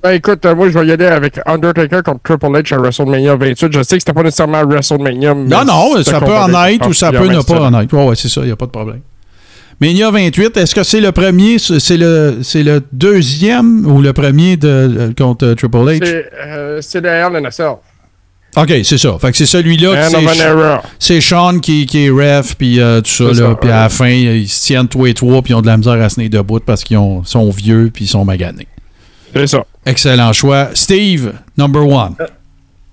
Ben écoute, euh, moi je vais y aller avec Undertaker contre Triple H à WrestleMania 28. Je sais que c'était pas nécessairement WrestleMania. mais
Non, non, ça peut en être ou ça peut ne pas en être. Ouais, ouais, c'est ça, il n'y a pas de problème. Mania 28, est-ce que c'est le premier, c'est le, c'est le deuxième ou le premier de, euh, contre euh, Triple H?
C'est euh, c'est le in a Cell.
OK, c'est ça. Fait que c'est celui-là c'est,
era.
c'est Sean qui, qui est ref, puis euh, tout ça,
C'est
là.
ça,
Puis à la fin, ils se tiennent tous et trois, puis ils ont de la misère à se tenir debout parce qu'ils ont- sont vieux, puis ils sont maganés.
C'est ça.
Excellent choix. Steve, number one.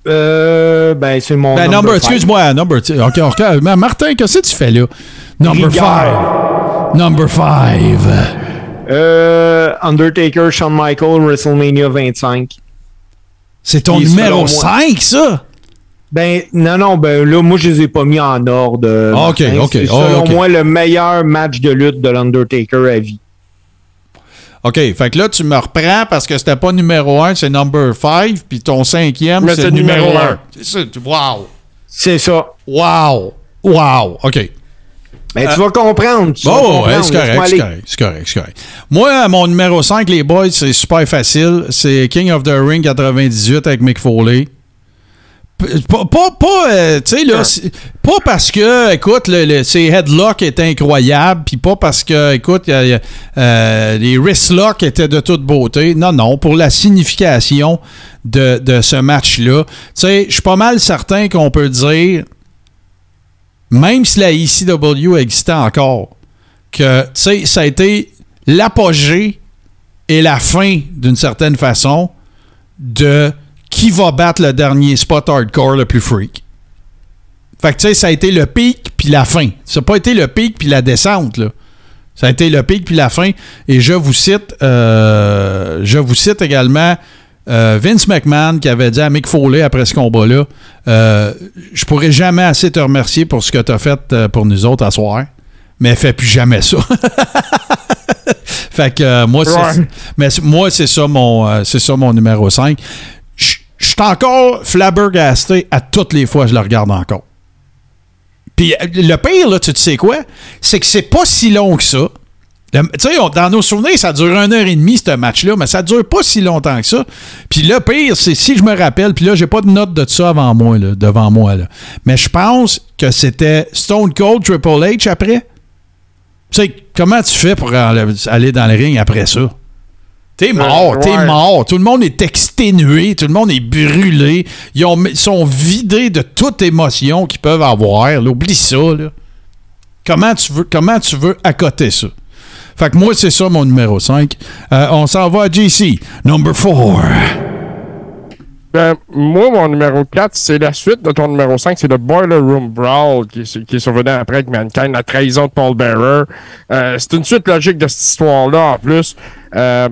Euh, ben, c'est mon.
Ben, number, excuse-moi, number two. OK, OK. Mais Martin, qu'est-ce que tu fais là? Number
Rigueur.
five. Number five.
Euh, Undertaker, Shawn Michaels, WrestleMania 25.
C'est ton
Puis,
numéro
selon moi-
5, ça?
Ben, non, non, ben là, moi, je les ai pas mis en ordre. euh,
Ah, ok, ok,
C'est
ah,
selon
ok.
moi, le meilleur match de lutte de l'Undertaker à vie.
OK, fait que là, tu me reprends parce que c'était pas numéro 1, c'est number 5, puis ton cinquième, c'est numéro
numéro
1.
un.
C'est ça, wow.
C'est ça.
Wow. Wow. OK.
Ben, tu vas comprendre. Tu comprendre.
ouais, c'est correct, c'est correct. Moi, mon numéro 5, les boys, c'est super facile. C'est King of the Ring 98 avec Mick Foley. Pas, pas, pas, euh, tu sais, là, c'est- pas parce que, écoute, le, le- ses headlocks étaient incroyables, puis pas parce que, écoute, il y a- il y a, euh, les wristlocks étaient de toute beauté. Non, non, pour la signification de, de ce match-là. Tu sais, je suis pas mal certain qu'on peut dire, même si la ECW existait encore, que, tu sais, ça a été l'apogée et la fin, d'une certaine façon, de qui va battre le dernier spot hardcore le plus freak. Fait que, tu ça a été le pic puis la fin. Ça n'a pas été le pic puis la descente, là. Ça a été le pic puis la fin. Et je vous cite, euh, je vous cite également euh, Vince McMahon qui avait dit à Mick Foley après ce combat-là euh, Je pourrais jamais assez te remercier pour ce que tu as fait euh, pour nous autres à soir, mais fais plus jamais ça. fait que euh, moi, c'est, mais moi, c'est ça mon, c'est ça mon numéro 5. Je suis encore flabbergasté à toutes les fois que je le regarde encore. Puis le pire, là, tu te sais quoi? C'est que c'est pas si long que ça. Tu sais, dans nos souvenirs, ça dure une heure et demie, ce match-là, mais ça dure pas si longtemps que ça. Puis le pire, c'est si je me rappelle, puis là, j'ai pas de note de ça avant moi, là, devant moi, là. Mais je pense que c'était Stone Cold Triple H après. Tu sais, comment tu fais pour aller dans le ring après ça? T'es mort,
Euh,
t'es
ouais.
mort. Tout le monde est exténué, tout le monde est brûlé. Ils, ont- ils sont vidés de toute émotion qu'ils peuvent avoir. Oublie ça, là. Comment tu veux, comment tu veux accoter ça? Fait que moi, c'est ça mon numéro 5. on s'en va à JC. Number 4.
Ben, moi, mon numéro 4, c'est la suite de ton numéro 5, c'est le Boiler Room Brawl qui, qui est survenu après avec Mankind, la trahison de Paul Bearer. Euh, c'est une suite logique de cette histoire-là, en plus. Euh,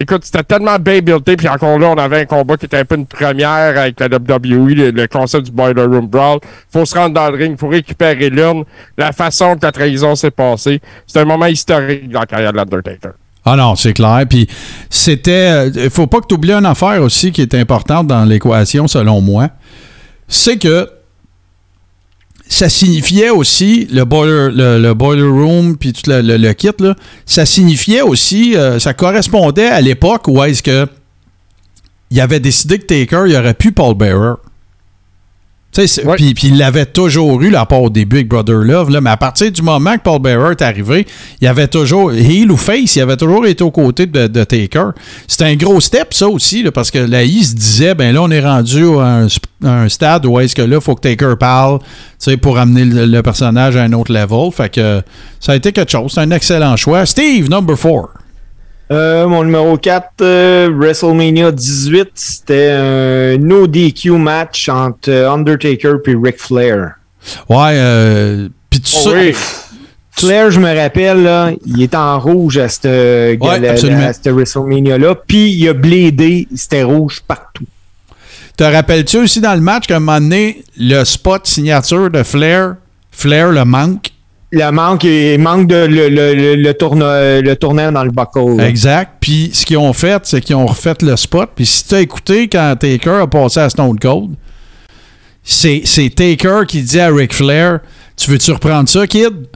écoute, c'était tellement bien buildé, puis encore là, on avait un combat qui était un peu une première avec la WWE, le, concept du Boiler Room Brawl. Faut se rendre dans le ring, faut récupérer l'urne. La façon que la trahison s'est passée, c'est un moment historique dans la carrière de l'Undertaker.
Ah non, c'est clair. Puis c'était. Il faut pas que tu oublies une affaire aussi qui est importante dans l'équation, selon moi. C'est que ça signifiait aussi, le boiler, le, le boiler room, puis tout le, le- le kit, là, ça signifiait aussi, euh, ça correspondait à l'époque où est-ce que il avait décidé que Taker, il aurait pu Paul Bearer. Puis il l'avait toujours eu, là, part au début avec Brother Love, là, mais à partir du moment que Paul Bearer est arrivé, il avait toujours, heel ou face, il avait toujours été aux côtés de, de Taker. C'était un gros step, ça aussi, là, parce que la I se disait, ben là, on est rendu à un, sp- à un stade où est-ce que là, il faut que Taker parle, pour amener le, le personnage à un autre level. Fait que ça a été quelque chose. C'est un excellent choix. Steve, number 4.
Euh, mon numéro 4, euh, WrestleMania 18, c'était un no DQ match entre euh, Undertaker et Ric Flair.
Ouais, euh, puis tu
Oh
sais-
oui. Flair, je me rappelle, là, il est en rouge cette, à cette WrestleMania-là, puis il a blédé, c'était rouge partout.
te rappelles-tu aussi dans le match qu'à un moment donné, le spot signature de Flair, Flair le manque?
Le manque, il manque de le, le, le, tourne- le tournant dans le buckle. là.
Exact. Puis ce qu'ils ont fait, c'est qu'ils ont refait le spot. Puis si tu as écouté quand Taker a passé à Stone Cold, c'est Taker qui dit à Ric Flair Tu veux-tu reprendre ça, kid?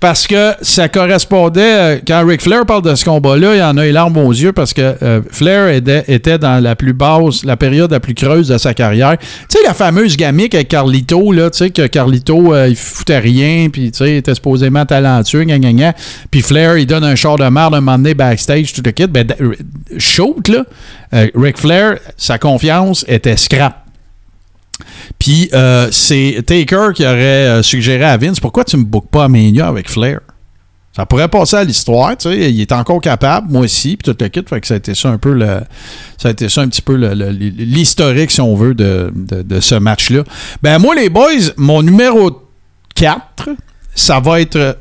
Parce que ça correspondait. euh, Quand Ric Flair parle de ce combat-là, il en a les larmes aux yeux parce que euh, Flair était, était dans la plus basse, la période la plus creuse de sa carrière. Tu sais, la fameuse gamique avec Carlito, là, tu sais, que Carlito, euh, il foutait rien, puis tu sais, il était supposément talentueux, gna, gna, gna. Puis Flair, il donne un char de merde un moment donné backstage, tout le kit. Ben, shoot, là, euh, Ric Flair, sa confiance était scrap. Puis euh, c'est Taker qui aurait euh, suggéré à Vince pourquoi tu me bookes pas à Mania avec Flair? Ça pourrait passer à l'histoire, tu sais. Il est encore capable, moi aussi, puis tout le kit. Fait que ça a été ça un peu le. Ça a été ça un petit peu l'historique, si on veut, de, de- de ce match-là. Ben, moi, les boys, mon numéro 4, ça va être.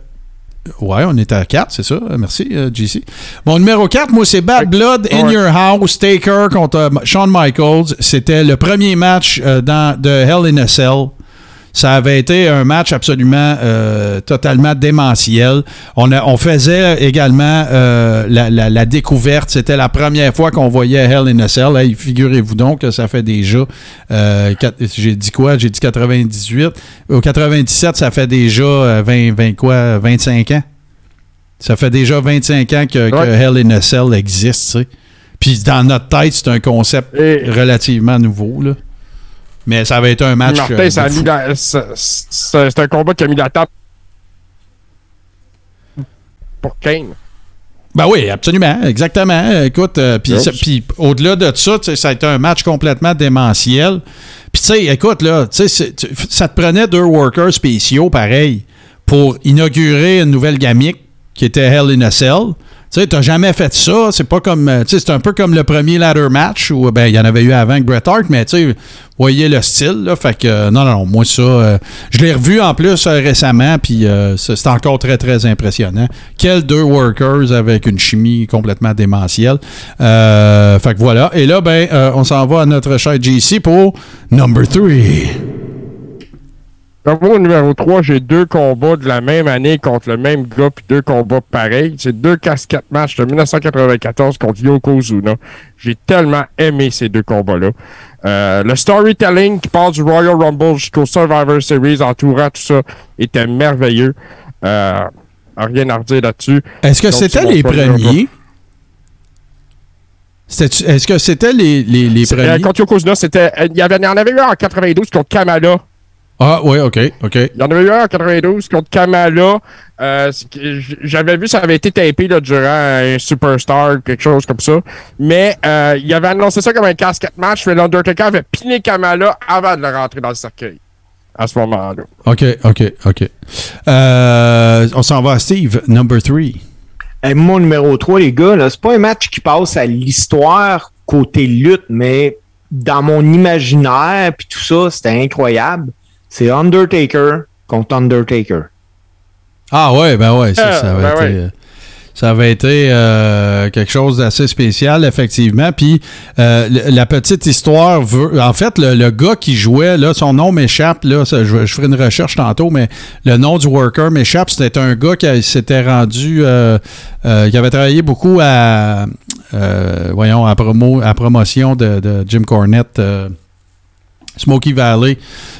Ouais, on est à 4, c'est ça. Merci, euh, JC. Mon numéro 4, moi, c'est Bad Blood in. Your House, Taker contre euh, Shawn Michaels. C'était le premier match euh, dans, de Hell in a Cell. Ça avait été un match absolument euh, totalement démentiel. On, a- on faisait également euh, la, la- la découverte. C'était la première fois qu'on voyait Hell in a Cell. Hey, Figurez-vous donc que ça fait déjà. euh, J'ai dit quoi? J'ai dit 98. Au 97, ça fait déjà euh, 20, 20 quoi? 25 ans? Ça fait déjà 25 ans que. Hell in a Cell existe. Puis dans notre tête, c'est un concept
Et-
relativement nouveau. Là. Mais ça avait été un match.
Martin,
euh,
ça c'est c'est un combat qui a mis la table pour Kane.
Ben oui, absolument, exactement. Écoute, euh, puis au-delà de ça, ça a été un match complètement démentiel. Puis tu sais, écoute, là, ça te prenait deux workers spéciaux, pareil, pour inaugurer une nouvelle gamique qui était Hell in a Cell. Tu sais, t'as jamais fait ça. C'est pas comme. euh, Tu sais, c'est un peu comme le premier ladder match où, ben, il y en avait eu avant avec Bret Hart, mais tu sais, voyez le style, là. Fait que, euh, non, non, non, moi, ça, euh, je l'ai revu en plus récemment, puis c'est encore très, très impressionnant. Quels deux workers avec une chimie complètement démentielle. Fait que voilà. Et là, ben, on s'en va à notre cher JC pour number 3.
Mon numéro 3, j'ai deux combats de la même année contre le même gars, puis deux combats pareils. C'est deux casquettes matchs de 1994 contre Yokozuna. J'ai tellement aimé ces deux combats-là. Euh, le storytelling qui part du Royal Rumble jusqu'au Survivor Series entourant tout ça était merveilleux. Euh, rien à redire là-dessus.
Est-ce que c'était les
premier
premiers? Est-ce que c'était les, les, les
C'est-
premiers?
euh, contre Yokozuna, c'était. euh, Il y, avait, il y en avait eu un en 92 contre Kamala.
Ah, oui, OK, OK.
Il y en avait eu un en 92 contre Kamala. Euh, J'avais vu ça avait été tapé là, durant un Superstar, quelque chose comme ça. Mais euh, il avait annoncé ça comme un casquette match, mais l'Undertaker avait piné Kamala avant de le rentrer dans le cercueil. À ce moment-là.
OK, OK, OK. Euh, on s'en va à Steve, number 3.
Hey, mon numéro 3, les gars, là, c'est pas un match qui passe à l'histoire côté lutte, mais dans mon imaginaire, puis tout ça, c'était incroyable. C'est Undertaker contre Undertaker.
Ah ouais, ben ouais, ça,
Euh,
ça avait
ben
été,
ouais.
euh, ça avait été euh, quelque chose d'assez spécial, effectivement. Puis euh, la petite histoire veut. En fait, le, le gars qui jouait, là, son nom m'échappe, là, ça, je, je ferai une recherche tantôt, mais le nom du worker m'échappe. C'était un gars qui s'était rendu. euh, euh, qui avait travaillé beaucoup à. euh, voyons, à, promo, à promotion de, de Jim Cornette. Smoky Valley,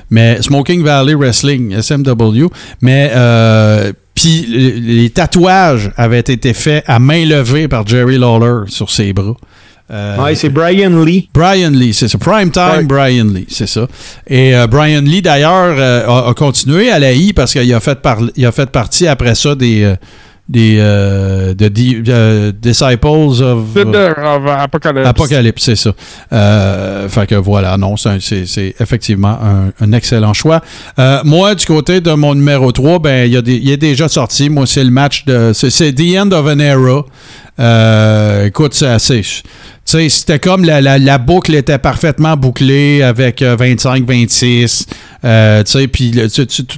mais Smoking Valley Wrestling, SMW, mais euh, puis les tatouages avaient été faits à main levée par Jerry Lawler sur ses bras. Euh,
ouais, c'est Brian Lee.
Brian Lee, c'est ça. Prime Time Brian Lee, c'est ça. Et euh, Brian Lee, d'ailleurs, euh, a, a continué à la I parce qu'il a, fait par- il a fait partie après ça des, des euh, de, euh, Disciples of...
Apocalypse.
Apocalypse, c'est ça. Euh, fait que voilà, non, c'est effectivement un, un excellent choix. Euh, moi, du côté de mon numéro 3, ben, il est déjà sorti. Moi, c'est le match de. C'est The End of an Era. Euh, écoute, c'est assez. Tu sais, c'était comme la, la, la boucle était parfaitement bouclée avec euh, 25-26. Euh, tu sais, puis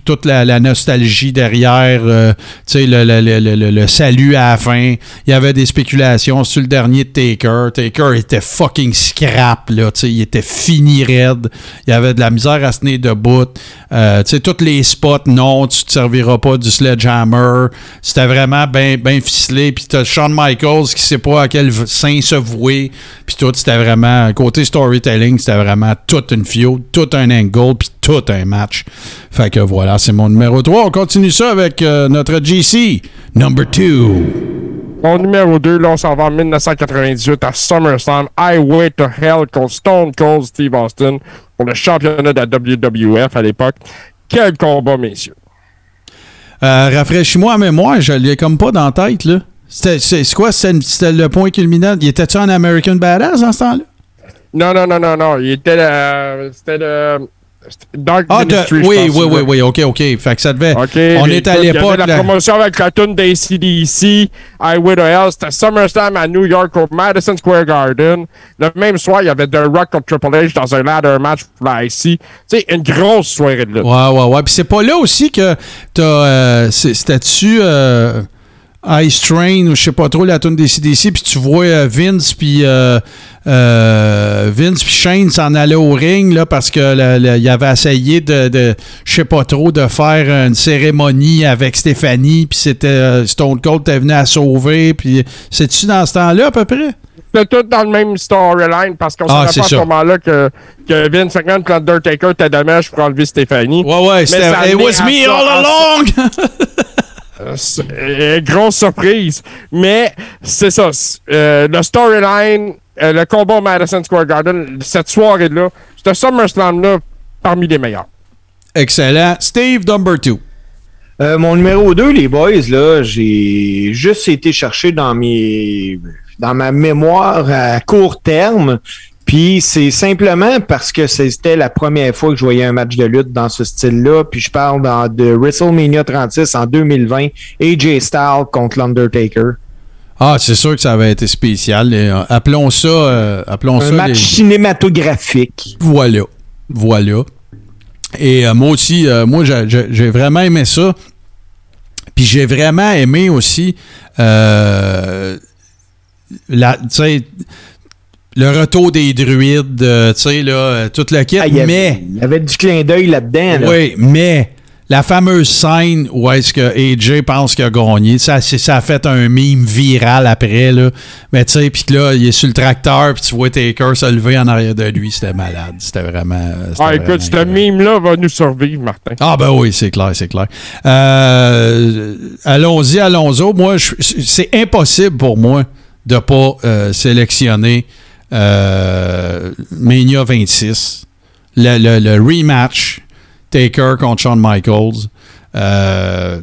toute la, la nostalgie derrière, euh, tu sais, le, le- le- le- salut à la fin. Il y avait des spéculations sur le dernier de Taker. Taker était fucking scrap, là, tu sais, il était fini raide. Il y avait de la misère à se tenir debout. Euh, tu sais, tous les spots, non, tu te serviras pas du sledgehammer. C'était vraiment bien ben ficelé. Puis t'as Shawn Michaels qui sait pas à quel sein se vouer. Puis tout, c'était vraiment, côté storytelling, c'était vraiment toute une feud, tout un angle, puis tout un match. Fait que voilà, c'est mon numéro 3. On continue ça avec euh, notre GC, number 2.
Mon numéro 2, là, on s'en va en 1998 à SummerSlam, Highway to Hell contre Stone Cold Steve Austin pour le championnat de la WWF à l'époque. Quel combat, messieurs.
Euh, Rafraîchis-moi la mémoire, je l'ai comme pas dans la tête, là. C'était c'est quoi? C'était le point culminant? Il était-tu en American Badass en ce temps-là?
Non, non, non, non, non. Il était le. C'était le. Dark
Ah, de-
Ministry, je
oui,
pense,
oui, oui, oui, ok, ok. Fait que ça devait. On est à l'époque.
la
là.
promotion avec la tune d'ACDC, Highway to Hell. C'était SummerSlam à New York au Madison Square Garden. Le même soir, il y avait The Rock contre Triple H dans un ladder match pour la IC. Tu sais, une grosse soirée de lutte.
Ouais, ouais, ouais. Puis c'est pas là aussi que t'as. Euh, C'était-tu euh, Ice Train ou je sais pas trop la tune des CDC, puis tu vois euh, Vince puis euh, euh, Vince puis Shane s'en allaient au ring là parce que il avait essayé de, de je sais pas trop de faire une cérémonie avec Stéphanie puis c'était euh, Stone Cold était venu à sauver puis c'est-tu dans ce temps-là à peu près?
C'était tout dans le même storyline parce qu'on
Ah,
savait
c'est
pas à ce moment-là que, que Vince McMahon et l'Undertaker étaient dommage pour enlever Stéphanie.
Ouais, ouais, c'était It was me all along!
Euh, c'est- grosse surprise. Mais c'est ça. euh, le storyline, euh, le combat au Madison Square Garden, cette soirée-là, ce SummerSlam-là, parmi les meilleurs.
Excellent. Steve, number two.
Euh, mon numéro 2, les boys, là, j'ai juste été chercher dans mes dans ma mémoire à court terme. Puis c'est simplement parce que c'était la première fois que je voyais un match de lutte dans ce style-là. Puis je parle dans, de WrestleMania 36 en 2020, AJ Styles contre l'Undertaker.
Ah, c'est sûr que ça avait été spécial. Et, euh, appelons ça. euh, appelons
Un
ça
match
les-
cinématographique.
Voilà. Voilà. Et euh, moi aussi, euh, moi, j'ai- vraiment aimé ça. Puis j'ai vraiment aimé aussi la, le retour des druides, euh, tu sais, là, euh, toute la kit.
Ah, il y avait-
mais.
Il y avait du clin d'œil là-dedans. là.
Oui, mais la fameuse scène où est-ce que AJ pense qu'il a gagné, ça, ça a fait un meme viral après, là. Mais tu sais, puis là, il est sur le tracteur, puis tu vois Taker se lever en arrière de lui, c'était malade. C'était vraiment... euh,
Ah,
vraiment
écoute, ce meme-là va nous survivre, Martin.
ah ben oui, c'est clair, c'est clair. Euh, allons-y, allons-y. Moi, je- c'est impossible pour moi de pas euh, sélectionner euh, Mania 26, le, le- le rematch Taker contre Shawn Michaels. Euh,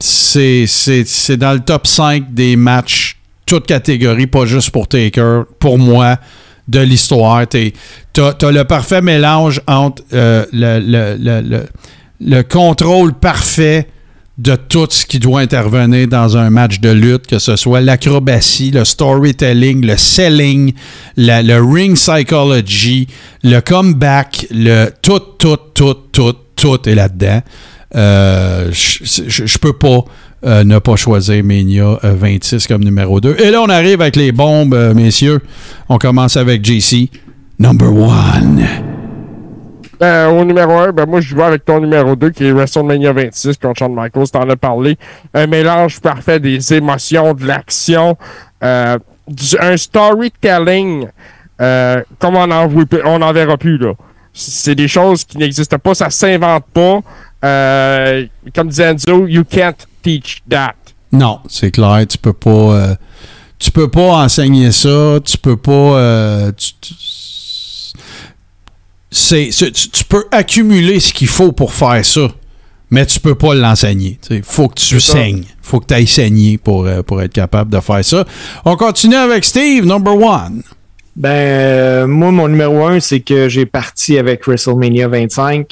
c'est dans le top 5 des matchs, toutes catégories, pas juste pour Taker, pour moi, de l'histoire. Tu as, le parfait mélange entre euh, le- le- le contrôle parfait de tout ce qui doit intervenir dans un match de lutte, que ce soit l'acrobatie, le storytelling, le selling, le ring psychology, le comeback, le tout, tout, tout, tout, tout est là-dedans. Euh, je peux pas euh, ne pas choisir Mania euh, 26 comme numéro 2. Et là, on arrive avec les bombes, euh, messieurs. On commence avec JC. Number one.
Ben, au numéro 1, ben, moi, je vais avec ton numéro 2, qui est WrestleMania 26 contre Shawn Michaels. T'en as parlé. Un mélange parfait des émotions, de l'action, euh, un storytelling, euh, comme on en, voit- on en verra plus, là. C'est des choses qui n'existent pas, ça s'invente pas. Euh, comme disait Enzo, you can't teach that.
Non, c'est clair, tu peux pas euh, tu peux pas enseigner ça, tu peux pas euh, c'est, tu, tu peux accumuler ce qu'il faut pour faire ça, mais tu peux pas l'enseigner. Il faut que tu saignes. faut que tu ailles saigner pour, euh, pour être capable de faire ça. On continue avec Steve, number one.
Ben, euh, moi, mon numéro un, c'est que j'ai parti avec WrestleMania 25,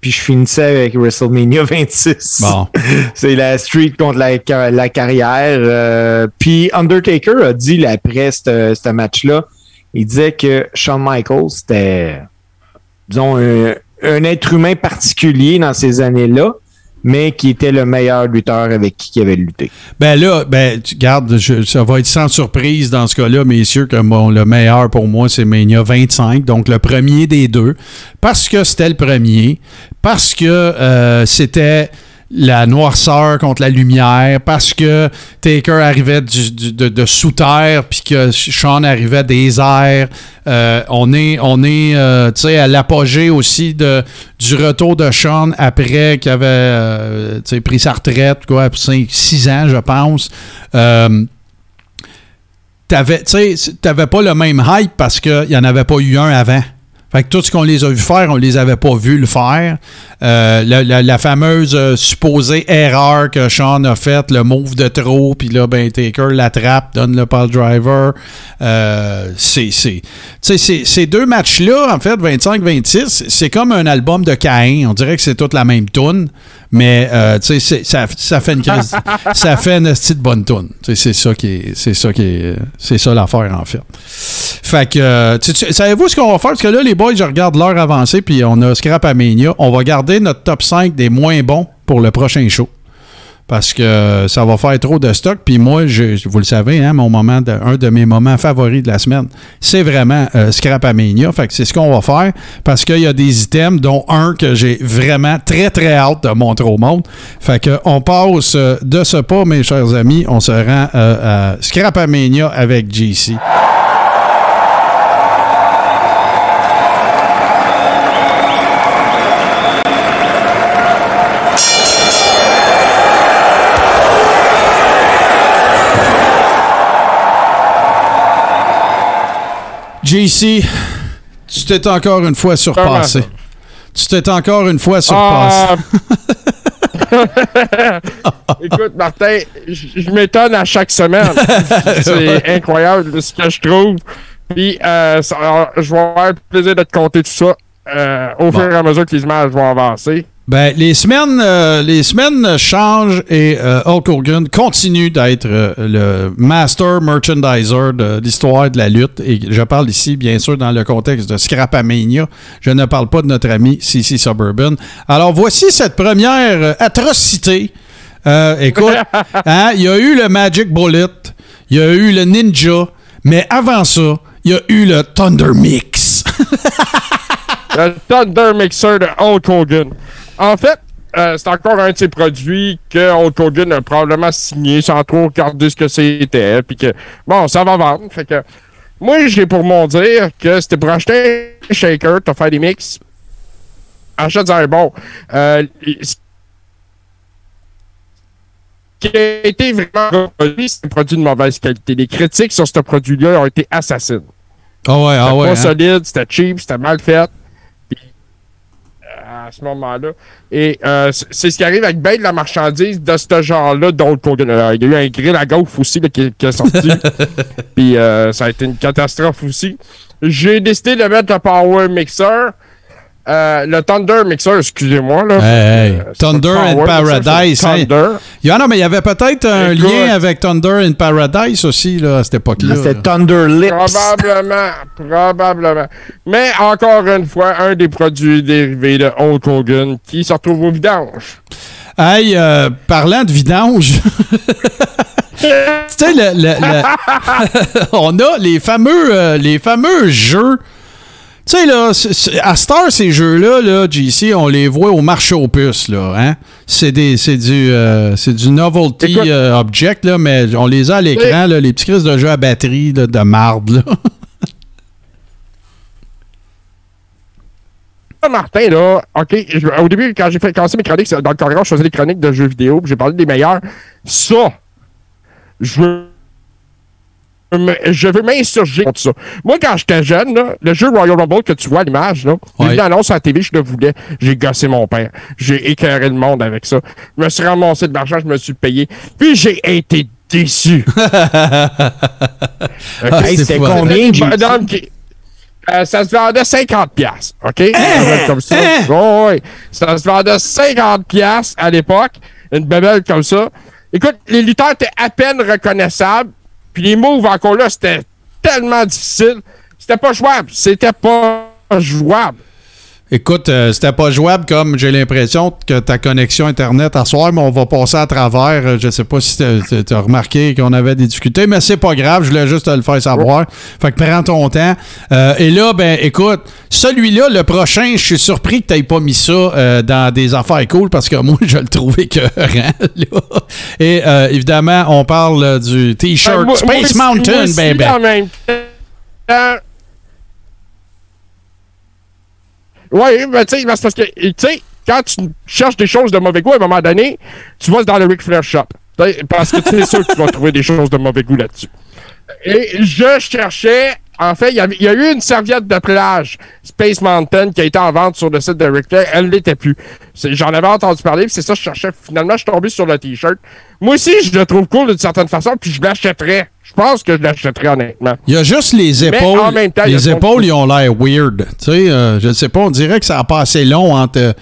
puis je finissais avec WrestleMania 26.
Bon.
c'est la street contre la, la carrière. euh, puis Undertaker a dit là, après ce ce match-là, il disait que Shawn Michaels, c'était, disons, un, être humain particulier dans ces années-là, mais qui était le meilleur lutteur avec qui il avait lutté.
Ben là, ben, tu gardes, ça va être sans surprise dans ce cas-là, messieurs, que bon, le meilleur pour moi, c'est Mania 25, donc le premier des deux, parce que c'était le premier, parce que euh, c'était la noirceur contre la lumière, parce que Taker arrivait de, sous terre, puis que Sean arrivait des airs. Euh, on est, on euh, à l'apogée aussi du retour de Sean après qu'il avait euh, pris sa retraite, quoi, 6 ans, je pense. T'avais, t'avais pas le même hype parce qu'il n'y en avait pas eu un avant. Fait que tout ce qu'on les a vu faire, on les avait pas vus le faire. Euh, la, fameuse euh, supposée erreur que Sean a faite, le move de trop, puis là, ben, Taker l'attrape, donne le pile driver. Euh, c'est, c'est- ces deux matchs-là, en fait, 25-26, c'est comme un album de Caïn. On dirait que c'est toute la même tune, mais euh, tu sais, ça, ça fait une crise, ça fait une petite bonne sais, C'est ça qui est, c'est ça qui est, c'est ça l'affaire en fait. Fait que, euh, savez-vous ce qu'on va faire? Parce que là, les boys, je regarde l'heure avancée, puis on a Scrap à Mania. On va garder notre top 5 des moins bons pour le prochain show. Parce que ça va faire trop de stock. Puis moi, je, vous le savez, hein, mon moment de- un de mes moments favoris de la semaine, c'est vraiment euh, Scrap à Mania. Fait que c'est ce qu'on va faire. Parce qu'il y a des items, dont un que j'ai vraiment très, très hâte de montrer au monde. Fait que on passe euh, de ce pas, mes chers amis. On se rend euh, à Scrap à Mania avec JC. JC, tu t'es encore une fois surpassé. Tu t'es encore une fois surpassé.
Ah. Écoute, Martin, je m'étonne à chaque semaine. C'est incroyable ce que je trouve. Puis, euh, je vais avoir le plaisir de te compter tout ça euh, au fur et à mesure que les images vont avancer.
Ben, les semaines, euh, les semaines changent et euh, Hulk Hogan continue d'être euh, le master merchandiser de l'histoire de la lutte. Et je parle ici, bien sûr, dans le contexte de Scrapamania. Je ne parle pas de notre ami CC Suburban. Alors, voici cette première atrocité. Écoute, hein, il y a eu le Magic Bullet, il y a eu le Ninja, mais avant ça, il y a eu le Thunder Mix.
Le Thunder Mixer de Hulk Hogan. En fait, euh, c'est encore un de ces produits que Hulk Hogan a probablement signé sans trop regarder ce que c'était. Puis que, bon, ça va vendre. Fait que, moi, j'ai pour mon dire que c'était pour acheter un shaker, t'as fait des mix. Achète un bon. Euh, ce qui a été vraiment produit, c'est un produit de mauvaise qualité. Les critiques sur ce produit-là ont été assassines.
Ah ouais, ah
C'était
ouais.
pas
hein.
solide, c'était cheap, c'était mal fait. À ce moment-là. Et euh, c'est ce qui arrive avec bien de la marchandise de ce genre-là. Donc, euh, il y a eu un grill à gauche aussi là, qui, qui est sorti. Puis euh, ça a été une catastrophe aussi. J'ai décidé de mettre le Power Mixer. Euh, le Thunder Mixer, excusez-moi. Là,
Hey, hey.
Euh,
Thunder
Mixer,
Paradise. hein.
Thunder.
Il y en a, mais il y avait peut-être un
Écoute.
lien avec Thunder in Paradise aussi là, à cette époque-là.
C'était Thunder Lips.
Probablement, probablement. Mais encore une fois, un des produits dérivés de Hulk Hogan qui se retrouve au vidange.
Hey, euh, parlant de vidange. tu sais, le- le- le- on a les fameux, euh, les fameux jeux. Tu sais, là, à Star, ces jeux-là, là, JC, on les voit au marché aux puces, là. Hein? C'est, des, c'est, du, euh, c'est du novelty euh, object, là, mais on les a à l'écran, là, les petits crises de jeux à batterie là, de marde. Là.
Ah, Martin, là, OK, je- au début, quand j'ai fait commencer mes chroniques dans le corridor, je faisais des chroniques de jeux vidéo, puis j'ai parlé des meilleurs. Ça, je veux. Je veux m'insurger contre ça. Moi, quand j'étais jeune, là, le jeu Royal Rumble que tu vois à l'image, là,
Ouais.
vu l'annonce à la TV, je le voulais. J'ai gossé mon père. J'ai écœuré le monde avec ça. Je me suis ramassé de l'argent, je me suis payé. Puis j'ai été déçu.
Hey,
c'est
c'était combien,
qui- Euh, ça se vendait 50 pièces, OK? Va être comme ça. Oh, oui. Ça se vendait 50 pièces à l'époque, une bébelle comme ça. Écoute, les lutteurs étaient à peine reconnaissables, puis les moves encore là, c'était tellement difficile. C'était pas jouable. C'était pas jouable.
Écoute, euh, c'était pas jouable comme j'ai l'impression que ta connexion Internet à soir, mais on va passer à travers. Euh, Je sais pas si tu as remarqué qu'on avait des difficultés, mais c'est pas grave, je voulais juste te le faire savoir. Fait que prends ton temps. Euh, et là, ben écoute, celui-là, le prochain, je suis surpris que tu pas mis ça dans des affaires cool parce que moi, je le trouvais écœurant. là. Et évidemment, on parle du T-shirt
Ben, moi
Space Mountain,
moi
baby.
En même temps. Oui, mais tu sais, parce que, tu sais, quand tu cherches des choses de mauvais goût, à un moment donné, tu vas dans le Ric Flair Shop. Parce que tu es sûr que tu vas trouver des choses de mauvais goût là-dessus. Et je cherchais, en fait, il y, a eu une serviette de plage Space Mountain qui a été en vente sur le site de Ric Flair. Elle l'était plus. J'en avais entendu parler, c'est ça que je cherchais. Finalement, je suis tombé sur le T-shirt. Moi aussi, je le trouve cool d'une certaine façon, puis je l'achèterais. Je pense que je l'achèterais honnêtement.
Il y a juste les
Mais
épaules.
en même temps,
les épaules, ils ont l'air weird. Tu sais, euh, je ne sais pas, on dirait que ça a pas assez long entre euh,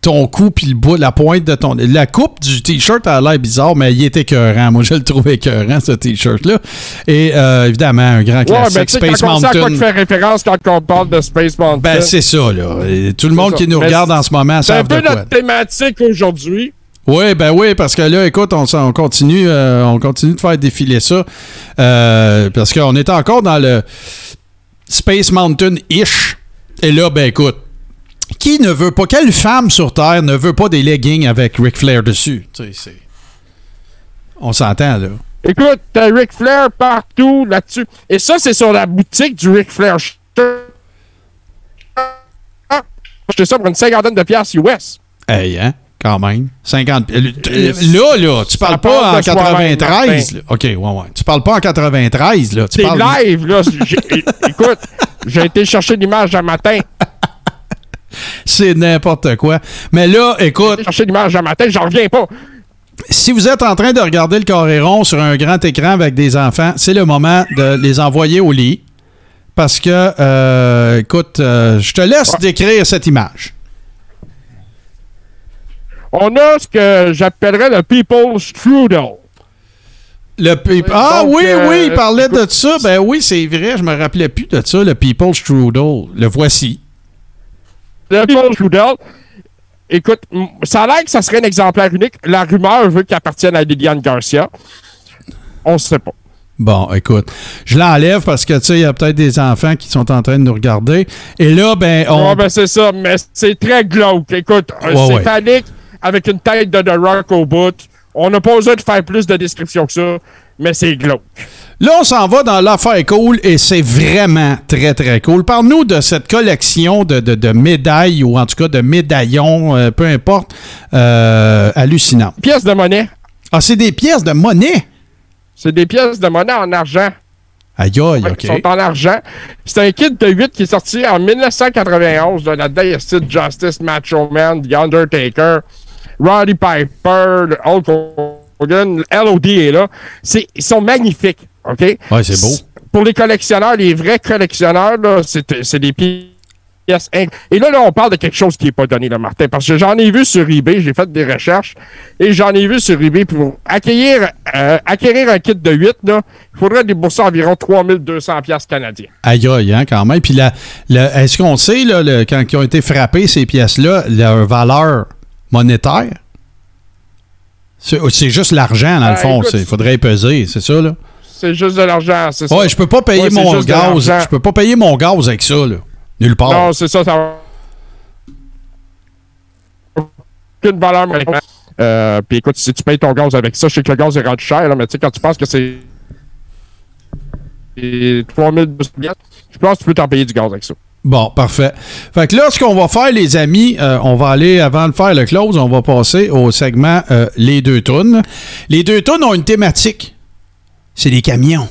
ton cou puis le bout, la pointe de ton. La coupe du t-shirt a l'air bizarre, mais il est écœurant. Moi, je le trouve écœurant, ce t-shirt-là. Et euh, évidemment, un grand
Ouais,
classique,
ben,
Space
quand sait à quoi tu fais référence quand on parle de Space Mountain?
Ben, c'est ça, là. Et tout le monde
ça.
qui nous
Mais
regarde en ce moment
C'est un peu
quoi.
notre thématique aujourd'hui.
Oui, ben oui, parce que là, écoute, on, continue, euh, on continue de faire défiler ça. euh, parce qu'on est encore dans le Space Mountain-ish. Et là, ben écoute, qui ne veut pas, quelle femme sur Terre ne veut pas des leggings avec Ric Flair dessus? On s'entend, là.
Écoute, t'as Ric Flair partout là-dessus. Et ça, c'est sur la boutique du Ric Flair. Acheté ça pour une cinquantaine de piastres US.
Hey, hein? Quand même. 50. euh,
Et
Là, là, tu parles pas en
de soi-même,
93. là. OK, ouais, ouais. Tu parles pas en 93, là. Tu
C'est
parles.
live, là. Écoute, j'ai été chercher l'image un matin.
C'est n'importe quoi. Mais là, écoute.
J'ai été chercher l'image un matin, j'en reviens pas.
Si vous êtes en train de regarder le carré rond sur un grand écran avec des enfants, c'est le moment de les envoyer au lit. Parce que, euh, écoute, euh, je te laisse décrire cette image.
On a ce que j'appellerais le People's Strudel.
Le pe- ah
donc,
oui,
euh,
oui, il parlait de ça. Ben oui, c'est vrai, je me rappelais plus de ça, le People's Strudel. Le voici.
Le People's Strudel. Écoute, ça a l'air que ça serait un exemplaire unique. La rumeur veut qu'il appartienne à Liliane Garcia. On ne sait pas.
Bon, écoute, je l'enlève parce que, tu sais, il y a peut-être des enfants qui sont en train de nous regarder. Et là, ben, on...
Ben c'est ça, mais c'est très glauque. Écoute, euh,
Ouais,
c'est
ouais.
Avec une tête de The Rock au bout. On n'a pas besoin de faire plus de description que ça, mais c'est glauque.
Là, on s'en va dans l'affaire cool et c'est vraiment très, très cool. Parle-nous de cette collection de, de- de médailles ou en tout cas de médaillons, euh, peu importe, euh, hallucinant.
Pièces de monnaie.
Ah, c'est des pièces de monnaie?
C'est des pièces de monnaie en argent.
Aïe, aïe, OK.
sont en argent. C'est un kit de 8 qui est sorti en 1991. Là, là-dedans, il y a Sid Justice, Macho Man, The Undertaker, Roddy Piper, Hulk Hogan, LOD est là. C'est, ils sont magnifiques, OK?
Ouais, c'est beau.
Pour les collectionneurs, les vrais collectionneurs, là, c'est, c'est des pièces. inc- Et là, là, on parle de quelque chose qui n'est pas donné, là, Martin, parce que j'en ai vu sur eBay, j'ai fait des recherches, et j'en ai vu sur eBay pour acquérir, euh, acquérir un kit de 8, là, il faudrait débourser environ 3200 pièces canadiens.
Aïe, aïe, hein, quand même. Puis la, la- est-ce qu'on sait, là, le- quand ils ont été frappés, ces pièces-là, leur valeur monétaire? C'est, c'est juste l'argent, dans le
Ah,
fond. Il faudrait peser, c'est ça, là?
C'est juste de l'argent, c'est ça.
Ouais, je peux pas payer
Ouais,
mon gaz. Je peux pas payer mon gaz avec ça, là. Nulle part.
Non, c'est ça, ça va. Aucune valeur. Euh, puis écoute, si tu payes ton gaz avec ça, je sais que le gaz est rendu cher, là, mais tu sais, quand tu penses que c'est. c'est 3200 piastres, je pense que tu peux t'en payer du gaz avec ça.
Bon, parfait. Fait que là, ce qu'on va faire, les amis, euh, on va aller, avant de faire le close, on va passer au segment euh, Les deux tunes. Les deux tunes ont une thématique. C'est les camions.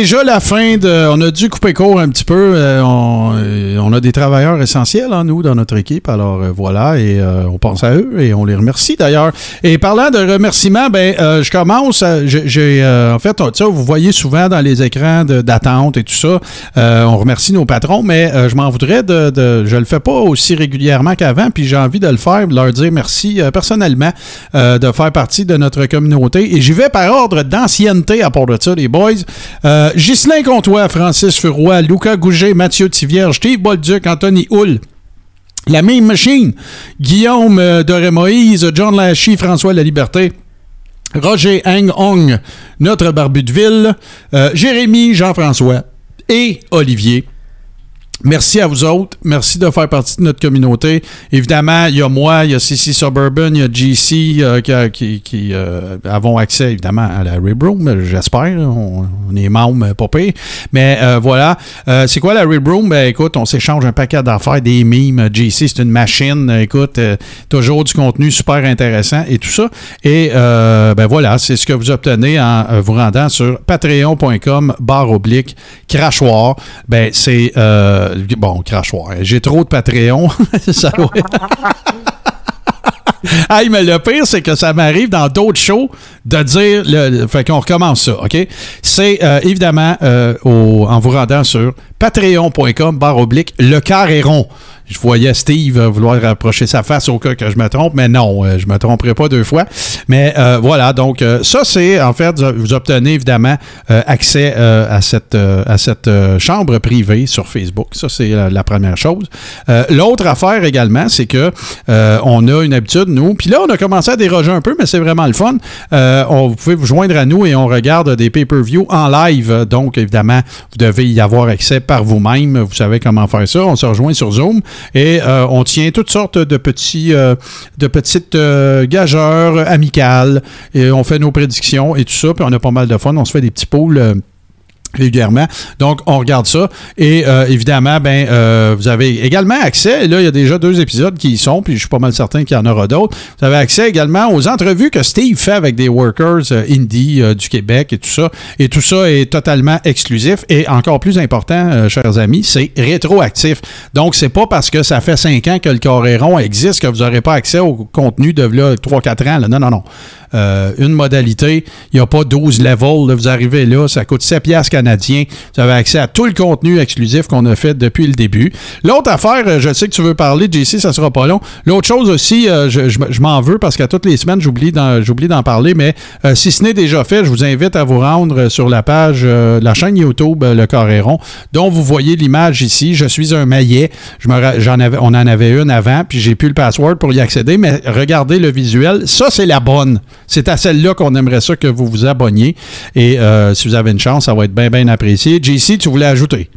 Déjà la fin de. On a dû couper court un petit peu. Euh, on, euh, on a des travailleurs essentiels en nous dans notre équipe. Alors euh, voilà, et on pense à eux et on les remercie d'ailleurs. Et parlant de remerciements, ben je commence. j'ai- en fait, on- vous voyez souvent dans les écrans d'attente et tout ça, on remercie nos patrons, mais je m'en voudrais de, de. Je le fais pas aussi régulièrement qu'avant, puis j'ai envie de le faire, de leur dire merci personnellement de faire partie de notre communauté. Et j'y vais par ordre d'ancienneté à part de ça, les boys. Ghislain Comtois, Francis Furoy, Lucas Gouget, Mathieu Tivierge, Steve Bolduc, Anthony Hull. La Meme Machine, Guillaume euh, Doré-Moïse, John Lachie, François La Liberté, Roger Hang Hong, notre barbu de euh, Jérémy, Jean-François et Olivier. Merci à vous autres. Merci de faire partie de notre communauté. Évidemment, il y a moi, il y a CC Suburban, il y a GC euh, qui, qui, qui, euh, avons accès évidemment à la Rib Room, j'espère. On, on est membres, euh, pas pire. Mais euh, voilà. Euh, c'est quoi la Rib Room? Ben écoute, on s'échange un paquet d'affaires, des memes. GC, c'est une machine. Écoute, euh, toujours du contenu super intéressant et tout ça. Et euh, ben voilà, c'est ce que vous obtenez en euh, vous rendant sur patreon.com barre oblique crachoir. Ben c'est euh, bon, crachoir. J'ai trop de Patreon. ça Hey, mais le pire, c'est que ça m'arrive dans d'autres shows de dire. Le, fait qu'on recommence ça, OK? C'est euh, évidemment euh, au- en vous rendant sur patreon.com barre oblique le carré rond. Je voyais Steve euh, vouloir rapprocher sa face au cas que je me trompe, mais non, euh, je me tromperai pas deux fois. Mais euh, voilà, donc ça, c'est en fait, vous obtenez évidemment accès à cette, chambre privée sur Facebook. Ça, c'est la, première chose. L'autre affaire également, c'est que on a une habitude, nous, puis là, on a commencé à déroger un peu, mais c'est vraiment le fun. On, vous pouvez vous joindre à nous et on regarde des pay-per-view en live. Donc, évidemment, vous devez y avoir accès par vous-même. Vous savez comment faire ça. On se rejoint sur Zoom et euh, on tient toutes sortes de petits, euh, petites euh, gageurs amicales et on fait nos prédictions et tout ça. Puis on a pas mal de fun. On se fait des petits pools. Régulièrement. Donc, on regarde ça. Et euh, évidemment, ben, euh, vous avez également accès, là, il y a déjà deux épisodes qui y sont, puis je suis pas mal certain qu'il y en aura d'autres. Vous avez accès également aux entrevues que Steve fait avec des workers euh, indie du Québec et tout ça. Et tout ça est totalement exclusif. Et encore plus important, chers amis, c'est rétroactif. Donc, c'est pas parce que ça fait cinq ans que le Coréron existe que vous n'aurez pas accès au contenu de là, 3-4 ans. Non, non, non. Euh, une modalité, il n'y a pas 12 levels. là. vous arrivez là, ça coûte 7 piastres canadiens. Vous avez accès à tout le contenu exclusif qu'on a fait depuis le début. L'autre affaire, euh, je sais que tu veux parler, JC, ça sera pas long. L'autre chose aussi, euh, je, m'en veux parce qu'à toutes les semaines, j'oublie d'en, parler, mais si ce n'est déjà fait, je vous invite à vous rendre sur la page, euh, la chaîne YouTube Le Coréron, dont vous voyez l'image ici. Je suis un maillet. J'en avais, on en avait une avant, puis j'ai plus le password pour y accéder, mais regardez le visuel. Ça, c'est la bonne. C'est à celle-là qu'on aimerait ça que vous vous abonniez. Et euh, si vous avez une chance, ça va être bien, bien apprécié. JC, tu voulais ajouter?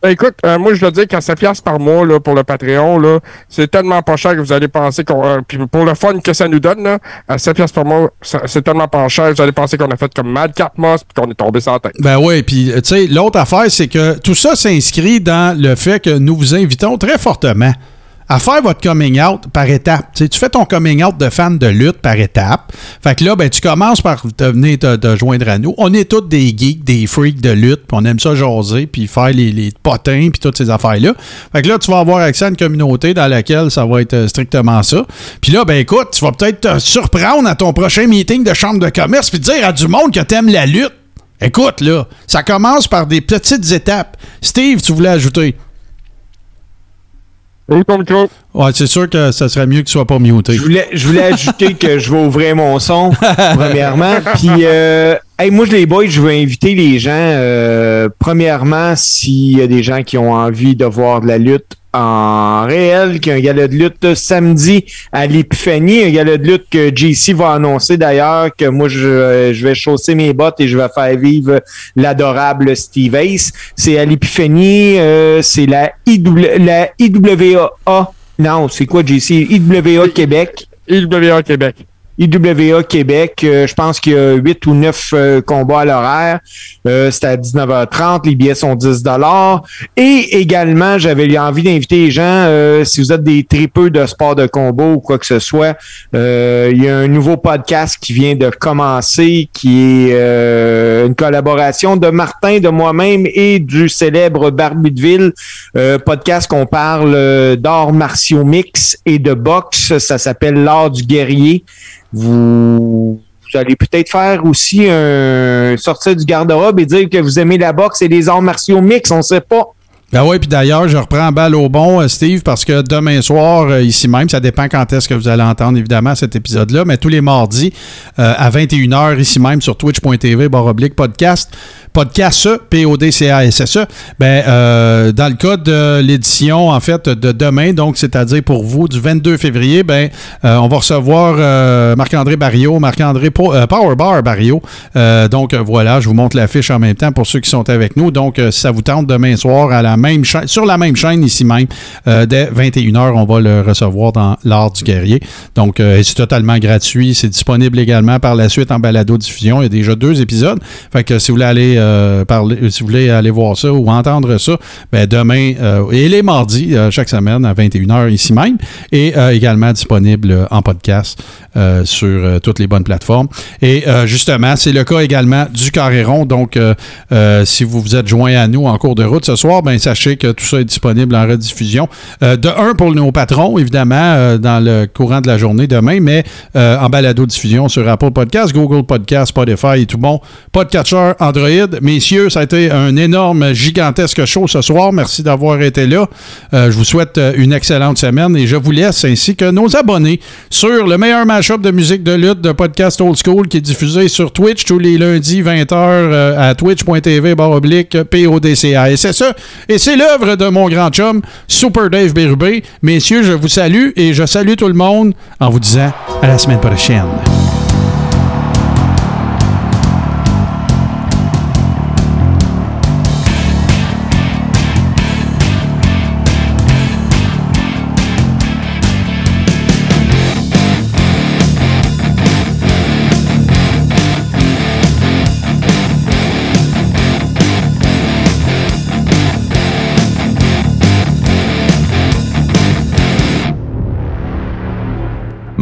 Ben, écoute, euh, moi je dois dire qu'à 7 piastres par mois là, pour le Patreon, là, c'est tellement pas cher que vous allez penser qu'on. euh, puis pour le fun que ça nous donne, là, à 7 piastres par mois, c'est tellement pas cher, vous allez penser qu'on a fait comme Mad Cat Moss puis qu'on est tombé sans tête.
Ben oui, puis tu sais, l'autre affaire, c'est que tout ça s'inscrit dans le fait que nous vous invitons très fortement à faire votre coming out par étapes. Tu fais ton coming out de fan de lutte par étapes. Fait que là, ben, tu commences par te venir te, te joindre à nous. On est tous des geeks, des freaks de lutte, puis on aime ça jaser, puis faire les, les potins, puis toutes ces affaires-là. Fait que là, tu vas avoir accès à une communauté dans laquelle ça va être euh, strictement ça. Puis là, ben écoute, tu vas peut-être te surprendre à ton prochain meeting de chambre de commerce, puis dire à du monde que t'aimes la lutte. Écoute, là, ça commence par des petites étapes. Steve, tu voulais ajouter? Ouais, c'est sûr que ça serait mieux que tu sois pas muté.
Je voulais, je voulais ajouter que je vais ouvrir mon son, premièrement. Puis, euh, hey, moi, les boys, je veux inviter les gens, euh, premièrement, s'il y a des gens qui ont envie de voir de la lutte en réel, qu'il y a un gala de lutte samedi à l'Épiphanie, un gala de lutte que JC va annoncer d'ailleurs, que moi, je, je vais chausser mes bottes et je vais faire vivre l'adorable Steve Ace. C'est à l'Épiphanie, euh, c'est la, IW, la IWA. Non, c'est quoi, JC? IWA Québec.
IWA Québec.
IWA Québec. Euh, je pense qu'il y a 8 ou 9 euh, combats à l'horaire. Euh, c'est à 19h30. Les billets sont 10 Et également, j'avais envie d'inviter les gens, si vous êtes des tripeux de sport de combat ou quoi que ce soit, il y a un nouveau podcast qui vient de commencer, qui est une collaboration de Martin, de moi-même et du célèbre Barbu de Ville. podcast qu'on parle d'arts martiaux mix et de boxe. Ça s'appelle L'art du guerrier. Vous, allez peut-être faire aussi un sortir du garde-robe et dire que vous aimez la boxe et les arts martiaux mix, on sait pas.
Ben oui, puis d'ailleurs, je reprends balle au bon, euh, Steve, parce que demain soir, euh, ici même, ça dépend quand est-ce que vous allez entendre, évidemment, cet épisode-là, mais tous les mardis, euh, à 21h, ici même, sur twitch.tv, barre oblique, podcast, podcast P-O-D-C-A-S-S-E, ben, dans le cas de l'édition, en fait, de demain, donc, c'est-à-dire pour vous, du 22 février, ben, on va recevoir Marc-André Barrio, Marc-André Powerbar Barrio. donc, voilà, je vous montre l'affiche en même temps pour ceux qui sont avec nous. Donc, si ça vous tente demain soir à la même chaîne, sur la même chaîne ici même, dès 21h, on va le recevoir dans l'Art du guerrier. Donc, c'est totalement gratuit. C'est disponible également par la suite en balado-diffusion. Il y a déjà deux épisodes. Fait que si vous voulez aller euh, parler, si vous voulez aller voir ça ou entendre ça, ben demain euh, et les mardis, euh, chaque semaine à 21h ici même, et également disponible en podcast sur toutes les bonnes plateformes. Et justement, c'est le cas également du Carré Rond. Donc, si vous vous êtes joint à nous en cours de route ce soir, ben sachez que tout ça est disponible en rediffusion. de un pour nos patrons, évidemment, dans le courant de la journée demain, mais en balado-diffusion sur Apple Podcast, Google Podcast, Spotify et tout bon podcatcher Android. Messieurs, ça a été un énorme, gigantesque show ce soir. Merci d'avoir été là. Euh, je vous souhaite euh, une excellente semaine et je vous laisse ainsi que nos abonnés sur le meilleur mashup de musique de lutte de podcast Old School qui est diffusé sur Twitch tous les lundis 20h euh, à twitch.tv baroblique PODCASSE. Et c'est l'œuvre de mon grand chum, Super Dave Bérubé. Messieurs, je vous salue et je salue tout le monde en vous disant à la semaine prochaine.